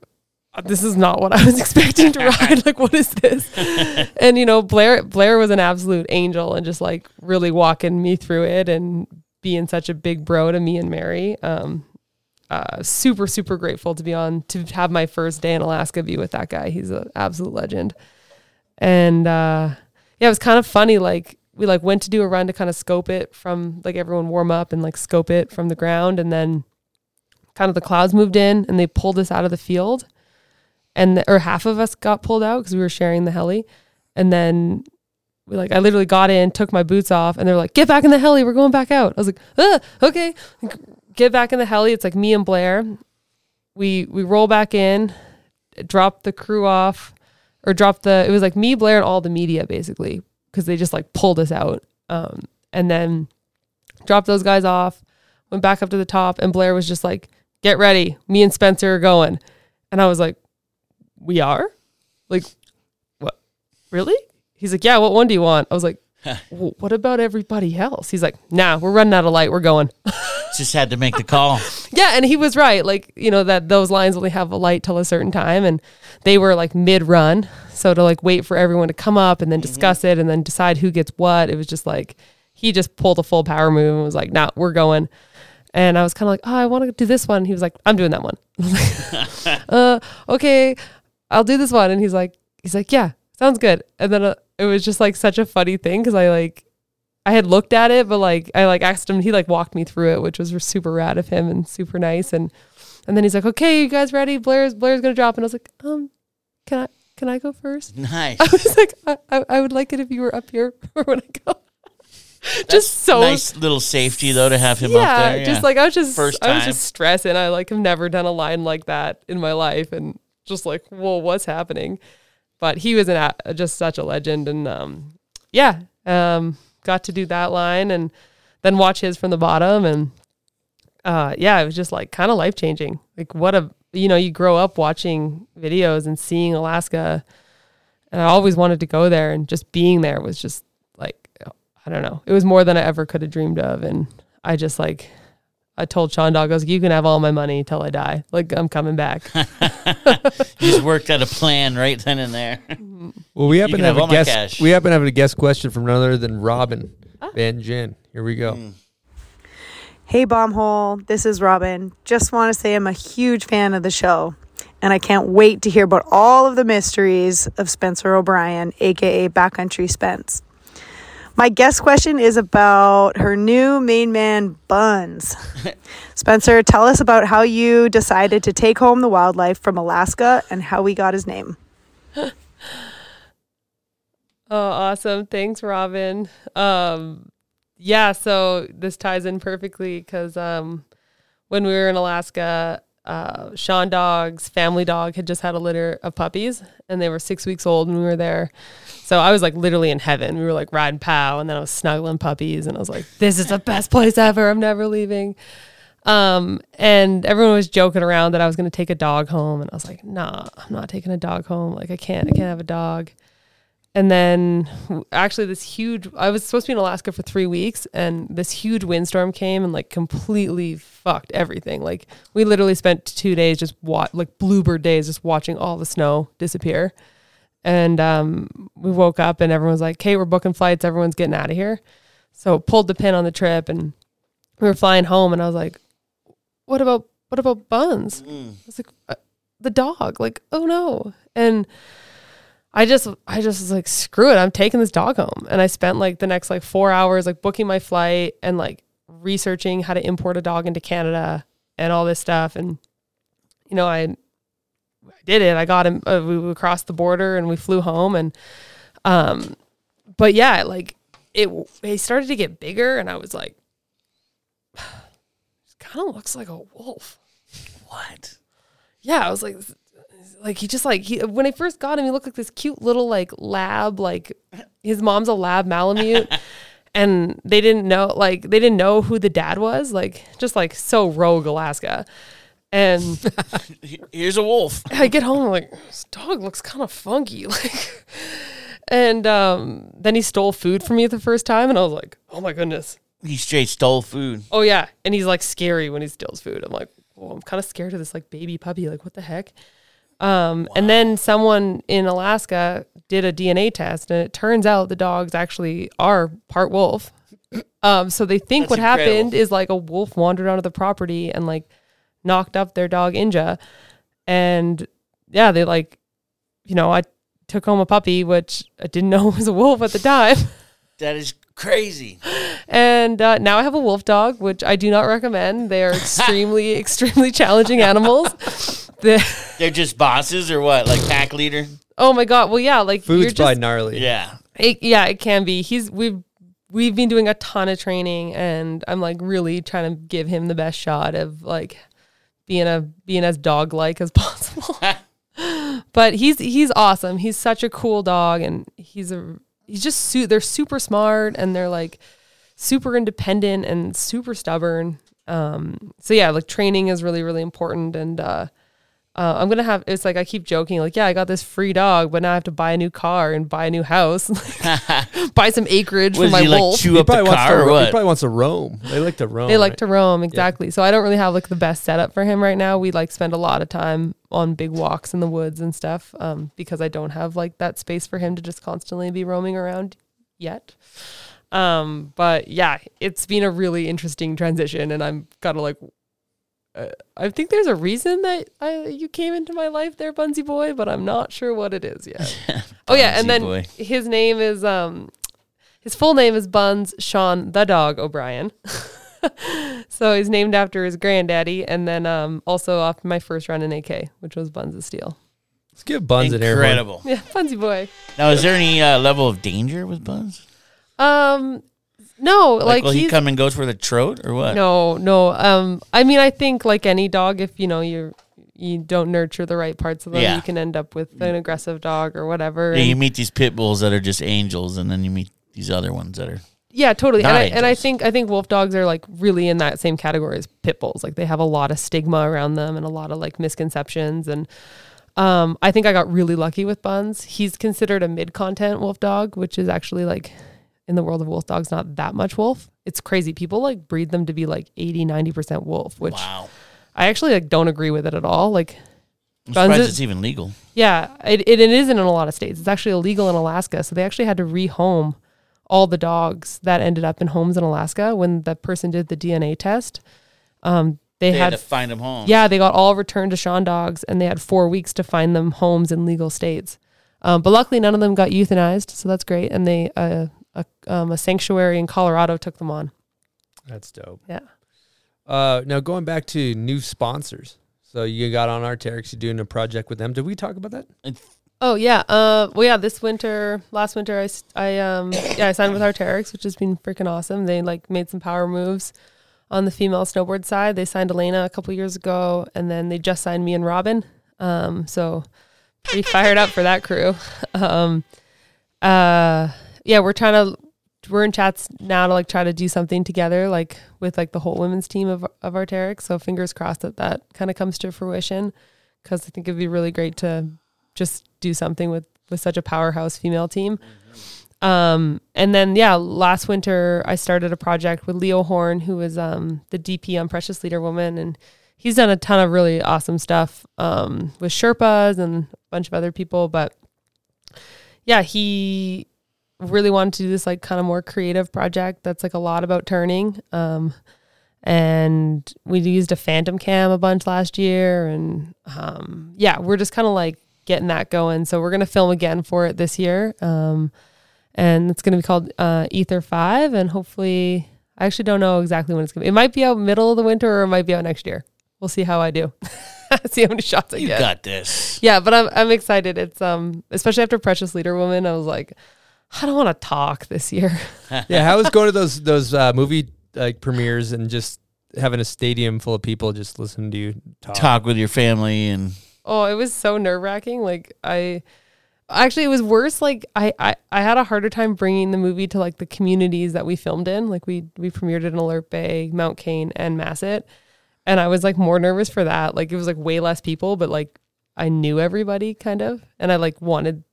"Uh, this is not what i was expecting to ride like what is this and you know blair blair was an absolute angel and just like really walking me through it and being such a big bro to me and mary um uh, super super grateful to be on to have my first day in Alaska be with that guy. He's an absolute legend. And uh, yeah, it was kind of funny. Like we like went to do a run to kind of scope it from like everyone warm up and like scope it from the ground, and then kind of the clouds moved in and they pulled us out of the field, and the, or half of us got pulled out because we were sharing the heli, and then. We like I literally got in, took my boots off, and they're like, "Get back in the heli, we're going back out." I was like, ah, "Okay." get back in the heli. It's like me and Blair. We we roll back in, drop the crew off, or drop the. It was like me, Blair, and all the media basically because they just like pulled us out. Um, and then dropped those guys off. Went back up to the top, and Blair was just like, "Get ready, me and Spencer are going," and I was like, "We are, like, what? Really?" He's like, "Yeah, what one do you want?" I was like. "Well, what about everybody else? He's like, nah, we're running out of light. We're going. Just had to make the call. Yeah, and he was right. Like, you know, that those lines only have a light till a certain time and they were like mid run. So to like wait for everyone to come up and then discuss it and then decide who gets what, it was just like he just pulled a full power move and was like, nah, we're going. And I was kind of like, oh, I want to do this one. He was like, I'm doing that one. I was like, uh, okay, I'll do this one. And he's like, he's like, yeah, sounds good. And then uh, it was just like such a funny thing because I like, I had looked at it, but like I like asked him, he like walked me through it, which was super rad of him and super nice. And and then he's like, okay, you guys ready? Blair's Blair's gonna drop, and I was like, um, can I can I go first? Nice. I was like, I, I, I would like it if you were up here or when I go. just so nice little safety though to have him yeah, up there. just like I was just First I was just stressing. I like have never done a line like that in my life, and just like, whoa, what's happening? But he was an just such a legend, and um, yeah, um, got to do that line, and then watch his from the bottom, and uh, yeah, it was just like kind of life changing. Like what a you know you grow up watching videos and seeing Alaska, and I always wanted to go there, and just being there was just like I don't know. It was more than I ever could have dreamed of. And I just like, I told Sean Dog, I was like, you can have all my money until I die. Like, I'm coming back. You just worked out a plan right then and there. Well, we happen to have, have all a guest. We happen to have a guest question from none other than Robin ah. Van Gyn. Here we go. Hmm. Hey, Bombhole. This is Robin. Just want to say I'm a huge fan of the show, and I can't wait to hear about all of the mysteries of Spencer O'Brien, aka Backcountry Spence. My guest question is about her new main man buns. Spencer, tell us about how you decided to take home the wildlife from Alaska and how we got his name. Oh, awesome. Thanks, Robin. Um, yeah, so this ties in perfectly because um, when we were in Alaska, uh, Sean Dog's family dog had just had a litter of puppies and they were six weeks old when we were there. So I was like literally in heaven. We were like riding pow and then I was snuggling puppies and I was like, this is the best place ever. I'm never leaving. Um, and everyone was joking around that I was going to take a dog home, and I was like, "Nah, I'm not taking a dog home. Like, I can't. I can't have a dog." And then, actually, this huge. I was supposed to be in Alaska for three weeks, and this huge windstorm came and like completely fucked everything. Like, we literally spent two days just wa- like bluebird days, just watching all the snow disappear. And um, we woke up, and everyone was like, "Hey, we're booking flights. Everyone's getting out of here." So pulled the pin on the trip, and we were flying home, and I was like, "What about what about Buns?" I was like, uh, "The dog." Like, oh no! And I just I just was like, "Screw it! I'm taking this dog home." And I spent like the next like four hours like booking my flight and like researching how to import a dog into Canada and all this stuff. And you know, I did it. I got him. Uh, we, crossed the border and we flew home. And um, but yeah, like it he started to get bigger and I was like kind of looks like a wolf. What? Yeah, I was like like he just like he when I first got him he looked like this cute little like lab like his mom's a lab malamute and they didn't know like they didn't know who the dad was like just like so rogue Alaska. And Here's a wolf. I get home, I'm like, this dog looks kind of funky. Like, and um, then he stole food from me the first time, and I was like, oh my goodness. He straight stole food. Oh yeah, and he's like scary when he steals food. I'm like, oh, I'm kind of scared of this like baby puppy. Like, what the heck? Um, and then someone in Alaska did a DNA test, and it turns out the dogs actually are part wolf. Um, so they think That's what happened is like a wolf wandered onto the property and like knocked up their dog Inja, and yeah, they like, you know, I took home a puppy, which I didn't know was a wolf at the time. That is crazy. And uh, now I have a wolf dog, which I do not recommend. They are extremely, extremely challenging animals. They're just bosses or what? Like pack leader? oh my god! Well, yeah, like you're Food's just, probably gnarly. Yeah. it, yeah, it can be. He's we've we've been doing a ton of training, and I'm like really trying to give him the best shot of like being a being as dog like as possible. but he's he's awesome. He's such a cool dog, and he's a he's just su- they're super smart and they're like super independent and super stubborn. Um, so yeah, like training is really really important, and uh, uh, I'm gonna have. It's like I keep joking, like yeah, I got this free dog, but now I have to buy a new car and buy a new house, buy some acreage What for my he like wolf. chew He up the probably, wants car to, or he probably wants to roam. They like to roam. They like right? to roam exactly. So I don't really have like the best setup for him right now. We like spend a lot of time on big walks in the woods and stuff um, because I don't have like that space for him to just constantly be roaming around yet. Um, but yeah, it's been a really interesting transition, and I'm kind of like, uh, I think there's a reason that I you came into my life there, Bunsy boy, but I'm not sure what it is yet. oh yeah, and then boy. his name is um, his full name is Buns Sean the Dog O'Brien. so he's named after his granddaddy, and then um, also off my first run in AK, which was Buns of Steel. Let's give Buns an air. Incredible. Yeah, Bunsy boy. Now, is there any uh, level of danger with Buzz? Um, no, Like, like, will he come and go for the trot or what? no, no. Um, I mean, I think like any dog, if you know you you don't nurture the right parts of them, Yeah. you can end up with an aggressive dog or whatever. Yeah, you meet these pit bulls that are just angels, and then you meet these other ones that are. Yeah, totally. Not And I, and I think I think wolf dogs are like really in that same category as pit bulls. Like they have a lot of stigma around them and a lot of like misconceptions. And um, I think I got really lucky with Buns. He's considered a mid content wolf dog, which is actually like in the world of wolf dogs, not that much wolf. It's crazy. People like breed them to be like 80, 90% wolf, which Wow. I actually like don't agree with it at all. Like I'm surprised is- it's even legal. yeah, it, it, it isn't in a lot of states. It's actually illegal in Alaska. So they actually had to rehome all the dogs that ended up in homes in Alaska when the person did the DNA test. Um, they, They had, had to find them home. yeah, they got all returned to Sean dogs, and they had four weeks to find them homes in legal states. Um, but luckily, none of them got euthanized, so that's great. And they uh, a, um, a sanctuary in Colorado took them on. That's dope. Yeah. Uh, now going back to new sponsors. So you got on Arc'teryx, you're doing a project with them. Did we talk about that? Oh yeah. Uh, well yeah. This winter, last winter, I, s- I, um yeah I signed with Arc'teryx, which has been freaking awesome. They like made some power moves on the female snowboard side. They signed Elena a couple years ago, and then they just signed me and Robin. Um, so pretty fired up for that crew. Um, uh, yeah, we're trying to we're in chats now to like try to do something together, like with like the whole women's team of of Arc'teryx. So fingers crossed that that kind of comes to fruition, because I think it'd be really great to just do something with with such a powerhouse female team. Um, and then yeah, last winter I started a project with Leo Horn, who was um the DP on Precious Leader Woman, and he's done a ton of really awesome stuff um with Sherpas and a bunch of other people, but yeah, he really wanted to do this like kind of more creative project that's like a lot about turning. Um, and we used a phantom cam a bunch last year, and um, yeah, we're just kind of like getting that going. So we're gonna film again for it this year, um, and it's gonna be called uh, Ether Five, and hopefully, I actually don't know exactly when it's gonna. be. It might be out middle of the winter, or it might be out next year. We'll see how I do. see how many shots I You get. You got this. Yeah, but I'm I'm excited. It's um especially after Precious Leader Woman, I was like, I don't want to talk this year. yeah, how was going to those those uh, movie like premieres and just having a stadium full of people just listening to you talk? Talk with your family and Oh, it was so nerve wracking. Like I actually it was worse. Like I, I I had a harder time bringing the movie to like the communities that we filmed in. Like we we premiered it in Alert Bay, Mount Cain, and Masset, and I was like more nervous for that. Like it was like way less people, but like I knew everybody kind of, and I like wanted,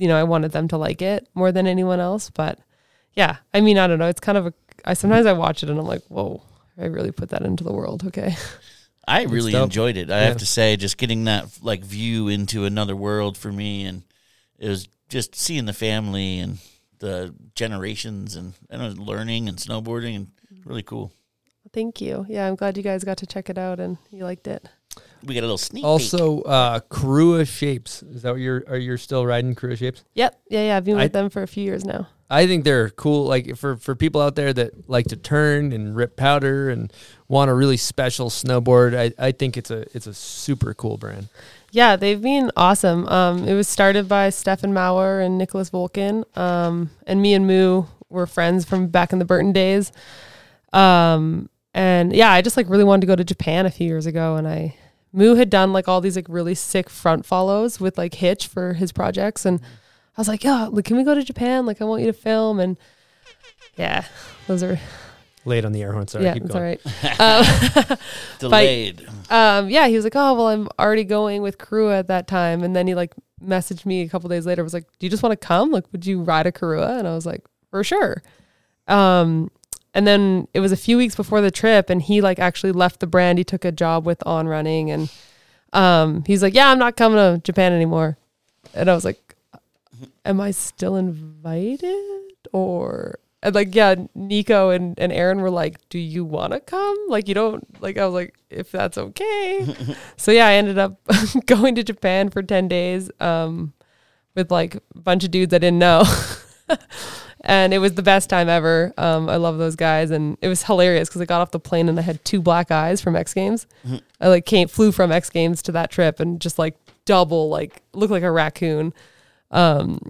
you know, I wanted them to like it more than anyone else. But yeah, I mean, I don't know. It's kind of a. I sometimes I watch it and I'm like, whoa, I really put that into the world. Okay. I really enjoyed it. I Yeah. have to say, just getting that like view into another world for me, and it was just seeing the family and the generations, and and learning and snowboarding, and really cool. Thank you. Yeah, I'm glad you guys got to check it out and you liked it. We got a little sneak. peek. Also, uh, Korua Shapes. Is that what you're? Are you still riding Korua Shapes? Yep. Yeah, yeah. I've been I- with them for a few years now. I think they're cool. Like for for people out there that like to turn and rip powder and want a really special snowboard, I, I think it's a it's a super cool brand. Yeah, they've been awesome. Um, it was started by Stefan Mauer and Nicholas Volkin. Um, and me and Moo were friends from back in the Burton days. Um, and yeah, I just like really wanted to go to Japan a few years ago, and I Moo had done like all these like really sick front follows with like Hitch for his projects, and I was like, yeah, like, can we go to Japan? Like, I want you to film, and yeah, those are Late on the air horn. Sorry, yeah, keep it's all right. Um, delayed. um, yeah, he was like, "Oh, well, I'm already going with Korua at that time." And then he like messaged me a couple days later. Was like, "Do you just want to come? Like, would you ride a Korua?" And I was like, "For sure." Um, and then it was a few weeks before the trip, and he like actually left the brand. He took a job with On Running, and um, he's like, "Yeah, I'm not coming to Japan anymore." And I was like, "Am I still invited?" Or and like, yeah, Nico and, and Aaron were like, Do you want to come? Like, you don't, like, I was like, If that's okay. so, yeah, I ended up going to Japan for 10 days um, with like a bunch of dudes I didn't know. and it was the best time ever. Um, I love those guys. And it was hilarious because I got off the plane and I had two black eyes from X Games. I like came, flew from X Games to that trip and just like double, like, looked like a raccoon. Um,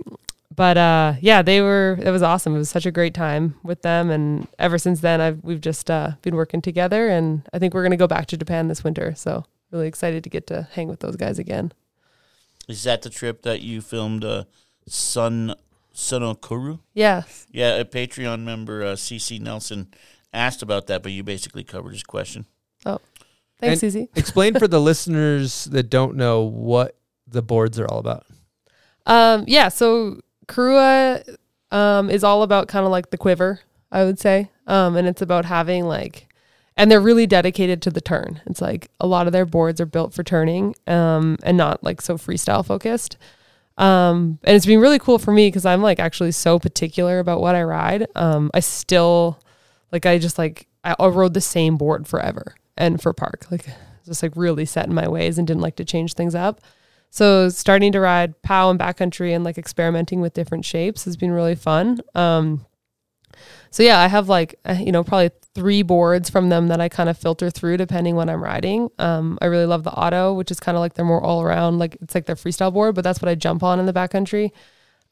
but uh, yeah, they were. It was awesome. It was such a great time with them, and ever since then, I've we've just uh, been working together, and I think we're gonna go back to Japan this winter. So really excited to get to hang with those guys again. Is that the trip that you filmed? Uh, Sun Sonokuru. Yeah, Yeah, a Patreon member, uh, CC Nelson, asked about that, but you basically covered his question. Oh, thanks, And Susie. Explain for the listeners that don't know what the boards are all about. Um, yeah, so Korua um, is all about kind of like the quiver, I would say. Um, and it's about having like, and they're really dedicated to the turn. It's like a lot of their boards are built for turning um, and not like so freestyle focused. Um, and it's been really cool for me because I'm like actually so particular about what I ride. Um, I still like I just like I, rode the same board forever and for park like just like really set in my ways and didn't like to change things up. So starting to ride POW and backcountry and like experimenting with different shapes has been really fun. Um, so yeah, I have like uh, you know probably three boards from them that I kind of filter through depending when I'm riding. Um, I really love the Otto, which is kind of like their more all around like it's like their freestyle board, but that's what I jump on in the backcountry.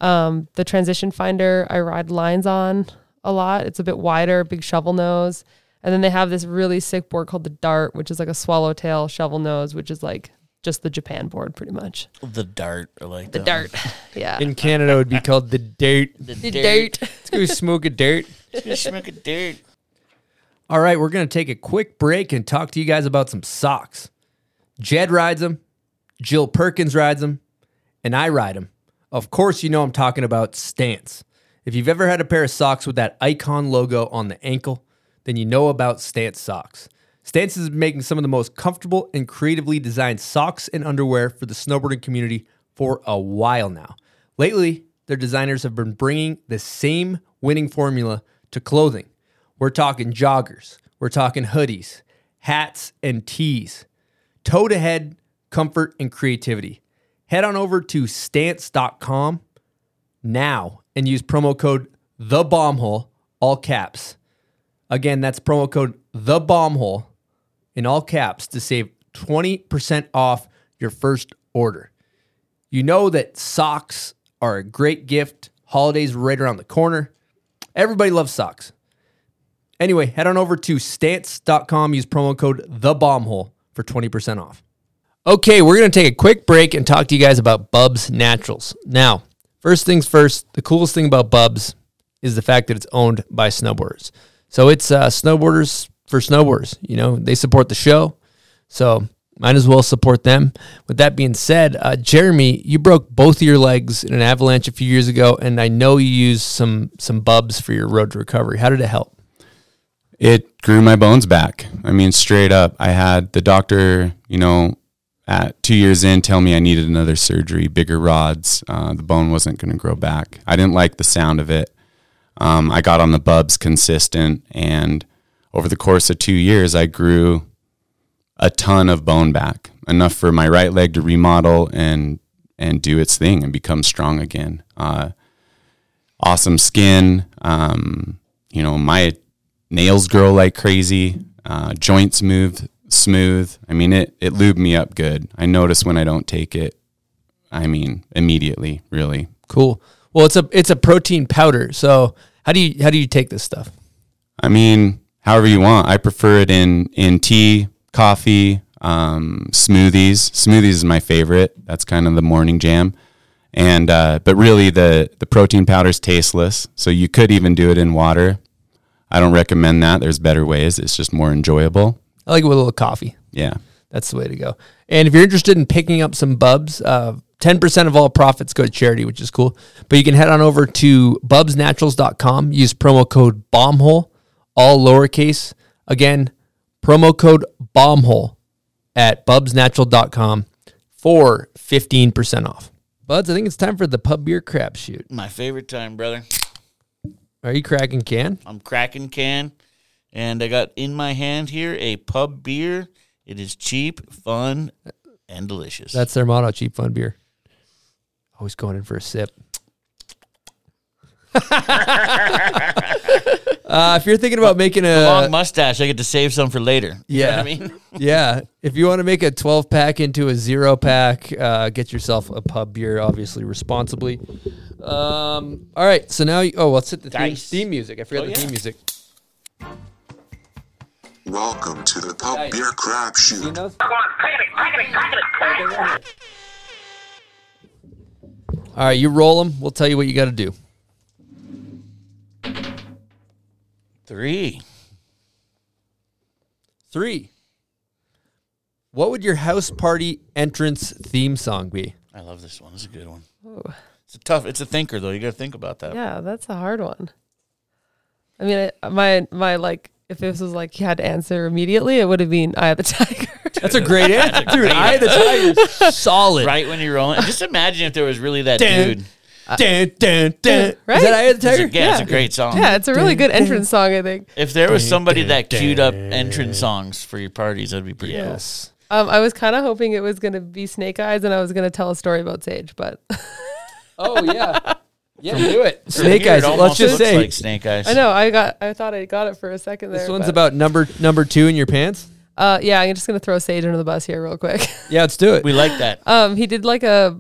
Um, the Transition Finder I ride lines on a lot. It's a bit wider, big shovel nose, and then they have this really sick board called the Dart, which is like a swallowtail shovel nose, which is like just the Japan board, pretty much. The dart, I like The that dart. Yeah. In Canada, it would be called the dirt. The, The dirt. dirt. Let's go smoke a dirt. Smoke a dirt. All right, we're going to take a quick break and talk to you guys about some socks. Jed rides them, Jill Perkins rides them, and I ride them. Of course, you know I'm talking about Stance. If you've ever had a pair of socks with that icon logo on the ankle, then you know about Stance socks. Stance is making some of the most comfortable and creatively designed socks and underwear for the snowboarding community for a while now. Lately, their designers have been bringing the same winning formula to clothing. We're talking joggers, we're talking hoodies, hats, and tees. Toe to head, comfort, and creativity. Head on over to stance.com now and use promo code the bombhole, all caps. Again, that's promo code the bombhole in all caps to save 20% off your first order. You know that socks are a great gift. Holidays right around the corner. Everybody loves socks. Anyway, head on over to stance.com, use promo code the bombhole for 20% off. Okay, we're going to take a quick break and talk to you guys about Bubs Naturals. Now, first things first, the coolest thing about Bubs is the fact that it's owned by snowboarders. So it's uh, snowboarders for snowboarders. You know, they support the show. So might as well support them. With that being said, uh, Jeremy, you broke both of your legs in an avalanche a few years ago, and I know you used some some Bubs for your road to recovery. How did it help? it grew my bones back. I mean, straight up. I had the doctor, you know, at two years in, tell me I needed another surgery, bigger rods. Uh, the bone wasn't going to grow back. I didn't like the sound of it. Um, I got on the bubs consistent, and over the course of two years, I grew a ton of bone back, enough for my right leg to remodel and and do its thing and become strong again. Uh, awesome skin. Um, you know, my nails grow like crazy. Uh, joints move smooth. I mean, it it lubed me up good. I notice when I don't take it. I mean, immediately, really. Cool. Well, it's a it's a protein powder. So how do you how do you take this stuff? I mean, however you want. I prefer it in in tea, coffee, um, smoothies. Smoothies is my favorite. That's kind of the morning jam. And uh, but really, the the protein powder is tasteless. So you could even do it in water. I don't recommend that. There's better ways. It's just more enjoyable. I like it with a little coffee. Yeah. That's the way to go. And if you're interested in picking up some bubs, uh, 10% of all profits go to charity, which is cool. But you can head on over to bubsnaturals.com, use promo code BOMBHOLE, all lowercase. Again, promo code BOMBHOLE at bubsnatural.com for 15% off. Buds, I think it's time for the pub beer crap shoot. My favorite time, brother. Are you cracking can? I'm cracking can, and I got in my hand here a pub beer. It is cheap, fun, and delicious. That's their motto, cheap fun beer. Always going in for a sip. uh, if you're thinking about making a long mustache. I get to save some for later. You know Yeah. what I mean? yeah. If you want to make a 12 pack into a zero pack, uh, get yourself a pub beer, obviously responsibly. Um, all right. So now, you, oh, let's hit the theme, Dice. theme music. I forgot Oh, the yeah. theme music. Welcome to the Pub Nice. Beer Crap You Shoot. know? All right. You roll them. We'll tell you what you got to do. Three. Three. What would your house party entrance theme song be? I love this one. It's a good one. Ooh. It's a tough. It's a thinker though. You got to think about that. Yeah, that's a hard one. I mean, I, my my like, if this was like you had to answer immediately, it would have been "Eye of the Tiger." That's a great answer, dude. I the Tiger," solid. Right when you're rolling. Just imagine if there was really that dude. Dun, dun, dun. Right? Is that Eye of the It's a, Tiger? yeah, it's a great song. yeah, it's a really good entrance song. I think. If there was somebody that queued up entrance songs for your parties, that'd be pretty Yes. Um, I was kind of hoping it was gonna be Snake Eyes, and I was gonna tell a story about Sage, but Oh yeah. Yeah, do it. Snake Eyes. It Let's just looks say like Snake Eyes. I know I got I thought I got it for a second there. this one's but- about number number two in your pants. Uh, yeah, I'm just gonna throw Sage under the bus here real quick. Yeah, let's do it. We like that. um, he did like a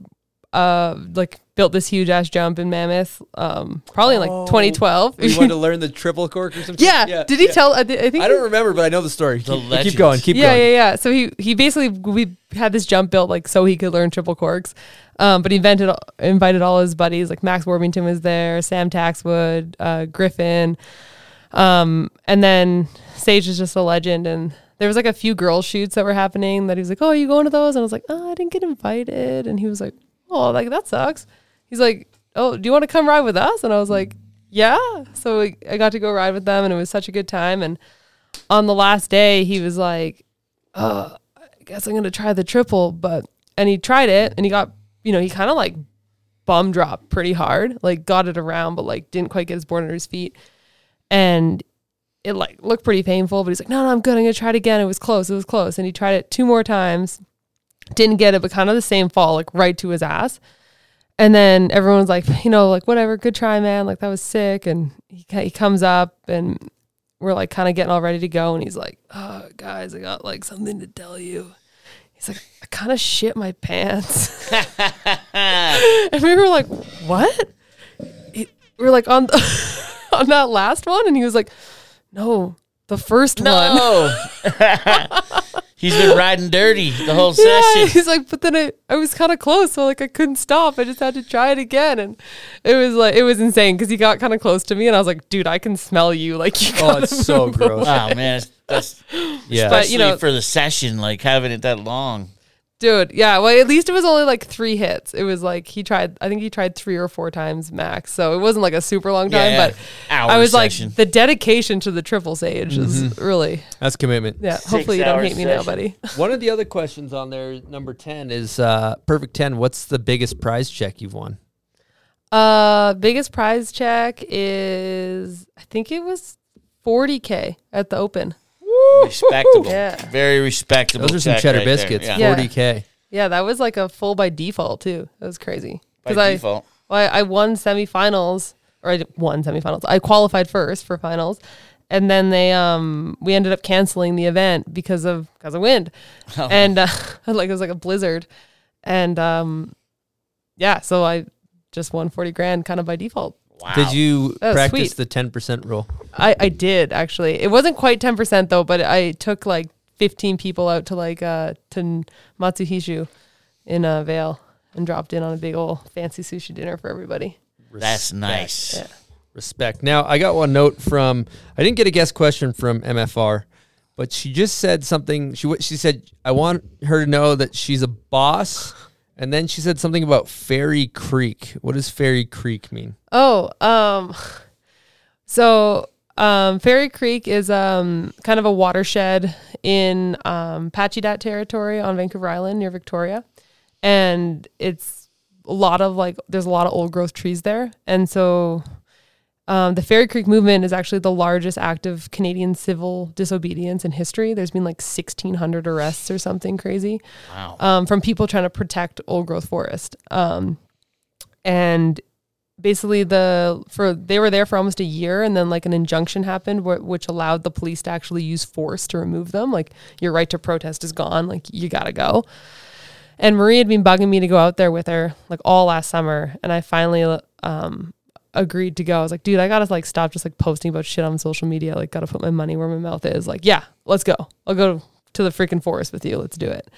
uh like built this huge ass jump in Mammoth, um, probably in like Oh. 2012. You wanted to learn the triple cork or something? yeah. Did he tell? I, thi- I think I don't remember, but I know the story. The keep, keep going. Keep yeah, going. yeah, yeah. Yeah. So he he basically we had this jump built like so he could learn triple corks. Um, but he invented invited all his buddies like Max Worthington was there, Sam Taxwood, uh, Griffin, um, and then Sage is just a legend. And there was like a few girl shoots that were happening that he was like, "Oh, are you going to those?" And I was like, "Oh, I didn't get invited." And he was like, "Oh, like that sucks." He's like, "Oh, do you want to come ride with us?" And I was like, "Yeah." So we, I got to go ride with them, and it was such a good time. And on the last day, he was like, "Oh, I guess I'm gonna try the triple," but and he tried it, and he got, you know, he kind of like bum dropped pretty hard, like got it around, but like didn't quite get his board under his feet, and it like looked pretty painful. But he's like, "No, no, I'm good. I'm gonna try it again." It was close. It was close, and he tried it two more times, didn't get it, but kind of the same fall, like right to his ass. And then everyone's like, you know, like whatever, good try, man. Like that was sick. And he he comes up and we're like kind of getting all ready to go, and he's like, "Oh, guys, I got like something to tell you." He's like, "I kind of shit my pants," and we were like, "What?" He, we were like on the, on that last one, and he was like, "No, the first one." No. He's been riding dirty the whole Yeah, session. he's like, but then I, I was kind of close, so like I couldn't stop. I just had to try it again, and it was like it was insane because he got kind of close to me, and I was like, dude, I can smell you. Like you. Oh, it's so move gross. Wow, man, that's Yeah. But, you know- for the session, like having it that long. Dude, yeah. Well, at least it was only like three hits. It was like he tried. I think he tried three or four times max. So it wasn't like a super long time. Yeah, but hour I was session. like, the dedication to the triple sage is really. That's commitment. Yeah. Hopefully you don't hour hate me now, buddy. One of the other questions on there, number 10, is uh, perfect 10. What's the biggest prize check you've won? Uh, biggest prize check is I think it was 40k at the Open. Respectable. Yeah. Very respectable. Those are some check cheddar right there. biscuits. Yeah. Yeah. 40K. Yeah, that was like a full by default too. That was crazy. By I, default. well, I, I won semifinals, or I did- won semifinals. I qualified first for finals, and then they um we ended up canceling the event because of because of wind, Oh. and uh, like it was like a blizzard, and um yeah, so I just won forty grand kind of by default. Wow. Did you That was practice sweet. the 10% rule? I I did actually. It wasn't quite ten percent though, but I took like fifteen people out to like uh to Matsuhisa in uh, Vail and dropped in on a big old fancy sushi dinner for everybody. That's nice. Yeah. Respect. Now, I got one note from, I didn't get a guest question from MFR, but she just said something. She, w- she said, I want her to know that she's a boss. And then she said something about Fairy Creek. What does Fairy Creek mean? Oh, um, so um, Fairy Creek is um kind of a watershed in um Pacheedaht territory on Vancouver Island near Victoria, and it's a lot of like there's a lot of old growth trees there, and so. Um, the Fairy Creek movement is actually the largest act of Canadian civil disobedience in history. There's been like 1,600 arrests or something crazy Wow. um, from people trying to protect old growth forest. Um, and basically, the for they were there for almost a year, and then like an injunction happened, wh- which allowed the police to actually use force to remove them. Like your right to protest is gone. Like you gotta go. And Marie had been bugging me to go out there with her like all last summer, and I finally um, agreed to go. I was like, dude, I gotta like stop just like posting about shit on social media. Like, gotta put my money where my mouth is. Like, yeah, let's go. I'll go to the freaking forest with you. Let's do it.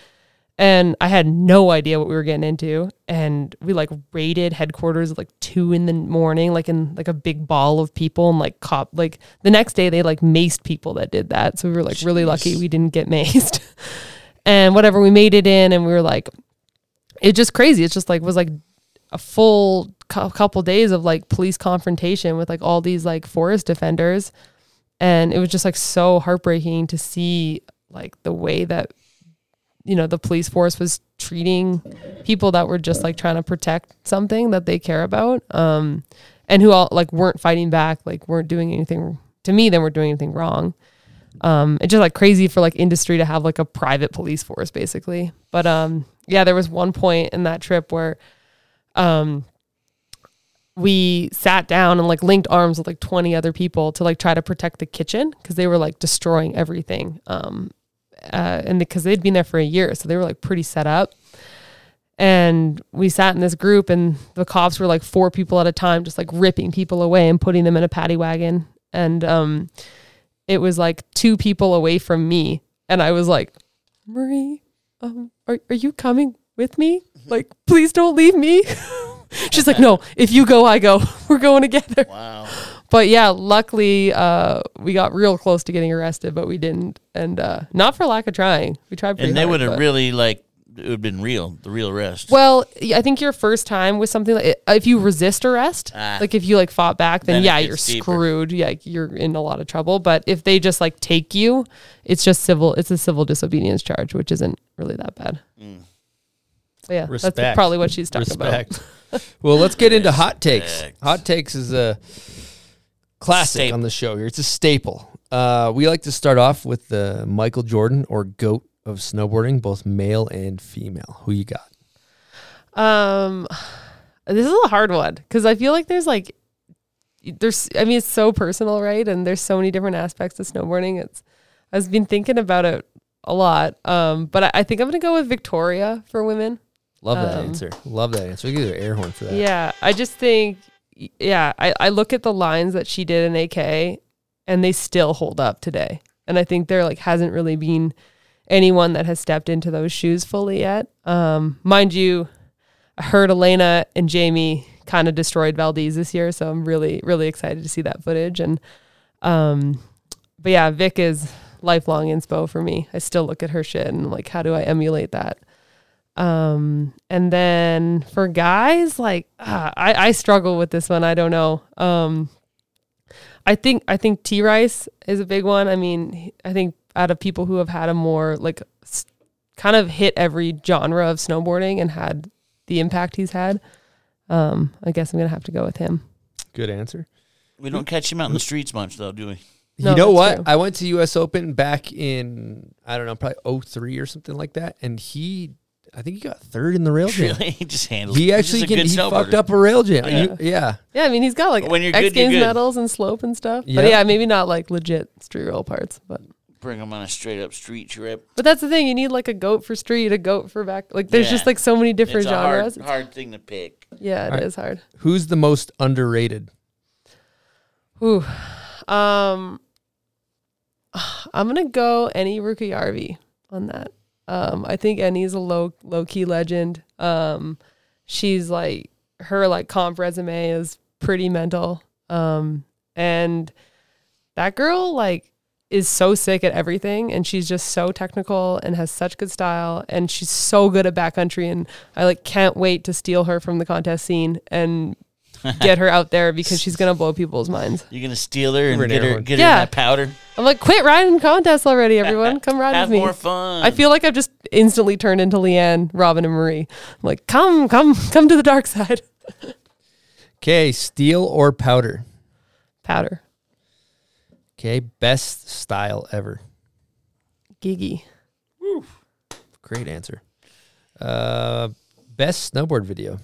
And I had no idea what we were getting into. And we like raided headquarters at like two in the morning, like in like a big ball of people and like cop like the next day they like maced people that did that. So we were like really lucky we didn't get maced. and whatever, we made it in and we were like it's just crazy. It's just like was like a full cou- couple days of like police confrontation with like all these like forest defenders. And it was just like so heartbreaking to see like the way that you know the police force was treating people that were just like trying to protect something that they care about um and who all like weren't fighting back like weren't doing anything to me then weren't doing anything wrong. Um it's just like crazy for like industry to have like a private police force basically. But um yeah there was one point in that trip where um we sat down and like linked arms with like 20 other people to like try to protect the kitchen because they were like destroying everything um uh and because they'd been there for a year so they were like pretty set up. And we sat in this group and the cops were like four people at a time just like ripping people away and putting them in a paddy wagon. And um it was like two people away from me. And i was like marie um are, are you coming with me like please don't leave me she's like no if you go i go we're going together Wow. but yeah luckily uh we got real close to getting arrested but we didn't and uh not for lack of trying we tried pretty And they hard, would have but- really like it would have been real, the real arrest. well, I think your first time with something like if you resist arrest, Ah. like if you like fought back, then, Then it yeah, you're steeper. screwed. Yeah, you're in a lot of trouble. But if they just like take you, it's just civil. It's a civil disobedience charge, which isn't really that bad. Mm. But yeah, Respect. that's probably what she's talking Respect. about. well, let's get into hot takes. Hot takes is a classic Staple. on the show here. It's a staple. Uh, we like to start off with the Michael Jordan or goat of snowboarding, both male and female. Who you got? Um, this is a hard one because I feel like there's like there's I mean it's so personal, right? And there's so many different aspects of snowboarding. It's I've been thinking about it a lot. Um, but I, I think I'm gonna go with Victoria for women. Love that Um, answer. Love that answer. We give you an air horn for that. Yeah, I just think, yeah, I, I look at the lines that she did in AK and they still hold up today. And I think there like hasn't really been anyone that has stepped into those shoes fully yet. Um, mind you, I heard Elena and Jamie kind of destroyed Valdez this year, so I'm really, really excited to see that footage. And um, but yeah, Vic is lifelong inspo for me. I still look at her shit and I'm like, how do I emulate that? Um, and then for guys, like ah, I, I struggle with this one. I don't know. Um, I think I think T Rice is a big one. I mean, I think out of people who have had a more like s- kind of hit every genre of snowboarding and had the impact he's had, um, I guess I'm gonna have to go with him. Good answer. we don't catch him out in the streets much, though, do we? No, you know what? true. I went to US Open back in I don't know, probably 03 or something like that, and he I think he got third in the rail jam. Really, he just handled. He actually just can, he fucked up a rail jam. Yeah. You- yeah. Yeah, I mean he's got like When you're X good, you're Games good. medals and slope and stuff. Yeah. But yeah, maybe not like legit street roll parts, but. Bring him on a straight up street trip. But that's the thing. You need like a goat for street, a goat for back. Like there's just like so many different it's a genres. hard, hard thing to pick. yeah, it is Alright. hard. Who's the most underrated? Ooh, um, I'm gonna go Enni Rukajärvi on that. Um, I think Enni's a low low key legend. Um, she's like her like comp resume is pretty mental. Um, and that girl like is so sick at everything and she's just so technical and has such good style and she's so good at backcountry and I like can't wait to steal her from the contest scene and get her out there because she's gonna blow people's minds. You're gonna steal her and Over get her airhorn. get her Yeah. that powder. I'm like, quit riding contests already, everyone. Come ride Have with me. more fun. I feel like I've just instantly turned into Leanne, Robin, and Marie. I'm like, come, come, come to the dark side. Okay, steel or powder? Powder. Okay, best style ever. Gigi. Great answer. Uh, best snowboard video.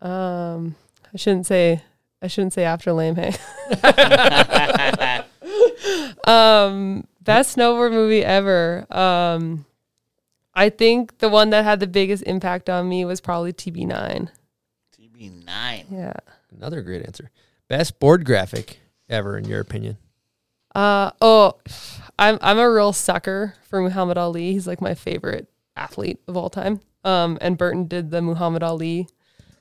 Um, I shouldn't say I shouldn't say after lame hey. um, best snowboard movie ever. Um, I think the one that had the biggest impact on me was probably TB9. TB nine. Yeah. Another great answer. Best board graphic ever, in your opinion. Uh oh, I'm I'm a real sucker for Muhammad Ali. He's like my favorite athlete of all time. Um, and Burton did the Muhammad Ali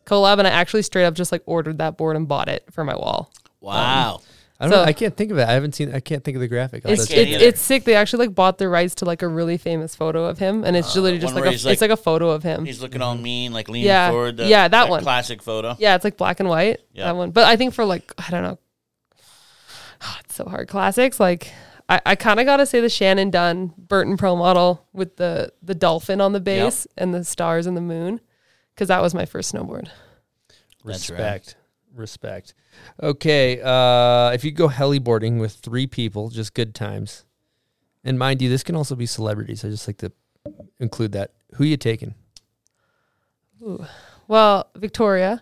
collab, and I actually straight up just like ordered that board and bought it for my wall. Wow. I don't So- know. I can't think of it. I haven't seen. I can't think of the graphic. I'll It's have to can't check it's, it it's sick. They actually like bought the rights to like a really famous photo of him, and it's uh, literally just like a he's it's like- like a photo of him. He's looking all mm-hmm. mean, like leaning Yeah. forward. The, Yeah, that one. classic photo. Yeah, it's like black and white. Yeah. That one. But I think for like I don't know. it's so hard. Classics like I, I kind of got to say the Shannon Dunn Burton Pro model with the the dolphin on the base and the stars and the moon, because that was my first snowboard. That's right. Respect. Respect. Okay. Uh, if you go heliboarding with three people, just good times. And mind you, this can also be celebrities. I just like to include that. Who you taking? Ooh. Well, Victoria,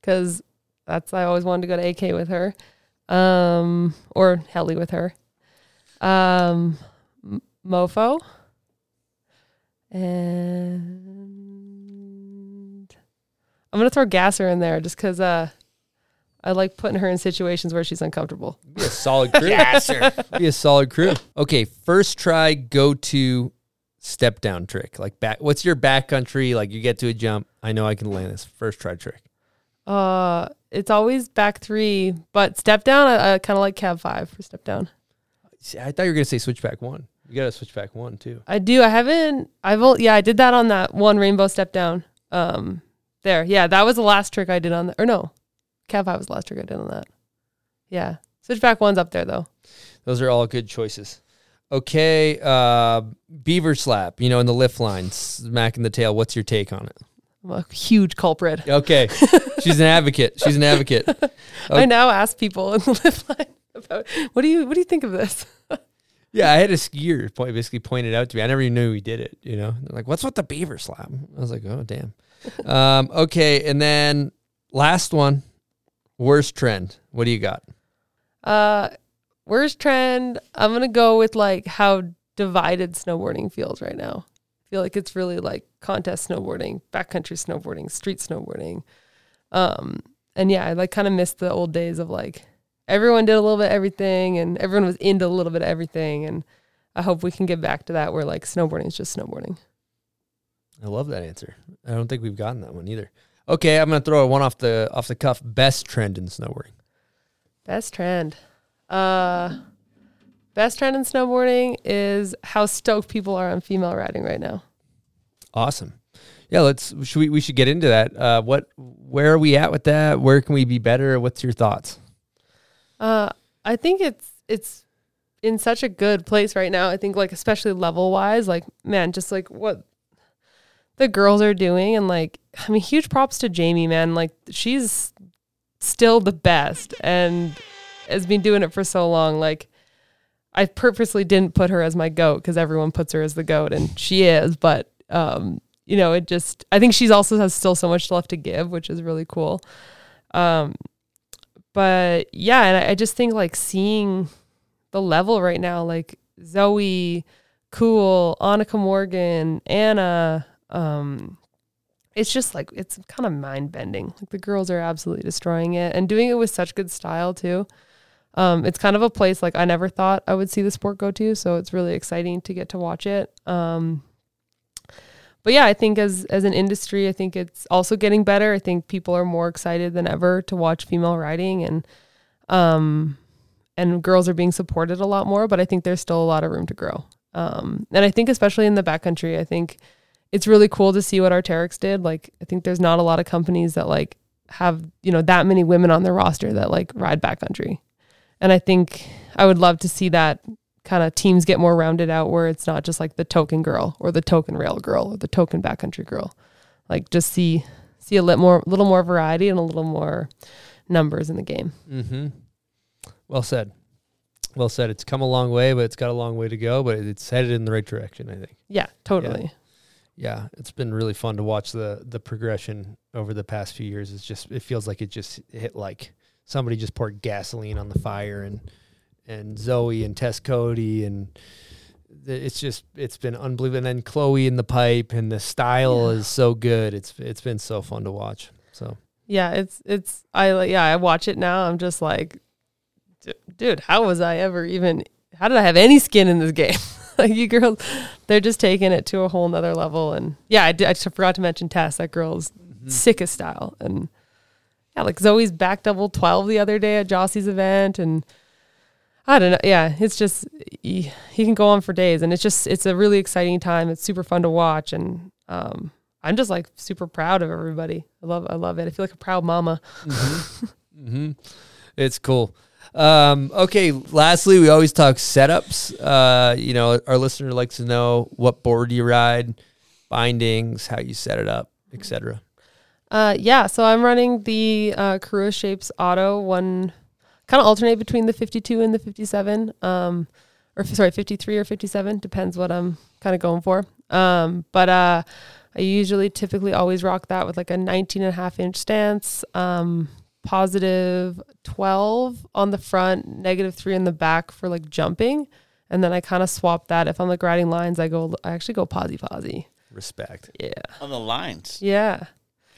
because that's I always wanted to go to AK with her, um, or heli with her. Um, M- Mofo, and I'm gonna throw Gasser in there just because uh, I like putting her in situations where she's uncomfortable. Be a solid crew. Gasser. Be a solid crew. Okay, first try go to step down trick. Like back what's your backcountry? Like you get to a jump. I know I can land this. First try trick. Uh, it's always back three, but step down. I, I kind of like cab five for step down. See, I thought you were gonna say switchback one. You gotta switchback one too. I do. I haven't. I've. al- Yeah, I did that on that one rainbow step down. Um, there. Yeah, that was the last trick I did on that. Or no, cab five was the last trick I did on that. Yeah, switchback one's up there though. Those are all good choices. Okay, uh, beaver slap. You know, in the lift line, smacking the tail. What's your take on it? I'm a huge culprit. Okay, she's an advocate. She's an advocate. I now ask people in the lift line about what do you what do you think of this? Yeah, I had a skier point, basically pointed out to me. I never even knew he did it. You know, They're like, "What's with the beaver slap?" I was like, "Oh, damn." Um, okay, and then last one, worst trend. What do you got? Uh, worst trend. I'm gonna go with like how divided snowboarding feels right now. I feel like it's really like contest snowboarding, backcountry snowboarding, street snowboarding. Um, and yeah, I like kind of missed the old days of like everyone did a little bit of everything and everyone was into a little bit of everything. And I hope we can get back to that where like snowboarding is just snowboarding. I love that answer. I don't think we've gotten that one either. Okay, I'm gonna throw a one off the off the cuff. Best trend in snowboarding. Best trend. Uh, best trend in snowboarding is how stoked people are on female riding right now. Awesome. Yeah, let's. Should we? We should get into that. Uh, what? Where are we at with that? Where can we be better? What's your thoughts? Uh, I think it's it's in such a good place right now. I think like especially level wise, like man, just like what the girls are doing, and like I mean, huge props to Jamie, man. Like she's still the best and has been doing it for so long. Like I purposely didn't put her as my goat because everyone puts her as the goat, and she is. But um, you know, it just I think she's also has still so much left to give, which is really cool. Um, but yeah, and I, I just think like seeing the level right now, like Zoe, Cool, Annika Morgan, Anna, um, it's just like it's kind of mind bending. Like the girls are absolutely destroying it and doing it with such good style too. Um, it's kind of a place like I never thought I would see the sport go to, so it's really exciting to get to watch it. Um, but yeah, I think as as an industry, I think it's also getting better. I think people are more excited than ever to watch female riding and um and girls are being supported a lot more, but I think there's still a lot of room to grow. Um and I think especially in the backcountry, I think it's really cool to see what Arc'teryx did. Like I think there's not a lot of companies that like have, you know, that many women on their roster that like ride backcountry. And I think I would love to see that kind of teams get more rounded out where it's not just like the token girl or the token rail girl or the token backcountry girl. Like just see see a little more little more variety and a little more numbers in the game. Mm-hmm. Well said. Well said. It's come a long way, but it's got a long way to go. But it's headed in the right direction. I think. Yeah, totally. Yeah, it's been really fun to watch the the progression over the past few years. It's just it feels like it just hit like somebody just poured gasoline on the fire and and Zoe and Tess Coady and it's just it's been unbelievable. And then Chloe in the pipe and the style is so good. It's it's been so fun to watch. So Yeah, it's it's I like yeah, I watch it now. I'm just like "D- dude, how was I ever even how did I have any skin in this game? like you girls they're just taking it to a whole nother level and yeah, I, did, I just forgot to mention Tess. That girl's sickest style and yeah, like Zoe's back double 12 the other day at Jossie's event and I don't know. Yeah, it's just he, he can go on for days, and it's just it's a really exciting time. It's super fun to watch, and um, I'm just like super proud of everybody. I love I love it. I feel like a proud mama. mm-hmm It's cool. Um, okay. Lastly, we always talk setups. Uh, you know, our listener likes to know what board you ride, bindings, how you set it up, etc. Uh, yeah, so I'm running the uh, Korua Shapes Otto one, kind of alternate between the 52 and the 57. Um, or sorry, 53 or 57 depends what I'm kind of going for. Um, but uh, I usually typically always rock that with like a 19 and a half inch stance. Um, positive 12 on the front, negative three in the back for like jumping. And then I kind of swap that. If I'm like riding lines, I go, I actually go posy posy. Respect. Yeah. On the lines. Yeah.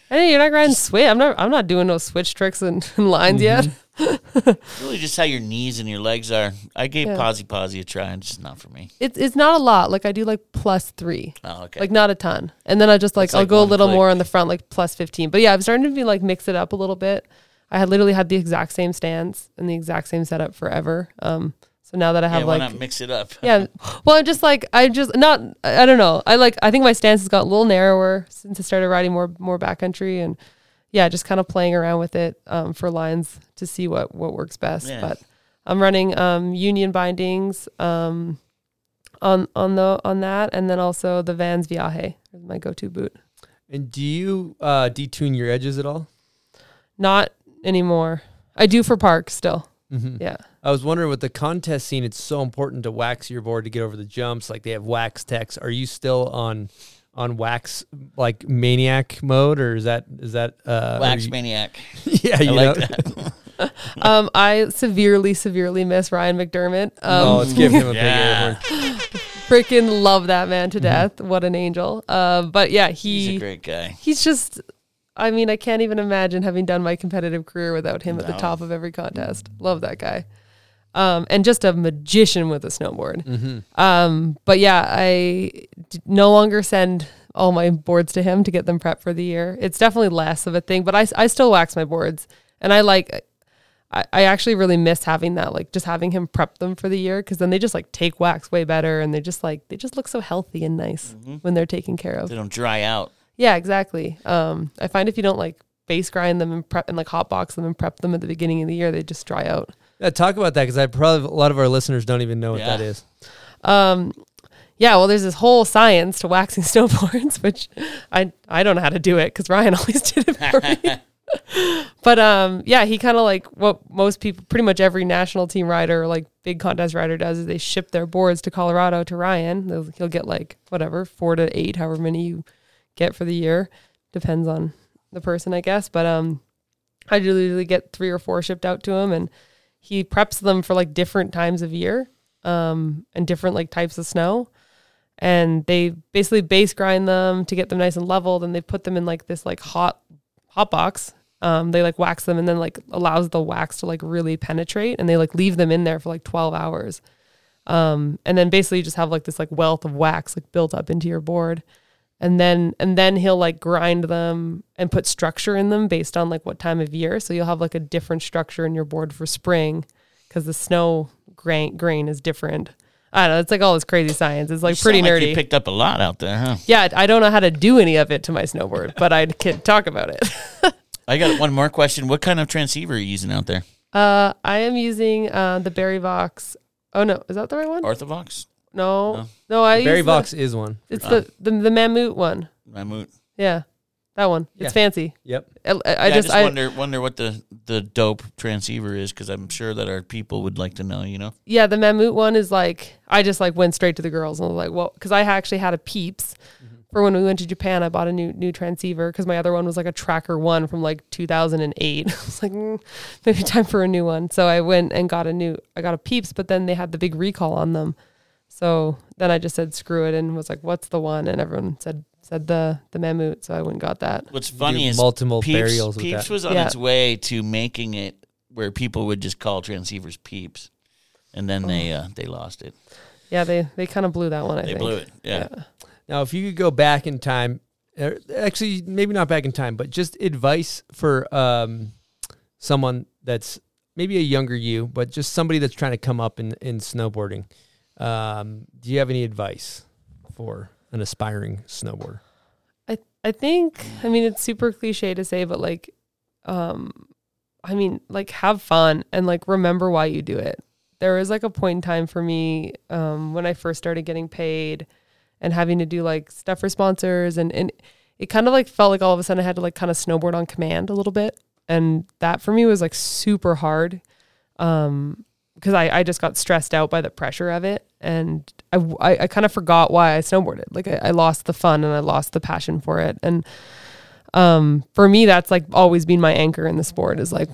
Hey, you're not grinding switch. I'm not. I'm not doing no switch tricks and, and lines yet. Mm-hmm. really just how your knees and your legs are. I gave Yeah. posy posy a try, and it's just not for me. It's it's not a lot. Like I do like plus three. Oh, okay. Like not a ton. And then I just like It's I'll like go a little click. more on the front, like plus fifteen. But yeah, I'm starting to be like mix it up a little bit. I had literally had the exact same stance and the exact same setup forever. Um, so now that I have yeah, why like not mix it up? yeah. Well, I'm just like I just not. I I don't know. I like. I think my stance has got a little narrower since I started riding more more backcountry and yeah, just kind of playing around with it um, for lines to see what what works best. Yeah. But I'm running um, union bindings um, on on the on that, and then also the Vans Viaje is my go to boot. And do you uh, detune your edges at all? Not anymore. I do for parks still. Mhm. Yeah. I was wondering with the contest scene, it's so important to wax your board to get over the jumps. Like they have wax techs. Are you still on on wax like maniac mode, or is that is that uh, Wax you- maniac. yeah, I you like know? that. um, I severely, severely miss Ryan McDermott. Um, oh, let's give him a big Yeah. air freaking love that man to death. What an angel. Uh, but yeah, he He's a great guy. he's just I mean, I can't even imagine having done my competitive career without him at the No. top of every contest. Love that guy. Um, and just a magician with a snowboard. Um, but yeah, I d- no longer send all my boards to him to get them prepped for the year. It's definitely less of a thing, but I, s- I still wax my boards. And I like, I, I actually really miss having that, like just having him prep them for the year because then they just like take wax way better and they just like, they just look so healthy and nice when they're taken care of. They don't dry out. Yeah, exactly. Um, I find if you don't like base grind them and prep and like hot box them and prep them at the beginning of the year, they just dry out. Yeah, talk about that because I probably a lot of our listeners don't even know what Yeah. that is. Um, yeah, well, there's this whole science to waxing snowboards, which I I don't know how to do it because Ryan always did it for me. but um, yeah, he kind of like what most people, pretty much every national team rider, like big contest rider, does is they ship their boards to Colorado to Ryan. They'll- He'll get like whatever four to eight, however many you get for the year, depends on the person, I guess. But um, I usually get three or four shipped out to him, and he preps them for like different times of year um, and different like types of snow. And they basically base grind them to get them nice and leveled, and they put them in like this like hot hot box. Um, they like wax them and then like allows the wax to like really penetrate, and they like leave them in there for like twelve hours. Um, and then basically you just have like this like wealth of wax like built up into your board and then and then he'll like grind them and put structure in them based on like what time of year. So you'll have like a different structure in your board for spring because the snow grain grain is different. I don't know. It's like all this crazy science. It's like You pretty sound like nerdy. You picked up a lot out there, huh? yeah i don't know how to do any of it to my snowboard but i can talk about it. I got one more question. What kind of transceiver are you using out there? uh i am using uh the Barryvox oh no. Is that the right one? Ortovox? No No. no i Barry use Vox the, is one. it's the, the the mammut one Mammut. yeah that one Yeah. it's fancy Yep. I, I, I Yeah, I just, just I, wonder wonder what the, the dope transceiver is because I'm sure that our people would like to know. You know, yeah, the Mammut one is like I just like went straight to the girls and was like, well, because I actually had a Pieps for when we went to Japan. I bought a new new transceiver because my other one was like a Tracker One from like 2008. I was like, mm, maybe time for a new one. So I went and got a new. I got a Pieps, but then they had the big recall on them. So then I just said screw it and was like, what's the one? And everyone said said the the Mammut. So I went and got that. what's funny do is multiple Pieps, burials with Pieps that. was on Yeah. its way to making it where people would just call transceivers Pieps, and then they uh, they lost it. Yeah, they they kind of blew that one. I They think. blew it. Yeah. Now, if you could go back in time, er, actually, maybe not back in time, but just advice for um, someone that's maybe a younger you, but just somebody that's trying to come up in, in snowboarding. Um, do you have any advice for an aspiring snowboarder? I I think I mean it's super cliche to say, but like, um, I mean like have fun and like remember why you do it. There was like a point in time for me um, when I first started getting paid and having to do like stuff for sponsors and and it kind of like felt like all of a sudden I had to like kind of snowboard on command a little bit, and that for me was like super hard. Um, because I, I just got stressed out by the pressure of it and I, I, I kind of forgot why I snowboarded. Like I, I lost the fun and I lost the passion for it. And um, for me, that's like always been my anchor in the sport is like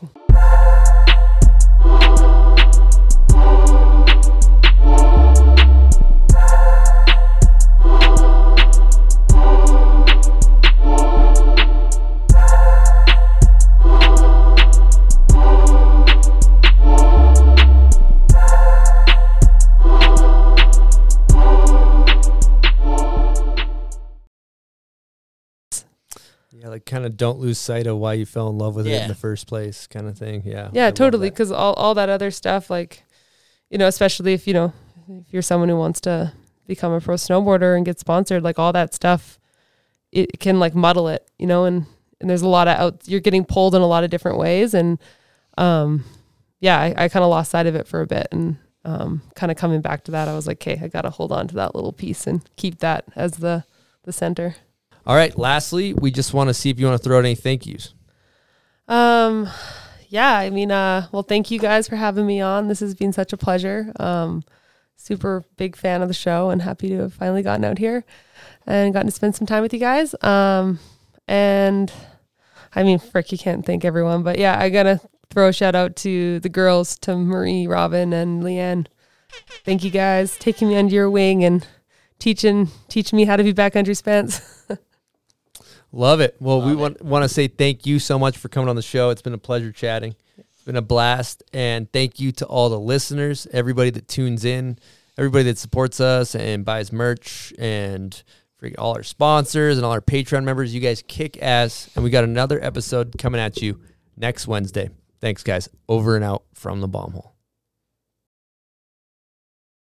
Yeah, like kind of don't lose sight of why you fell in love with it in the first place, kind of thing. Yeah. Yeah, love totally. Because all, all that other stuff, like, you know, especially if, you know, if you're someone who wants to become a pro snowboarder and get sponsored, like all that stuff, it can like muddle it, you know, and, and there's a lot of out, you're getting pulled in a lot of different ways. And, um, yeah, I, I kind of lost sight of it for a bit and, um, kind of coming back to that, I was like, okay, I got to hold on to that little piece and keep that as the, the center. All right. Lastly, we just want to see if you want to throw out any thank yous. Um, yeah, I mean, uh, well, thank you guys for having me on. This has been such a pleasure. Um, super big fan of the show and happy to have finally gotten out here and gotten to spend some time with you guys. Um, and I mean, frick, you can't thank everyone, but yeah, I gotta throw a shout out to the girls, to Marie, Robin, and Leanne. Thank you guys taking me under your wing and teaching teaching me how to be backcountry Spence. Love it. Well, we want want to say thank you so much for coming on the show. It's been a pleasure chatting. It's been a blast, and thank you to all the listeners, everybody that tunes in, everybody that supports us and buys merch, and all our sponsors and all our Patreon members. You guys kick ass, and we got another episode coming at you next Wednesday. Thanks, guys. Over and out from the bomb hole.